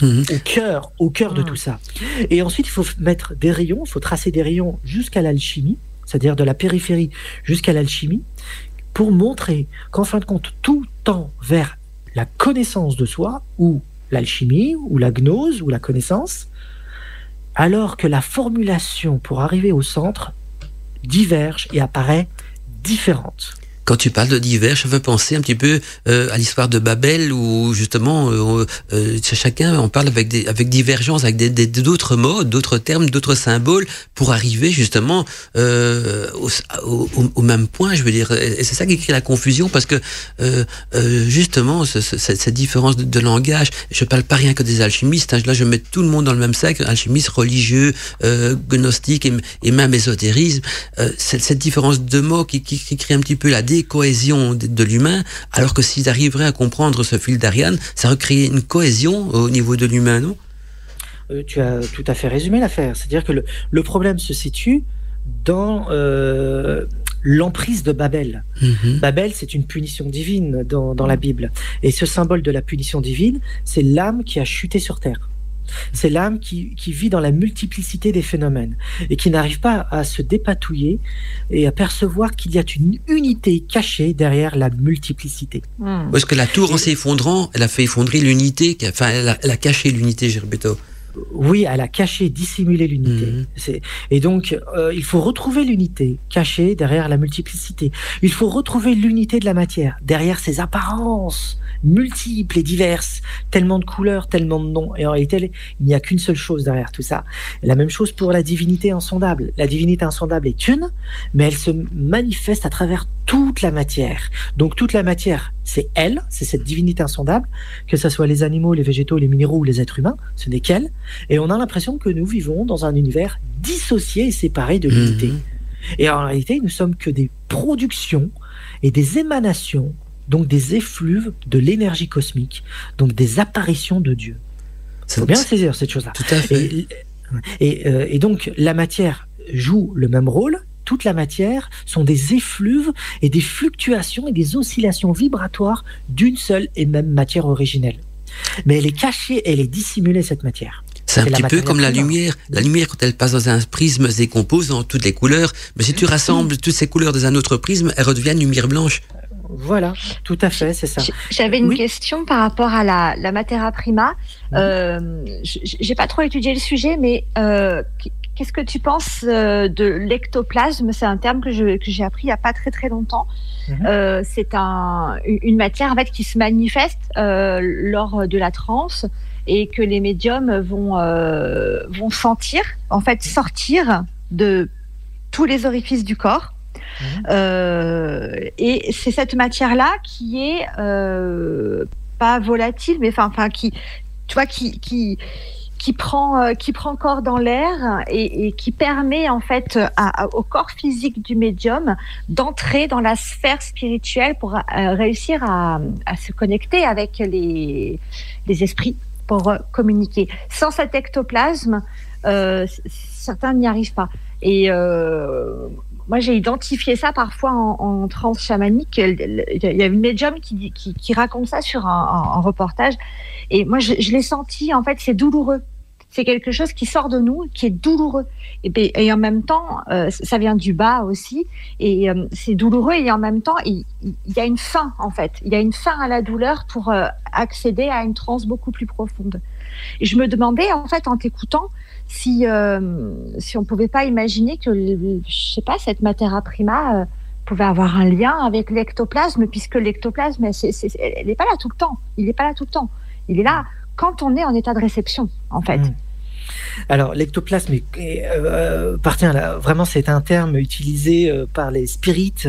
Mhm. au cœur, au cœur de Mm. tout ça. Et ensuite, il faut mettre des rayons, il faut tracer des rayons jusqu'à l'alchimie, c'est-à-dire de la périphérie jusqu'à l'alchimie, pour montrer qu'en fin de compte, tout tend vers la connaissance de soi, ou l'alchimie, ou la gnose, ou la connaissance, alors que la formulation pour arriver au centre diverge et apparaît différente. Quand tu parles de divers, je veux penser un petit peu euh, à l'histoire de Babel où justement euh, euh, chacun on parle avec des avec divergence, avec d'autres mots, d'autres termes, d'autres symboles pour arriver justement euh, au, au, au- même point. Je veux dire, et c'est ça qui crée la confusion parce que euh, euh, justement ce- ce- cette, différence de, langage. Je parle pas rien que des alchimistes. hein, là, je mets tout le monde dans le même sac, alchimistes, religieux, gnostiques et, et même ésotérisme. Cette, cette différence de mots qui, qui, qui crée un petit peu la décohésion de, de l'humain, alors que s'ils arriveraient à comprendre ce fil d'Ariane, ça recréer une cohésion au niveau de l'humain, non? Euh, tu as tout à fait résumé l'affaire. C'est-à-dire que le, le problème se situe dans euh, l'emprise de Babel. Mhm. Babel, c'est une punition divine dans, dans la Bible. Et ce symbole de la punition divine, c'est l'âme qui a chuté sur terre. C'est l'âme qui, qui vit dans la multiplicité des phénomènes et qui n'arrive pas à se dépatouiller et à percevoir qu'il y a une unité cachée derrière la multiplicité. Hmm. Parce que la tour, en s'effondrant, elle a fait effondrer l'unité, enfin, elle a, elle a caché l'unité, Gerbeto. Oui, elle a caché, dissimulé l'unité. Mhm. Et donc, euh, il faut retrouver l'unité cachée derrière la multiplicité. Il faut retrouver l'unité de la matière derrière ses apparences multiples et diverses, tellement de couleurs, tellement de noms. Et en réalité, il n'y a qu'une seule chose derrière tout ça. La même chose pour la divinité insondable. La divinité insondable est une, mais elle se manifeste à travers toute la matière. Donc toute la matière, c'est elle, c'est cette divinité insondable, que ce soit les animaux, les végétaux, les minéraux ou les êtres humains, ce n'est qu'elle. Et on a l'impression que nous vivons dans un univers dissocié et séparé de l'unité. Mhm. Et en réalité, nous sommes que des productions et des émanations, donc des effluves de l'énergie cosmique, donc des apparitions de Dieu. Il faut bien saisir cette chose-là. Tout à fait. Et, et, euh, et donc, la matière joue le même rôle. Toute la matière sont des effluves et des fluctuations et des oscillations vibratoires d'une seule et même matière originelle. Mais elle est cachée, elle est dissimulée, cette matière. C'est un petit peu comme la lumière. La lumière, quand elle passe dans un prisme, se décompose en toutes les couleurs. Mais si tu rassembles toutes ces couleurs dans un autre prisme, elles redeviennent lumière blanche. Voilà, tout à fait, c'est ça. J'avais une Oui. question par rapport à la, la Matera Prima. Euh, J'ai pas trop étudié le sujet, mais euh, qu'est-ce que tu penses euh, de l'ectoplasme? C'est un terme que je- que j'ai appris il y a pas très très longtemps. Mhm. Euh, C'est un, une matière en fait qui se manifeste euh, lors de la transe et que les médiums vont euh, vont sentir, en fait sortir de tous les orifices du corps. Mhm. Et c'est cette matière-là qui est pas volatile, mais enfin, enfin qui, tu vois, qui qui qui prend euh, qui prend corps dans l'air et, qui permet en fait au corps physique du médium d'entrer dans la sphère spirituelle pour euh, réussir à, se connecter avec les esprits pour euh, communiquer. Sans cet ectoplasme, certains n'y arrivent pas. Et moi, j'ai identifié ça parfois en, en transe chamanique. Il y a une médium qui, raconte ça sur un reportage. Et moi, je, je l'ai senti, en fait, c'est douloureux. C'est quelque chose qui sort de nous, qui est douloureux. Et, en même temps, euh, ça vient du bas aussi. Et euh, c'est douloureux. Et en même temps, il, y a une fin, en fait. Il y a une fin à la douleur pour euh, accéder à une transe beaucoup plus profonde. Et je me demandais, en fait, en t'écoutant, si, si on pouvait pas imaginer que, je sais pas, cette Matera Prima pouvait avoir un lien avec l'ectoplasme, puisque l'ectoplasme, elle n'est pas là tout le temps. Il n'est pas là tout le temps. Il est là quand on est en état de réception, en fait. Mm. Alors, l'ectoplasme euh, appartient à la- vraiment, c'est un terme utilisé euh, par les spirites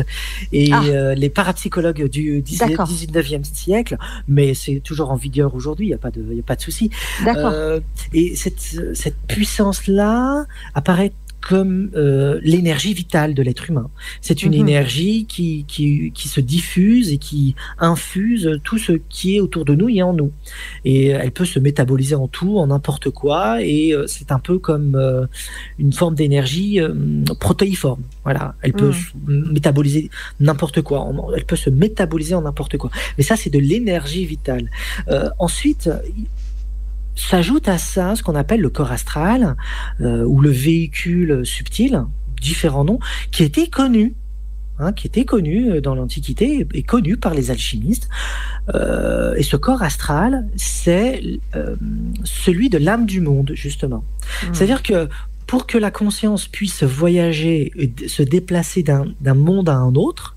et Ah. euh, les parapsychologues du 10 D'accord. 19e siècle, mais c'est toujours en vigueur aujourd'hui, il n'y a pas de, il y a pas de souci. Euh, et cette, cette puissance-là apparaît comme euh, l'énergie vitale de l'être humain. C'est une Mhm. énergie qui, qui, qui se diffuse et qui infuse tout ce qui est autour de nous et en nous. Et elle peut se métaboliser en tout, en n'importe quoi, et euh, c'est un peu comme euh, une forme d'énergie protéiforme. Voilà, elle peut Mhm. se métaboliser n'importe quoi. En- Elle peut se métaboliser en n'importe quoi. Mais ça, c'est de l'énergie vitale. Ensuite, s'ajoute à ça ce qu'on appelle le corps astral euh, ou le véhicule subtil, différents noms, qui était connu, hein, qui était connu euh, dans l'Antiquité et connu par les alchimistes. Euh, et ce corps astral, c'est euh, celui de l'âme du monde, justement. Mm. C'est-à-dire que pour que la conscience puisse voyager et se déplacer d'un d'un monde à un autre,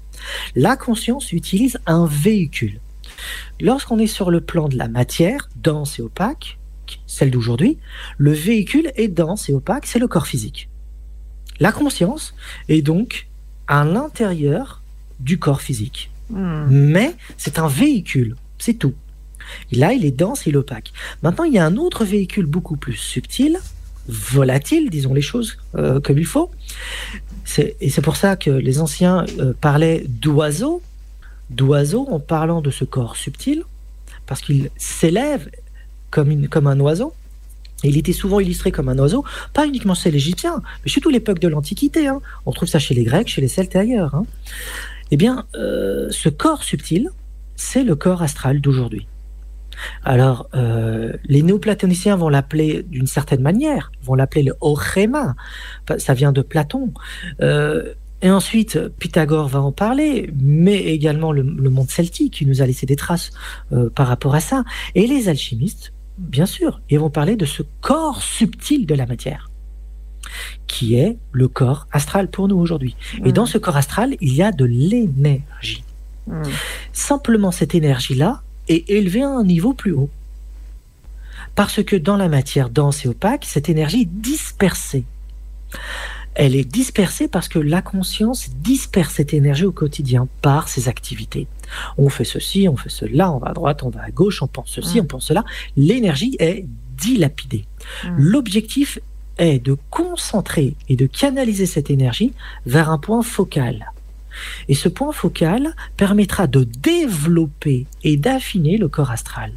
la conscience utilise un véhicule. Lorsqu'on est sur le plan de la matière, dense et opaque, celle d'aujourd'hui, le véhicule est dense et opaque, c'est le corps physique. La conscience est donc à l'intérieur du corps physique. Mm. Mais c'est un véhicule, c'est tout. Et là, il est dense et il est opaque. Maintenant, il y a un autre véhicule beaucoup plus subtil, volatile, disons les choses euh, comme il faut. Et c'est pour ça que les anciens euh, parlaient d'oiseau, d'oiseau en parlant de ce corps subtil, parce qu'il s'élève comme, un oiseau. Il était souvent illustré comme un oiseau, pas uniquement chez l'Égyptien, mais chez toute l'époque de l'Antiquité. hein. On trouve ça chez les Grecs, chez les Celtes et ailleurs. hein. Eh bien, euh, ce corps subtil, c'est le corps astral d'aujourd'hui. Alors, euh, les néoplatoniciens vont l'appeler d'une certaine manière, vont l'appeler le Orema, ça vient de Platon. Euh, et ensuite, Pythagore va en parler, mais également le, monde celtique qui nous a laissé des traces par rapport à ça. Et les alchimistes, bien sûr, ils vont parler de ce corps subtil de la matière, qui est le corps astral pour nous aujourd'hui. Et Mm. dans ce corps astral, il y a de l'énergie. Mm. Simplement, cette énergie-là est élevée à un niveau plus haut. Parce que dans la matière dense et opaque, cette énergie est dispersée. Elle est dispersée parce que la conscience disperse cette énergie au quotidien par ses activités. On fait ceci, on fait cela, on va à droite, on va à gauche, on pense ceci, on pense cela. L'énergie est dilapidée. L'objectif est de concentrer et de canaliser cette énergie vers un point focal. Et ce point focal permettra de développer et d'affiner le corps astral.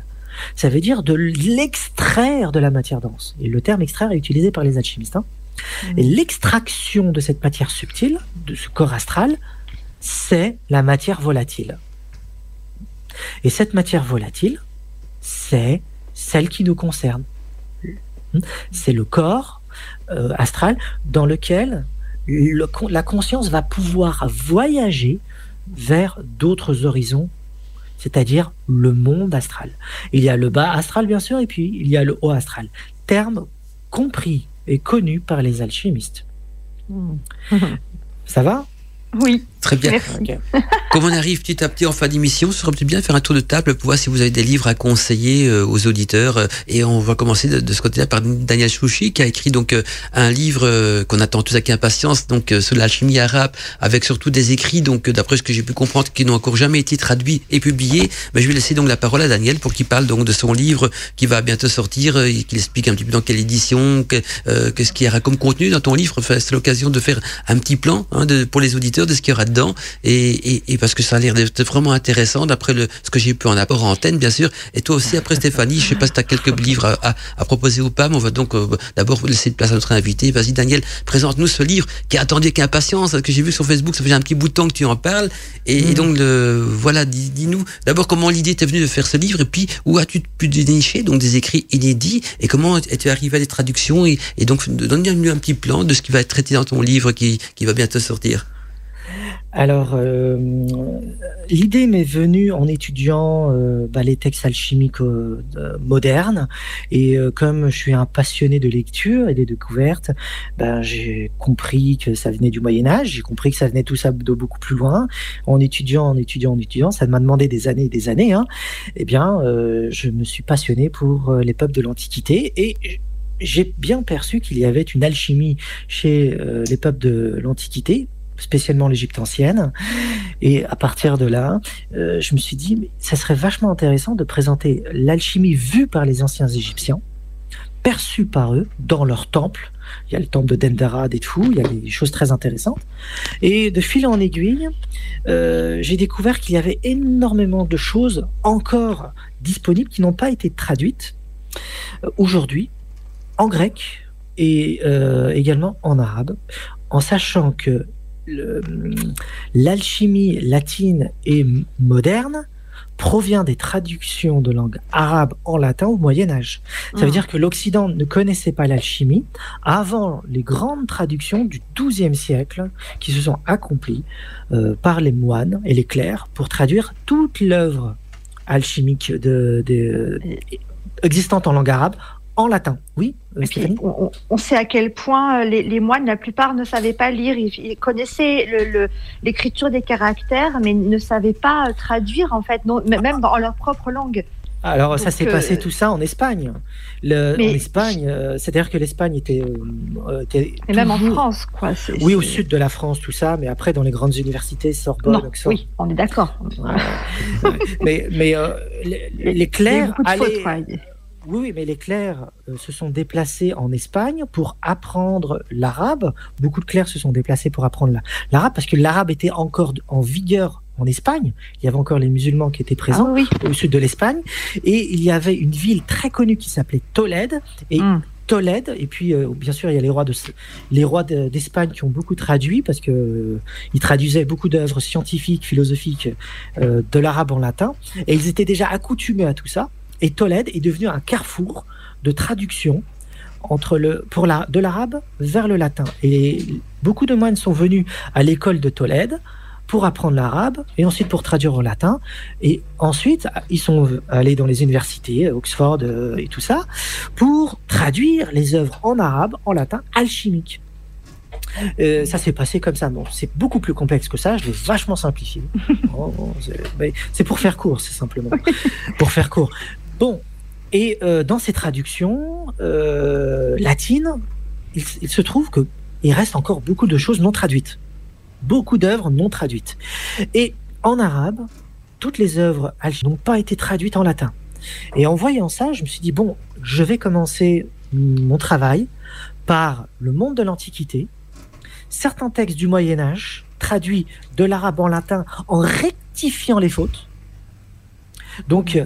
Ça veut dire de l'extraire de la matière dense. Et le terme extraire est utilisé par les alchimistes. hein. Et l'extraction de cette matière subtile, de ce corps astral, c'est la matière volatile. Et cette matière volatile, c'est celle qui nous concerne. C'est le corps euh, astral dans lequel le- la conscience va pouvoir voyager vers d'autres horizons, c'est-à-dire le monde astral. Il y a le bas astral, bien sûr, et puis il y a le haut astral. Terme compris et connu par les alchimistes. Mm. Ça va? Oui, Très bien. Comme on arrive petit à petit en fin d'émission, ce serait peut-être bien de faire un tour de table pour voir si vous avez des livres à conseiller euh, aux auditeurs. Et on va commencer de, de ce côté-là par Daniel Chouchi qui a écrit donc euh, un livre euh, qu'on attend tous avec impatience, donc sur l'alchimie arabe, avec surtout des écrits, donc d'après ce que j'ai pu comprendre, qui n'ont encore jamais été traduits et publiés. Mais je vais laisser donc la parole à Daniel pour qu'il parle donc de son livre qui va bientôt sortir et qu'il explique un petit peu dans quelle édition, que- qu'est-ce qu'il y aura comme contenu dans ton livre. Enfin, c'est l'occasion de faire un petit plan hein, de, pour les auditeurs de ce qu'il y aura et, et, et parce que ça a l'air d'être vraiment intéressant d'après ce que j'ai pu en apport en antenne, bien sûr. Et toi aussi, après Stéphanie, je sais pas si tu as quelques livres à, à, à proposer ou pas, mais on va donc euh, d'abord laisser de place à notre invité. Vas-y, Daniel, présente-nous ce livre qui a attendu avec impatience, que j'ai vu sur Facebook, ça fait un petit bout de temps que tu en parles. Et, et donc, le, voilà, dis- dis-nous d'abord comment l'idée t'est venue de faire ce livre et puis où as-tu pu dénicher donc des écrits inédits et comment es-tu arrivé à des traductions et, et donc donne-nous un petit plan de ce qui va être traité dans ton livre qui, qui va bientôt sortir. Alors, euh, l'idée m'est venue en étudiant euh, bah, les textes alchimiques euh, de- modernes. Et comme je suis un passionné de lecture et des découvertes, ben, j'ai compris que ça venait du Moyen Âge. J'ai compris que ça venait tout ça de beaucoup plus loin. En étudiant, en étudiant, en étudiant, ça m'a demandé des années et des années. Hein. Eh bien, je me suis passionné pour les peuples de l'Antiquité et j'ai bien perçu qu'il y avait une alchimie chez les peuples de l'Antiquité spécialement l'Égypte ancienne. Et à partir de là, euh, je me suis dit, ça serait vachement intéressant de présenter l'alchimie vue par les anciens Égyptiens, perçue par eux dans leur temple. Il y a le temple de Denderad et tout, il y a des choses très intéressantes. Et de fil en aiguille, euh, j'ai découvert qu'il y avait énormément de choses encore disponibles qui n'ont pas été traduites euh, aujourd'hui en grec et également en arabe, en sachant que l'alchimie latine et moderne provient des traductions de langue arabe en latin au Moyen Âge. Ça veut Mm. dire que l'Occident ne connaissait pas l'alchimie avant les grandes traductions du XIIe siècle qui se sont accomplies euh, par les moines et les clercs pour traduire toute l'œuvre alchimique de, de- existante en langue arabe en latin. Oui, euh, puis, on, sait à quel point euh, les, les moines, la plupart ne savaient pas lire. Ils, ils connaissaient l'écriture des caractères, mais ne savaient pas euh, traduire, en fait, non, même dans leur propre langue. Alors, ça s'est euh, passé tout ça en Espagne. Le, Mais- En Espagne, euh, c'est-à-dire que l'Espagne était, euh, euh, était Et même en France, quoi. Oui, au sud de la France, tout ça, mais après dans les grandes universités, Sorbonne, Non, Oxford. oui, on est d'accord. Mais mais euh, les, les Il y a eu clercs beaucoup de allaient- fautes, quoi. Oui, oui, mais les clercs euh, se sont déplacés en Espagne pour apprendre l'arabe. Beaucoup de clercs se sont déplacés pour apprendre la- l'arabe parce que l'arabe était encore en vigueur en Espagne. Il y avait encore les musulmans qui étaient Ah présents oui. au sud de l'Espagne. Et il y avait une ville très connue qui s'appelait Tolède. Et Mm. Tolède, et puis euh, bien sûr il y a les rois de les rois de- d'Espagne qui ont beaucoup traduit parce que euh, ils traduisaient beaucoup d'œuvres scientifiques, philosophiques de l'arabe en latin, et ils étaient déjà accoutumés à tout ça. Et Tolède est devenu un carrefour de traduction entre le pour la de l'arabe vers le latin. Et beaucoup de moines sont venus à l'école de Tolède pour apprendre l'arabe et ensuite pour traduire au latin. Et ensuite, ils sont allés dans les universités, Oxford euh, et tout ça, pour traduire les œuvres en arabe, en latin, alchimique. Euh, ça s'est passé comme ça. Bon, c'est beaucoup plus complexe que ça. Je l'ai vachement simplifié. [LAUGHS] Oh, c'est pour faire court, c'est simplement [LAUGHS] pour faire court. Bon, et euh, dans ces traductions euh, latines, il, se trouve que il reste encore beaucoup de choses non traduites, beaucoup d'œuvres non traduites. Et en arabe, toutes les œuvres n'ont pas été traduites en latin. Et en voyant ça, je me suis dit bon, je vais commencer mon travail par le monde de l'Antiquité, certains textes du Moyen Âge traduits de l'arabe en latin en rectifiant les fautes. Donc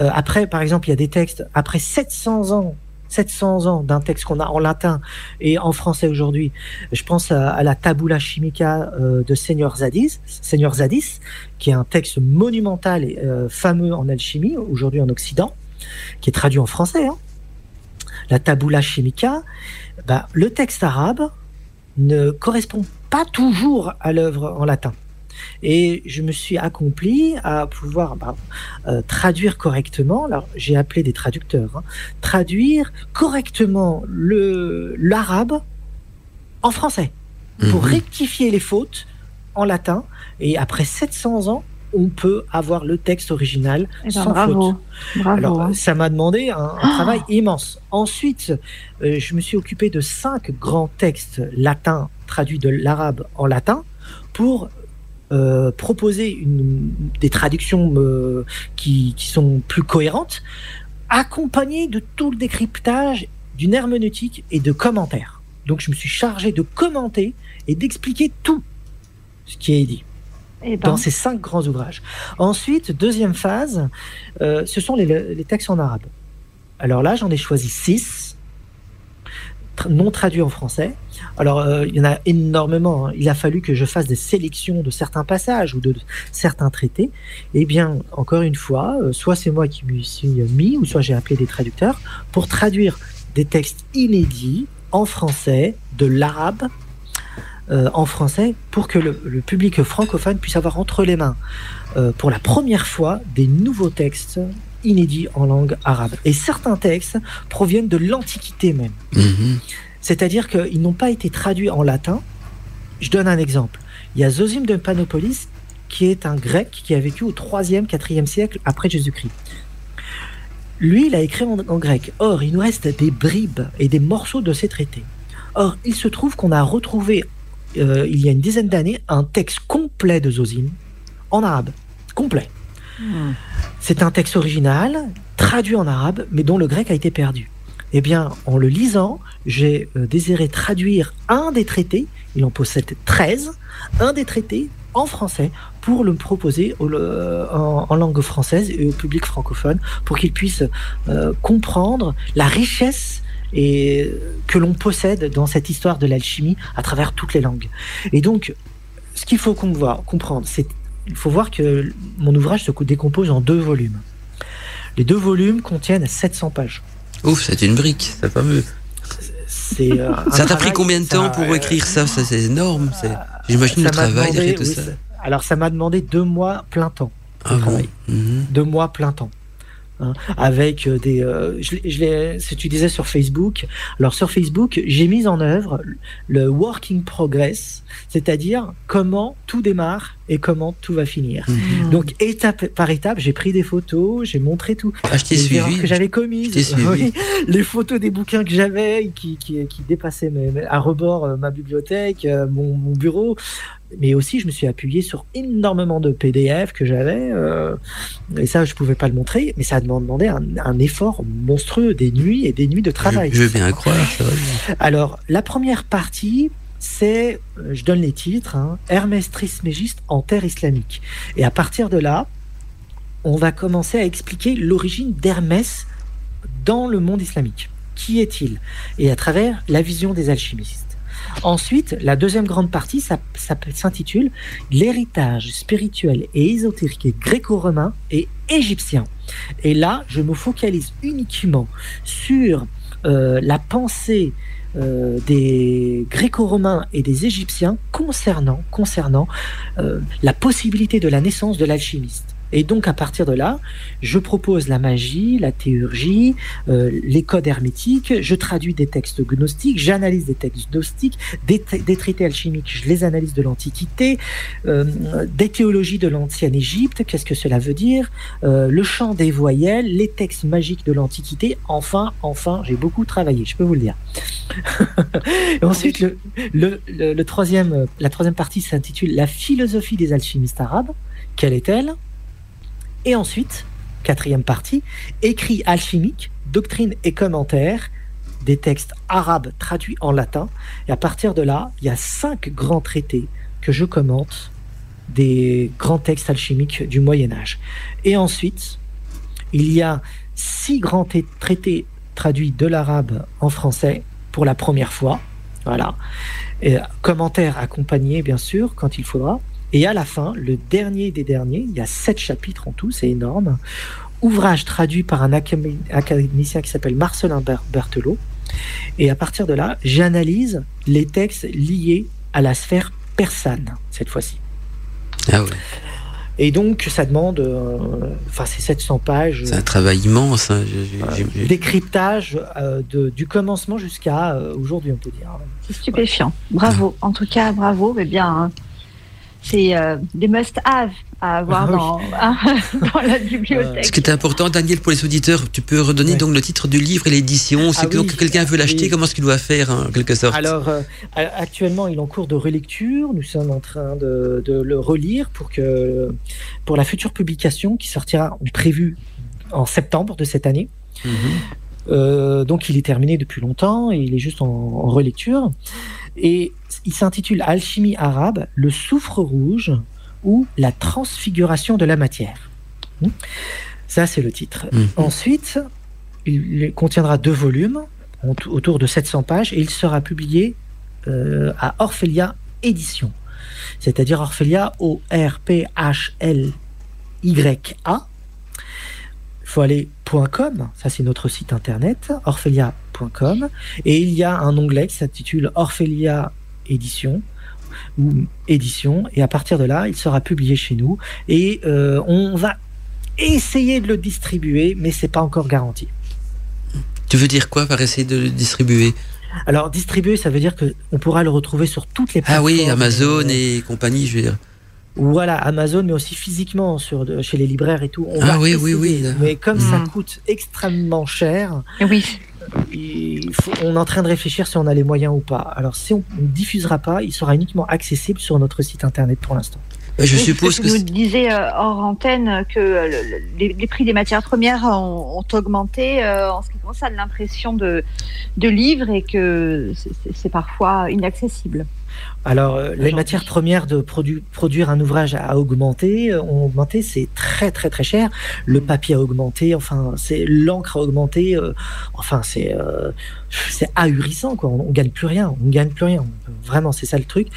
euh, après, par exemple, il y a des textes après 700 ans. 700 ans d'un texte qu'on a en latin et en français aujourd'hui. Je pense à, à la Tabula Chimica euh, de Seigneur Zadis, Seigneur Zadis, qui est un texte monumental et euh, fameux en alchimie aujourd'hui en Occident, qui est traduit en français. hein. La Tabula Chimica, bah, le texte arabe ne correspond pas toujours à l'œuvre en latin. Et je me suis accompli à pouvoir bah, euh, traduire correctement. Alors, j'ai appelé des traducteurs. hein, traduire correctement le l'arabe en français pour Mhm. rectifier les fautes en latin. Et après 700 ans, on peut avoir le texte original Eh ben, sans bravo. faute. Bravo. Alors, hein. ça m'a demandé un, un travail immense. Ensuite, euh, je me suis occupé de cinq grands textes latins traduits de l'arabe en latin pour euh, proposer une, des traductions euh, qui, qui sont plus cohérentes, accompagnées de tout le décryptage d'une herméneutique et de commentaires. Donc, je me suis chargé de commenter et d'expliquer tout ce qui est dit Eh ben, dans ces cinq grands ouvrages. Ensuite, deuxième phase, euh, ce sont les, les textes en arabe. Alors là, j'en ai choisi six, non traduits en français. Alors, euh, il y en a énormément. hein. Il a fallu que je fasse des sélections de certains passages ou de certains traités. Eh bien, encore une fois, euh, soit c'est moi qui m'y suis mis, ou soit j'ai appelé des traducteurs pour traduire des textes inédits en français, de l'arabe euh, en français, pour que le, public francophone puisse avoir entre les mains, pour la première fois, des nouveaux textes inédits en langue arabe. Et certains textes proviennent de l'Antiquité même. Mhm. C'est-à-dire qu'ils n'ont pas été traduits en latin. Je donne un exemple. Il y a Zosime de Panopolis, qui est un grec qui a vécu au 3e, 4e siècle après Jésus-Christ. Lui, il a écrit en, en grec. Or, il nous reste des bribes et des morceaux de ces traités. Or, il se trouve qu'on a retrouvé, euh, il y a une dizaine d'années, un texte complet de Zosime en arabe. Complet. C'est un texte original, traduit en arabe, mais dont le grec a été perdu. Eh bien, en le lisant, j'ai euh, désiré traduire un des traités, il en possède 13, un des traités en français pour le proposer en langue française et au public francophone pour qu'il puisse euh, comprendre la richesse et que l'on possède dans cette histoire de l'alchimie à travers toutes les langues. Et donc, ce qu'il faut qu'on voit, comprendre, c'est il faut voir que mon ouvrage se décompose en deux volumes. Les deux volumes contiennent 700 pages. Ouf, c'est une brique, c'est fameux. C'est euh, [LAUGHS] Ça t'a pris combien de ça- temps pour euh, écrire ça Ça, c'est énorme. c'est- J'imagine le travail demandé- derrière tout oui, ça. Alors, ça m'a demandé deux mois plein temps. Ah bon. Mhm. Deux mois plein temps. Hein, avec euh, des. euh, je, l'ai- je l'ai- ce que tu disais sur Facebook. Alors, sur Facebook, j'ai mis en œuvre le working progress, c'est-à-dire comment tout démarre et comment tout va finir. Mhm. Donc, étape par étape, j'ai pris des photos, j'ai montré tout. Ah, je t'ai les erreurs suivi. que j'avais commises. Oui, [LAUGHS] les photos des bouquins que j'avais qui, qui, qui dépassaient mes- mes- à rebord euh, ma bibliothèque, euh, mon, mon bureau. Mais aussi, je me suis appuyé sur énormément de PDF que j'avais. euh, et ça, je pouvais pas le montrer, mais ça m'a demandé un, un effort monstrueux, des nuits et des nuits de travail. Je, je bien croire. Alors, la première partie, c'est, je donne les titres, hein, Hermès Trismégiste en terre islamique. Et à partir de là, on va commencer à expliquer l'origine d'Hermès dans le monde islamique. qui est-il? Et à travers la vision des alchimistes. Ensuite, la deuxième grande partie, s'intitule L'héritage spirituel et ésotérique gréco-romain et égyptien. Et là, je me focalise uniquement sur euh, la pensée euh, des gréco-romains et des égyptiens concernant, concernant euh, la possibilité de la naissance de l'alchimiste. Et donc à partir de là, je propose la magie, la théurgie, euh, les codes hermétiques, je traduis des textes gnostiques, j'analyse des textes gnostiques, des, tra- des traités alchimiques, je les analyse de l'Antiquité, euh, des théologies de l'ancienne Égypte, qu'est-ce que cela veut dire, euh, le chant des voyelles, les textes magiques de l'Antiquité, enfin, enfin, j'ai beaucoup travaillé, je peux vous le dire. [LAUGHS] Ensuite, la troisième partie s'intitule La philosophie des alchimistes arabes. Quelle est-elle? Et ensuite, quatrième partie, écrit alchimique, doctrine et commentaires des textes arabes traduits en latin. Et à partir de là, il y a cinq grands traités que je commente des grands textes alchimiques du Moyen Âge. Et ensuite, il y a six grands tra- traités traduits de l'arabe en français pour la première fois. Voilà. Et, commentaires accompagnés, bien sûr, quand il faudra. Et à la fin, le dernier des derniers, il y a sept chapitres en tout, c'est énorme. Ouvrage traduit par un académi- académicien qui s'appelle Marcelin Ber- Berthelot. Et à partir de là, j'analyse les textes liés à la sphère persane, cette fois-ci. Ah ouais. Et donc, ça demande, euh, enfin, c'est 700 pages. C'est un travail immense. hein. Je- décryptage euh, de- du commencement jusqu'à euh, aujourd'hui, on peut dire. C'est stupéfiant. Bravo. En tout cas, bravo. Eh bien, hein, c'est euh, des must-have à avoir Ah oui. dans, [LAUGHS] dans la bibliothèque. Ce qui est important, Daniel, pour les auditeurs, tu peux redonner donc le titre du livre et l'édition. Si Ah oui. quelqu'un veut l'acheter, Oui. comment est-ce qu'il doit faire, hein, en quelque sorte? Alors, euh, actuellement, il est en cours de relecture. Nous sommes en train de, de le relire pour, que, pour la future publication qui sortira prévue en septembre de cette année. Mhm. Euh, donc il est terminé depuis longtemps et il est juste en, en relecture. Et il s'intitule Alchimie arabe, le soufre rouge ou la transfiguration de la matière. Hmm. Ça, c'est le titre. Mhm. Ensuite, il contiendra deux volumes autour de 700 pages et il sera publié euh, à Orphelia Édition. C'est-à-dire Orphelia, O-R-P-H-L-Y-A. Il faut aller .com, ça c'est notre site internet, orphelia.com, et il y a un onglet qui s'intitule Orphelia Édition ou édition, et à partir de là, il sera publié chez nous, et euh, on va essayer de le distribuer, mais c'est pas encore garanti. Tu veux dire quoi par essayer de le distribuer? Alors distribuer, ça veut dire que on pourra le retrouver sur toutes les Ah plateformes. oui, Amazon euh, et compagnie, je veux dire. Voilà, Amazon, mais aussi physiquement sur chez les libraires et tout. On Ah va oui, oui, essayer, oui. Mais comme ça Mhm. coûte extrêmement cher, Oui. Il faut- on est en train de réfléchir si on a les moyens ou pas. Alors si on ne diffusera pas, il sera uniquement accessible sur notre site internet pour l'instant. Euh, Je Oui, suppose que. tu c'est- nous disais euh, hors antenne que euh, le- le- les, les prix des matières premières ont, ont augmenté euh, en ce qui concerne l'impression de, de livres et que c'est parfois inaccessible. Alors euh, les matières premières de produ- produire un ouvrage a augmenté, euh, ont augmenté, c'est très très très cher. Le papier a augmenté, enfin c'est l'encre a augmenté, euh, enfin c'est euh, c'est ahurissant quoi. On, on gagne plus rien, on gagne plus rien. Vraiment c'est ça le truc.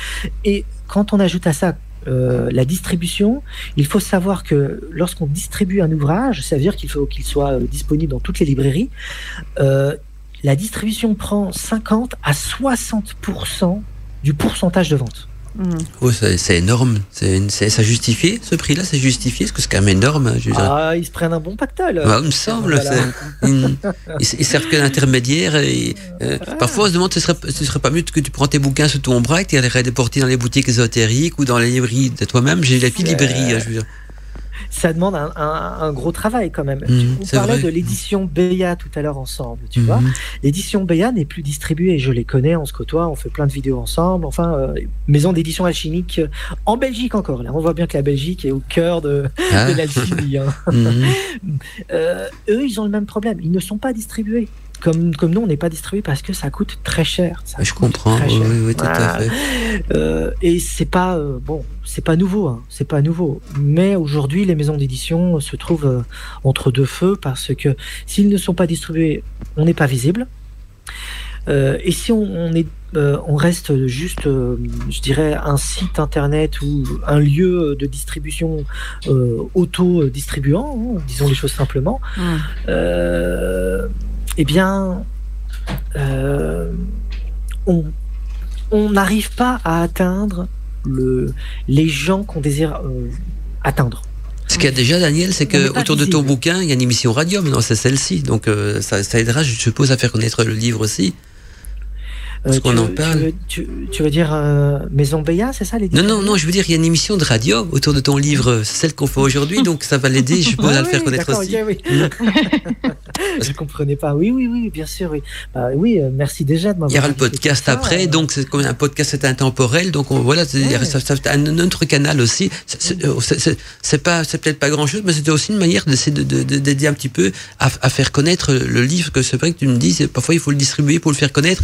Et quand on ajoute à ça euh, la distribution, il faut savoir que lorsqu'on distribue un ouvrage, ça veut dire qu'il faut qu'il soit disponible dans toutes les librairies. La distribution prend 50 à 60% du pourcentage de vente. Oh, c'est énorme. C'est une- ça justifié ce prix-là C'est justifié Parce que c'est quand même énorme. hein, je. Ah, ils se prennent un bon pactole. Ouais, il me semble. Voilà. Ils, ils- servent que d'intermédiaire. Euh, Parfois, on se demande ce serait, ce serait pas mieux que tu prends tes bouquins sous ton bras et que tu les porter dans les boutiques ésotériques ou dans les librairies de toi-même. J'ai la petite librairie. hein, je veux dire. Ça demande un, un- un gros travail quand même. Mhm, On c'est parlait vrai. de l'édition Béa tout à l'heure ensemble, tu Mhm. vois. L'édition Béa n'est plus distribuée. Je les connais, on se côtoie, on fait plein de vidéos ensemble. Enfin, euh, maison d'édition alchimique euh, en Belgique encore. Là, on voit bien que la Belgique est au cœur de, Ah. de l'alchimie. hein. Mhm. [LAUGHS] Euh, eux, ils ont le même problème. Ils ne sont pas distribués. Comme, comme nous, on n'est pas distribué parce que ça coûte très cher. Ça Je coûte comprends. très Oui, cher. oui, oui, tout à Voilà. fait. Euh, et c'est pas euh, bon, c'est pas nouveau, hein, c'est pas nouveau. Mais aujourd'hui, les maisons d'édition se trouvent euh, entre deux feux parce que s'ils ne sont pas distribués, on n'est pas visible. Euh, et si on, on est, euh, on reste juste, euh, je dirais, un site internet ou un lieu de distribution euh, auto-distribuant, hein, disons les choses simplement, Mm. Eh bien, euh, on n'arrive pas à atteindre le, les gens qu'on désire euh, atteindre. Ce qu'il y a déjà, Daniel, c'est que autour de ton bouquin, il y a une émission radio, maintenant c'est celle-ci. Donc euh, ça, ça aidera, je suppose, à faire connaître le livre aussi. Est-ce qu'on tu, en veux- parle tu, veux- tu- tu veux dire euh, Maison Béat, c'est ça Non, l'édition non, non, je veux dire, il y a une émission de radio autour de ton livre, celle qu'on fait aujourd'hui, [LAUGHS] donc ça va l'aider, je suppose, Ah à le faire oui, connaître aussi. oui. [LAUGHS] je comprenais pas. Oui, oui, oui, bien sûr, oui. Bah, oui, euh, merci déjà de m'avoir. Il y aura le podcast ça, après, euh, donc c'est comme un podcast c'est intemporel, donc on, voilà, c'est Ouais. ça, un autre canal aussi. C'est- pas, peut-être pas grand chose, mais c'était aussi une manière d'essayer de- de- de- d'aider un petit peu à, à faire connaître le livre. Que c'est vrai que tu me dis, parfois il faut le distribuer pour le faire connaître,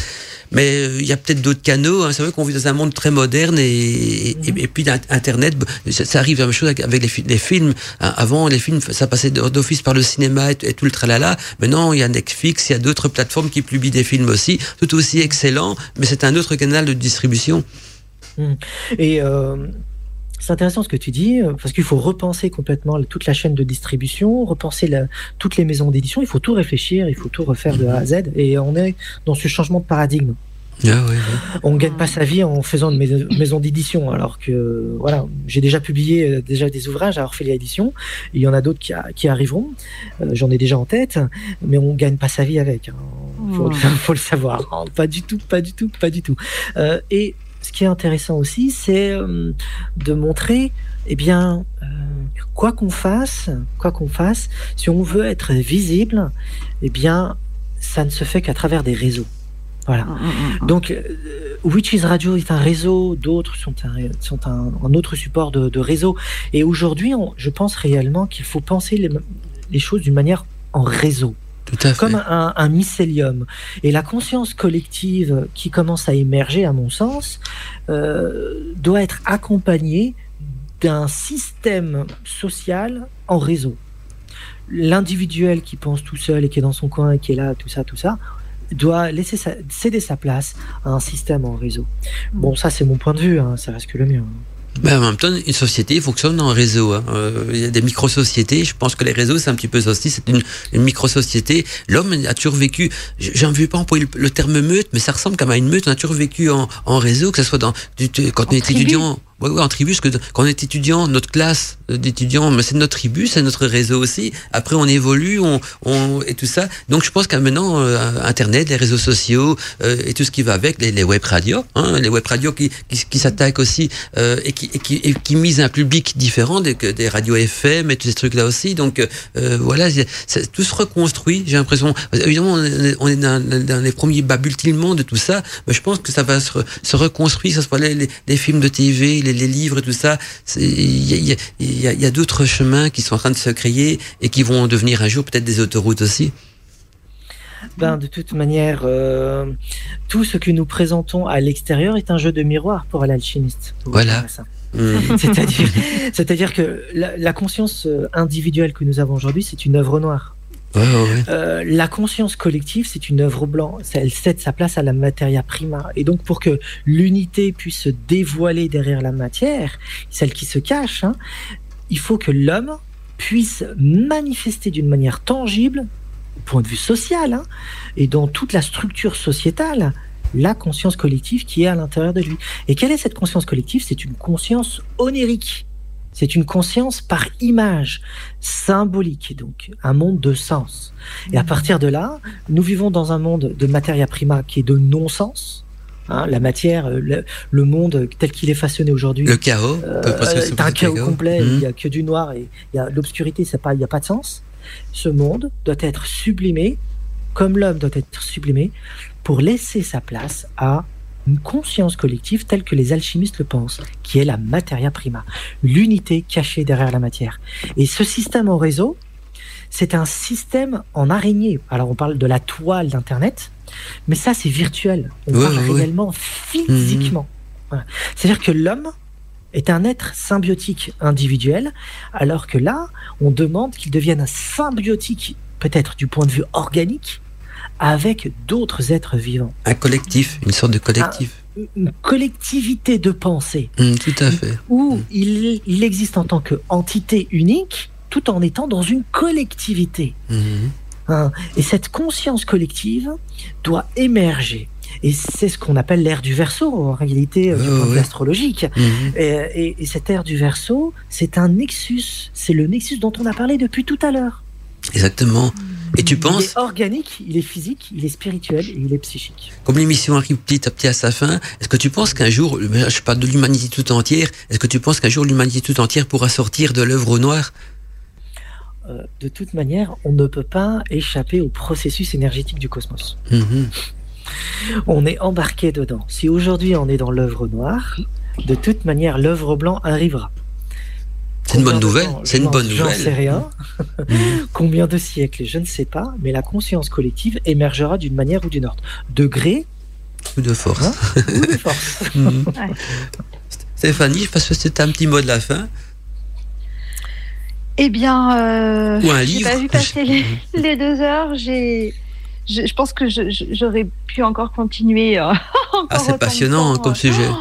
mais euh, il y a peut-être d'autres canaux. hein. C'est vrai qu'on vit dans un monde très moderne et, et, et puis Internet, ça, ça arrive la même chose avec, les, fi- les films. hein. Avant, les films, ça passait d'office par le cinéma et, et tout le tralala. Maintenant, il y a Netflix, il y a d'autres plateformes qui publient des films aussi, tout aussi excellents, mais c'est un autre canal de distribution. Et euh, c'est intéressant ce que tu dis, euh, parce qu'il faut repenser complètement toute la chaîne de distribution, repenser la- toutes les maisons d'édition. Il faut tout réfléchir, il faut tout refaire de A à Z. Et on est dans ce changement de paradigme. Ah ouais, ouais. On ne gagne pas sa vie en faisant une maison, maison d'édition, alors que voilà, j'ai déjà publié euh, déjà des ouvrages à Orphelia Édition. Il y en a d'autres qui, qui arriveront. Euh, J'en ai déjà en tête, mais on gagne pas sa vie avec. Il faut, Mmh. [LAUGHS] faut le savoir. Pas du tout, pas du tout, pas du tout. Euh, et ce qui est intéressant aussi, c'est euh, de montrer, eh bien, euh, quoi qu'on fasse, quoi qu'on fasse, si on veut être visible, eh bien, ça ne se fait qu'à travers des réseaux. Voilà. Mm, Donc, euh, Witches Radio est un réseau, d'autres sont un, sont un, un autre support de, de réseau. Et aujourd'hui, je pense réellement qu'il faut penser les, les choses d'une manière en réseau, Tout à fait. comme un, un mycélium. Et la conscience collective qui commence à émerger, à mon sens, euh, doit être accompagnée d'un système social en réseau. L'individuel qui pense tout seul et qui est dans son coin et qui est là, tout ça, tout ça, doit laisser sa- céder sa place à un système en réseau. Bon, ça c'est mon point de vue, hein, ça reste que le mien. Ben, en même temps, une société fonctionne en réseau. hein. Euh, Il y a des micro-sociétés. Je pense que les réseaux, c'est un petit peu ça aussi. C'est une, une micro-société. L'homme a toujours vécu, j'en veux pas employer le, le terme meute, mais ça ressemble quand même à une meute. On a toujours vécu en, en réseau, que ce soit dans, du- quand on est tribu. étudiant. Ouais, ouais, en tribu, parce que quand on est étudiant, notre classe d'étudiants, mais c'est notre tribu, c'est notre réseau aussi. Après, on évolue, on, on et tout ça. Donc, je pense qu'à maintenant, euh, Internet, les réseaux sociaux euh, et tout ce qui va avec, les, les web radios, hein, les web radios qui, qui, qui s'attaquent aussi euh, et, qui, et, qui, et qui misent un public différent des, des radios FM et tous ces trucs-là aussi. Donc, euh, voilà, tout se reconstruit. J'ai l'impression, évidemment, on est, dans, dans les premiers babultilements de tout ça, mais je pense que ça va se, se reconstruire, ce soit les, les, les films de TV, les, les livres et tout ça. Il y a, y y d'autres chemins qui sont en train de se créer et qui vont devenir un jour peut-être des autoroutes aussi. Ben, de toute manière, euh, tout ce que nous présentons à l'extérieur est un jeu de miroir pour l'alchimiste. Voilà. [LAUGHS] C'est-à-dire, c'est-à-dire que la, la conscience euh, individuelle que nous avons aujourd'hui, c'est une œuvre noire. Euh, la conscience collective, c'est une œuvre blanche. Elle cède sa place à la materia prima. Et donc, pour que l'unité puisse se dévoiler derrière la matière, celle qui se cache, hein, il faut que l'homme puisse manifester d'une manière tangible, au point de vue social, hein, et dans toute la structure sociétale, la conscience collective qui est à l'intérieur de lui. Et quelle est cette conscience collective? C'est une conscience onérique. C'est une conscience par image, symbolique, donc un monde de sens. Et à partir de là, nous vivons dans un monde de materia prima qui est de non-sens. Hein, la matière, euh, le, le monde tel qu'il est façonné aujourd'hui, Le chaos. euh, peut presque est un chaos complet. Hum. Il n'y a que du noir et il y a l'obscurité. C'est il n'y a pas de sens. Ce monde doit être sublimé, comme l'homme doit être sublimé, pour laisser sa place à une conscience collective telle que les alchimistes le pensent, qui est la materia prima, l'unité cachée derrière la matière. Et ce système en réseau, c'est un système en araignée. Alors on parle de la toile d'Internet, mais ça c'est virtuel. On Ouais, parle ouais, réellement physiquement. Voilà. C'est-à-dire que l'homme est un être symbiotique individuel, alors que là, on demande qu'il devienne symbiotique, peut-être du point de vue organique, avec d'autres êtres vivants. Un collectif, une sorte de collectif. Une collectivité de pensée. Mmh, tout à fait. Où Mm. il, il existe en tant qu'entité unique, tout en étant dans une collectivité. Mhm. Hein. Et cette conscience collective doit émerger. Et c'est ce qu'on appelle l'ère du verso, en réalité, euh, du Ouais, point de vue ouais. astrologique. Et, et- et cette ère du verso, c'est un nexus. C'est le nexus dont on a parlé depuis tout à l'heure. Exactement. Et tu Il penses, est organique, il est physique, il est spirituel et il est psychique. comme l'émission arrive petit à petit à sa fin, est-ce que tu penses qu'un jour, je parle de l'humanité tout entière, est-ce que tu penses qu'un jour l'humanité tout entière pourra sortir de l'œuvre au noir Euh, de toute manière, on ne peut pas échapper au processus énergétique du cosmos. Mhm. On est embarqué dedans. Si aujourd'hui on est dans l'œuvre noire, de toute manière, l'œuvre blanc arrivera. C'est une bonne nouvelle. C'est une J'en- bonne J'en sais nouvelle. rien. [LAUGHS] [LAUGHS] Combien de siècles Je ne sais pas. Mais la conscience collective émergera d'une manière ou d'une autre. De gré Coup de force. Hein ou de [LAUGHS] force. Mhm. Ouais. Stéphanie, je passe c'était un petit mot de la fin. Eh bien, euh, Ou un j'ai livre. pas vu passer les, les deux heures. J'ai, je, je pense que j'aurais pu encore continuer. euh, encore Ah, c'est de passionnant temps. comme sujet. Oh,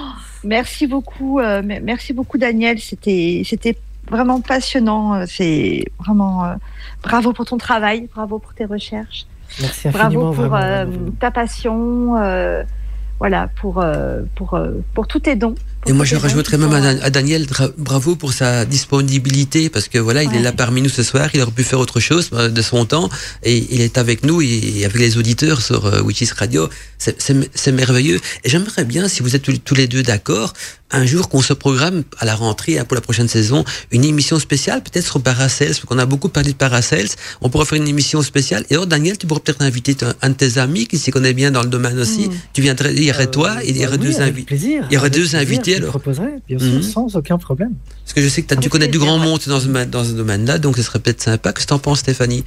merci beaucoup, euh, me- merci beaucoup Daniel. C'était, c'était vraiment passionnant. euh, C'est vraiment euh, bravo pour ton travail, bravo pour tes recherches, Merci infiniment. bravo pour vraiment, euh, bravo. ta passion. euh, voilà pour euh, pour euh, pour tous tes dons. Et moi, je rajouterais même à, Daniel, bravo pour sa disponibilité, parce que voilà, il est là parmi nous ce soir, il aurait pu faire autre chose euh, de son temps, et il est avec nous et, avec les auditeurs sur euh, Witches Radio. C'est- merveilleux. Et j'aimerais bien, si vous êtes tous, les deux d'accord, un jour qu'on se programme à la rentrée hein, pour la prochaine saison, une émission spéciale, peut-être sur Paracels, parce qu'on a beaucoup parlé de Paracels. On pourrait faire une émission spéciale. Et alors, Daniel, tu pourrais peut-être inviter un, de tes amis qui s'y connaît bien dans le domaine aussi. Mm. Tu viendrais, il y aurait Euh, toi il y bah aurait oui, deux plaisir. Il y aurait deux invités, je alors. proposerai, bien sûr, Mhm. sans aucun problème. Parce que je sais que tu Avec connais du plaisir, grand ouais. monde dans ce, domaine- dans ce domaine-là, donc ce serait peut-être sympa. Qu'est-ce que t'en penses, Stéphanie?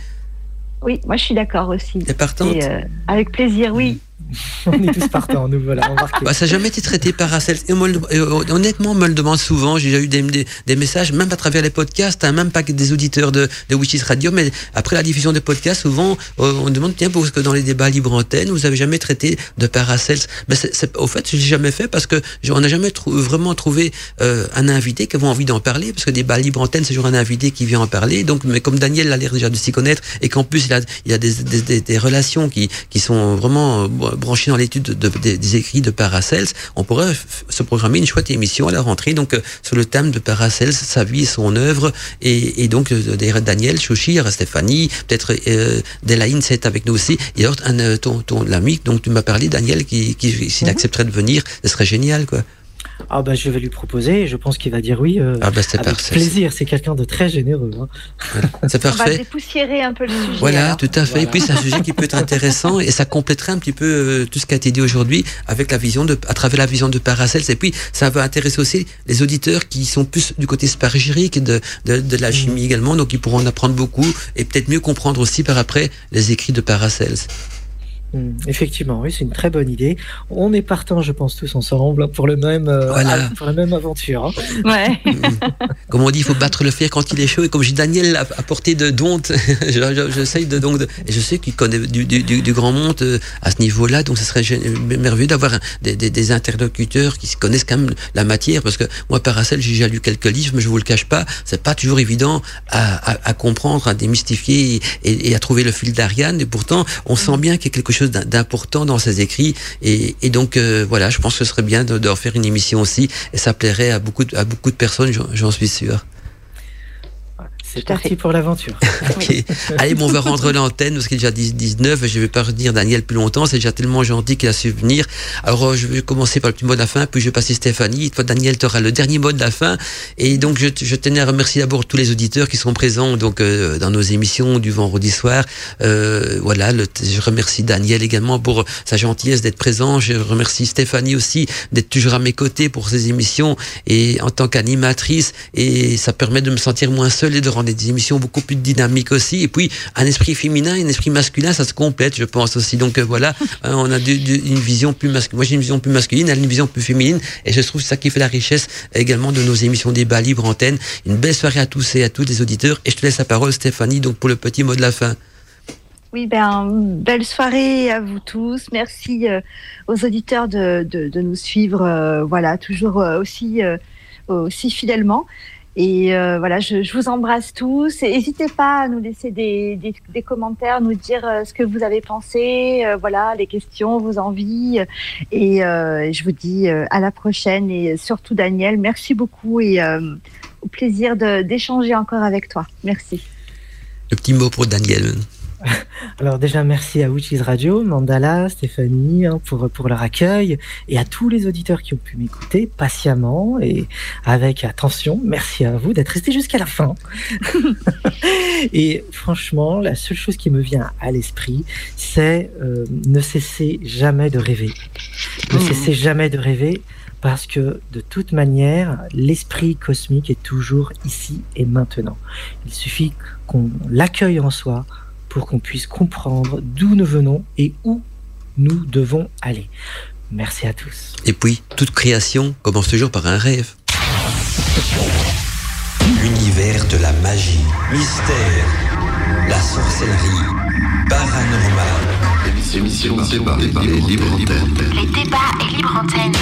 Oui, moi je suis d'accord aussi. T'es partante? Et, euh, avec plaisir, oui. [LAUGHS] On est tous partants, nous voilà embarqués. bah, Ça n'a jamais été traité par Racel. Euh, honnêtement, on me le demande souvent. J'ai déjà eu des, des, des messages, même à travers les podcasts, hein, même pas que des auditeurs de, de Witches Radio, mais après la diffusion des podcasts, souvent, euh, on demande, tiens, parce que dans les débats libre antenne, vous avez jamais traité de Paracels. Mais c'est, au fait, je l'ai jamais fait parce que on n'a jamais trou- vraiment trouvé euh, un invité qui avait envie d'en parler, parce que des débats libre antenne, c'est toujours un invité qui vient en parler. Donc, mais comme Daniel a l'air déjà de s'y connaître et qu'en plus il a, il a des, des, des, des relations qui, qui sont vraiment euh, branchées dans l'étude de, de- des, écrits de Paracels, on pourrait se programmer une chouette émission à la rentrée, donc euh, sur le thème de Paracels, sa vie, son œuvre, et, et donc euh, derrière Daniel, Chouchi, il y aura Stéphanie, peut-être euh, Delaine, c'est avec nous aussi, et alors un, euh, ton, ton l'ami dont tu m'as parlé, Daniel, qui, qui s'il Mhm. accepterait de venir, ce serait génial, quoi. Ah bah je vais lui proposer et je pense qu'il va dire oui. euh, Ah bah c'est avec parfait. plaisir, c'est quelqu'un de très généreux. hein. C'est On va parfait. dépoussiérer un peu le sujet. Voilà, alors. tout à fait. Et puis c'est un sujet qui peut être intéressant et ça compléterait un petit peu euh, tout ce qui a été dit aujourd'hui avec la vision de, à travers la vision de Paracels. Et puis ça va intéresser aussi les auditeurs qui sont plus du côté spargérique de, de, de la chimie également, donc ils pourront en apprendre beaucoup et peut-être mieux comprendre aussi par après les écrits de Paracels. Hmm, Effectivement, oui, c'est une très bonne idée. On est partants, je pense, tous ensemble pour le même, euh, Voilà. pour la même aventure. hein. Ouais. [LAUGHS] comme on dit, il faut battre le fer quand il est chaud. Et comme j'ai Daniel de [LAUGHS] je- je- j'essaye de donc, de- et je sais qu'il connaît du, du, du, du grand monde euh, à ce niveau-là. Donc, ce serait merveilleux d'avoir des, des, des interlocuteurs qui se connaissent quand même la matière. Parce que moi, Paracel, j'ai déjà lu quelques livres, mais je vous le cache pas, c'est pas toujours évident à, à, à comprendre, à démystifier et, et à trouver le fil d'Ariane. Et pourtant, on sent bien qu'il y a quelque chose d'im- d'important dans ses écrits. Et, donc, euh, voilà, je pense que ce serait bien de, de refaire une émission aussi. Et ça plairait à beaucoup, de- à beaucoup de personnes, j'en suis sûr. C'est parti pour l'aventure. [LAUGHS] Ok. Allez, bon, on va rendre l'antenne parce qu'il est déjà 10, 19 et je vais pas redire Daniel plus longtemps. C'est déjà tellement gentil qu'il a su venir. Alors, je vais commencer par le petit mot de la fin, puis je vais passer Stéphanie. Toi, Daniel, tu auras le dernier mot de la fin. Et donc, je, je tenais à remercier d'abord tous les auditeurs qui sont présents donc euh, dans nos émissions du vendredi soir. Euh, voilà, le- je remercie Daniel également pour sa gentillesse d'être présent. Je remercie Stéphanie aussi d'être toujours à mes côtés pour ces émissions et en tant qu'animatrice. Et ça permet de me sentir moins seul et de rendre des émissions beaucoup plus dynamiques aussi. Et puis, un esprit féminin, un esprit masculin, ça se complète, je pense aussi. Donc euh, voilà, [LAUGHS] hein, on a du- du- une vision plus masculine. Moi, j'ai une vision plus masculine, elle a une vision plus féminine. Et je trouve ça qui fait la richesse également de nos émissions débat libre antenne. Une belle soirée à tous et à tous les auditeurs. Et je te laisse la parole, Stéphanie, donc pour le petit mot de la fin. Oui, ben, belle soirée à vous tous. Merci euh, aux auditeurs de, de, de nous suivre, euh, voilà, toujours euh, aussi, euh, aussi fidèlement. Et euh, voilà, je, vous embrasse tous. N'hésitez pas à nous laisser des, commentaires, nous dire euh, ce que vous avez pensé, euh, voilà, les questions, vos envies. Et je vous dis à la prochaine. Et surtout, Daniel, merci beaucoup et au plaisir d'échanger encore avec toi. Merci. Le petit mot pour Daniel. [LAUGHS] Alors déjà, merci à Witches Radio, Mandala, Stéphanie hein, pour, pour leur accueil et à tous les auditeurs qui ont pu m'écouter patiemment et avec attention. Merci à vous d'être restés jusqu'à la fin. [LAUGHS] [LAUGHS] et franchement, la seule chose qui me vient à l'esprit, c'est euh, ne cessez jamais de rêver. Ne cessez jamais de rêver parce que de toute manière, l'esprit cosmique est toujours ici et maintenant. Il suffit qu'on l'accueille en soi pour qu'on puisse comprendre d'où nous venons et où nous devons aller. Merci à tous. Et puis, toute création commence toujours par un rêve. L'univers de la magie, mystère, la sorcellerie, paranormal. Émission débat et libre antenne. Les débats et libre antenne.